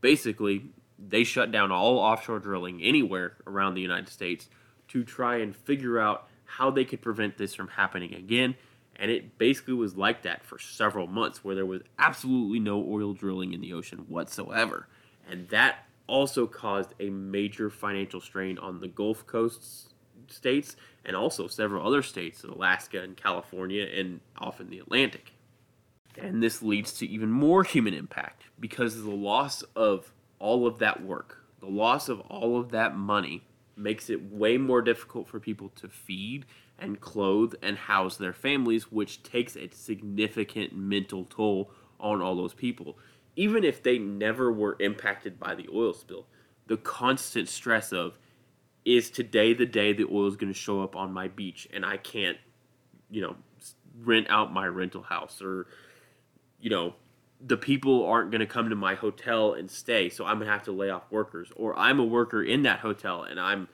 Basically, they shut down all offshore drilling anywhere around the United States to try and figure out how they could prevent this from happening again. And it basically was like that for several months, where there was absolutely no oil drilling in the ocean whatsoever. And that also caused a major financial strain on the Gulf Coast states and also several other states, Alaska and California, and off in the Atlantic. And this leads to even more human impact because the loss of all of that work, the loss of all of that money, makes it way more difficult for people to feed and clothe and house their families, which takes a significant mental toll on all those people. Even if they never were impacted by the oil spill, the constant stress of is today the day the oil is going to show up on my beach and I can't, you know, rent out my rental house or, you know, the people aren't going to come to my hotel and stay, so I'm going to have to lay off workers. Or I'm a worker in that hotel and I'm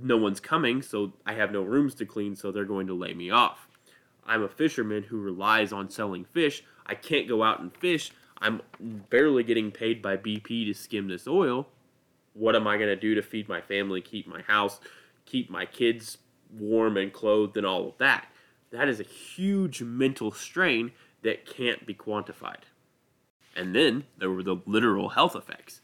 no one's coming, so I have no rooms to clean, so they're going to lay me off. I'm a fisherman who relies on selling fish. I can't go out and fish. I'm barely getting paid by BP to skim this oil. What am I going to do to feed my family, keep my house, keep my kids warm and clothed, and all of that? That is a huge mental strain that can't be quantified. And then there were the literal health effects.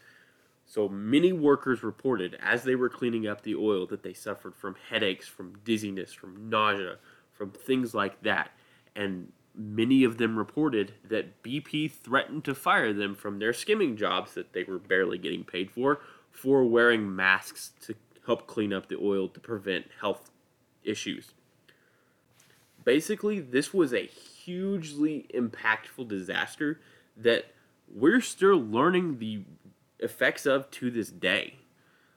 So many workers reported as they were cleaning up the oil that they suffered from headaches, from dizziness, from nausea, from things like that. And many of them reported that BP threatened to fire them from their skimming jobs that they were barely getting paid for for wearing masks to help clean up the oil to prevent health issues. Basically, this was a hugely impactful disaster that we're still learning the effects of to this day.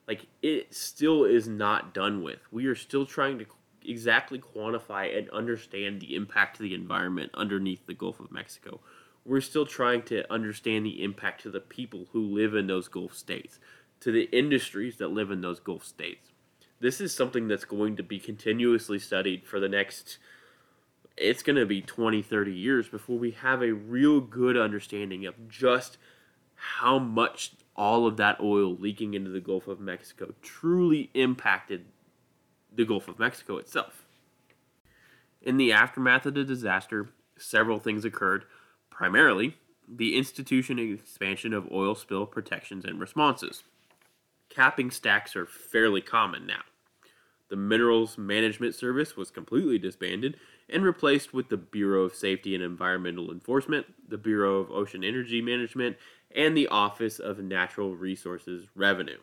Like it still is not done with. We are still trying to exactly quantify and understand the impact to the environment underneath the Gulf of Mexico. We're still trying to understand the impact to the people who live in those Gulf states, to the industries that live in those Gulf states. This is something that's going to be continuously studied for the next it's going to be 20 30 years before we have a real good understanding of just how much all of that oil leaking into the Gulf of Mexico truly impacted the Gulf of Mexico itself. In the aftermath of the disaster, several things occurred, primarily the institution and expansion of oil spill protections and responses. Capping stacks are fairly common now. The Minerals Management Service was completely disbanded and replaced with the Bureau of Safety and Environmental Enforcement, the Bureau of Ocean Energy Management, and the Office of Natural Resources Revenue.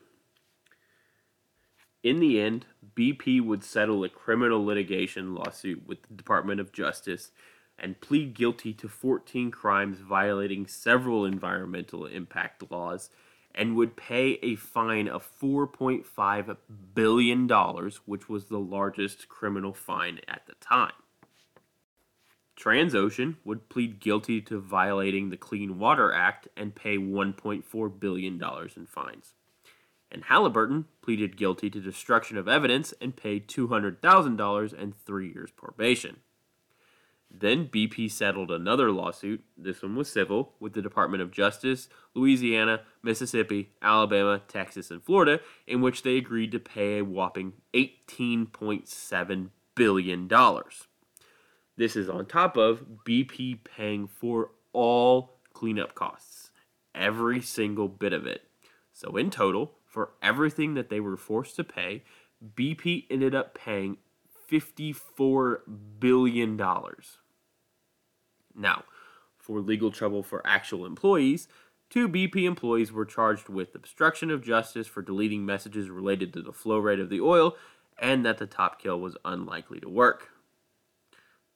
In the end, BP would settle a criminal litigation lawsuit with the Department of Justice and plead guilty to 14 crimes violating several environmental impact laws and would pay a fine of $4.5 billion, which was the largest criminal fine at the time. Transocean would plead guilty to violating the Clean Water Act and pay $1.4 billion in fines. And Halliburton pleaded guilty to destruction of evidence and paid $200,000 and three years probation. Then BP settled another lawsuit, this one was civil, with the Department of Justice, Louisiana, Mississippi, Alabama, Texas, and Florida, in which they agreed to pay a whopping $18.7 billion. This is on top of BP paying for all cleanup costs, every single bit of it. So, in total, for everything that they were forced to pay, BP ended up paying $54 billion. Now, for legal trouble for actual employees, two BP employees were charged with obstruction of justice for deleting messages related to the flow rate of the oil and that the top kill was unlikely to work.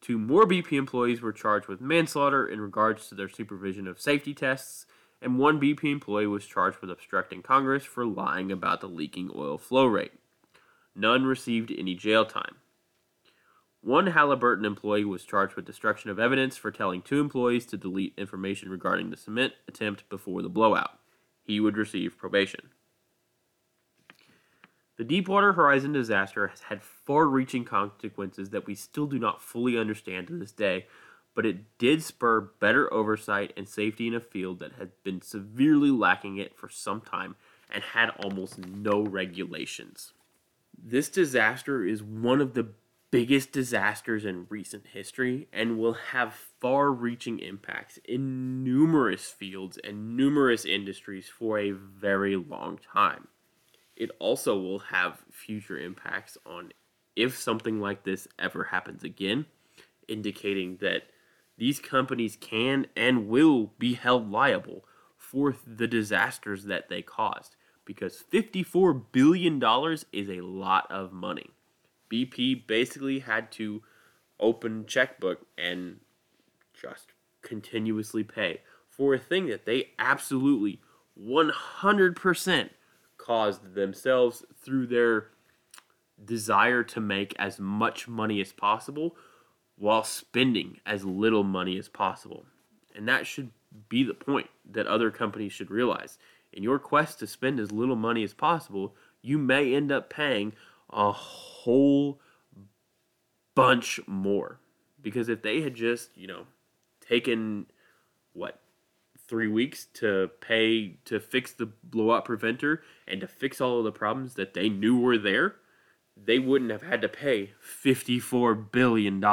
Two more BP employees were charged with manslaughter in regards to their supervision of safety tests, and one BP employee was charged with obstructing Congress for lying about the leaking oil flow rate. None received any jail time. One Halliburton employee was charged with destruction of evidence for telling two employees to delete information regarding the cement attempt before the blowout. He would receive probation. The Deepwater Horizon disaster has had far reaching consequences that we still do not fully understand to this day, but it did spur better oversight and safety in a field that had been severely lacking it for some time and had almost no regulations. This disaster is one of the biggest disasters in recent history and will have far reaching impacts in numerous fields and numerous industries for a very long time. It also will have future impacts on if something like this ever happens again, indicating that these companies can and will be held liable for the disasters that they caused because $54 billion is a lot of money. BP basically had to open checkbook and just continuously pay for a thing that they absolutely 100% caused themselves through their desire to make as much money as possible while spending as little money as possible. And that should be the point that other companies should realize. In your quest to spend as little money as possible, you may end up paying a whole bunch more. Because if they had just, you know, taken what three weeks to pay to fix the blowout preventer and to fix all of the problems that they knew were there, they wouldn't have had to pay $54 billion.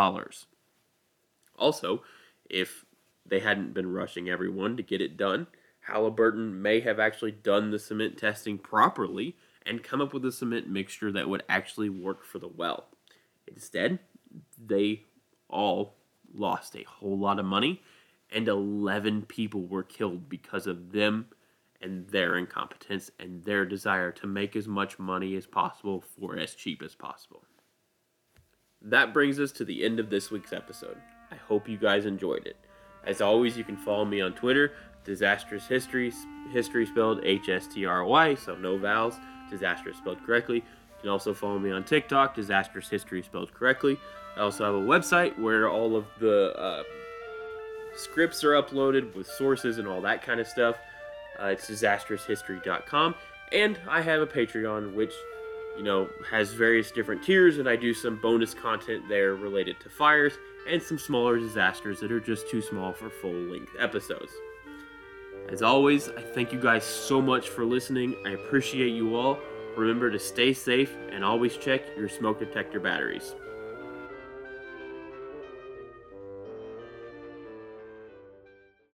Also, if they hadn't been rushing everyone to get it done, Halliburton may have actually done the cement testing properly and come up with a cement mixture that would actually work for the well. Instead, they all lost a whole lot of money, and 11 people were killed because of them and their incompetence and their desire to make as much money as possible for as cheap as possible. That brings us to the end of this week's episode. I hope you guys enjoyed it. As always, you can follow me on Twitter, Disastrous History, history spelled H S T R Y, so no vowels, disastrous spelled correctly. You can also follow me on TikTok, Disastrous History spelled correctly. I also have a website where all of the uh, scripts are uploaded with sources and all that kind of stuff. Uh, it's disastroushistory.com. And I have a Patreon, which, you know, has various different tiers, and I do some bonus content there related to fires and some smaller disasters that are just too small for full length episodes. As always, I thank you guys so much for listening. I appreciate you all. Remember to stay safe and always check your smoke detector batteries.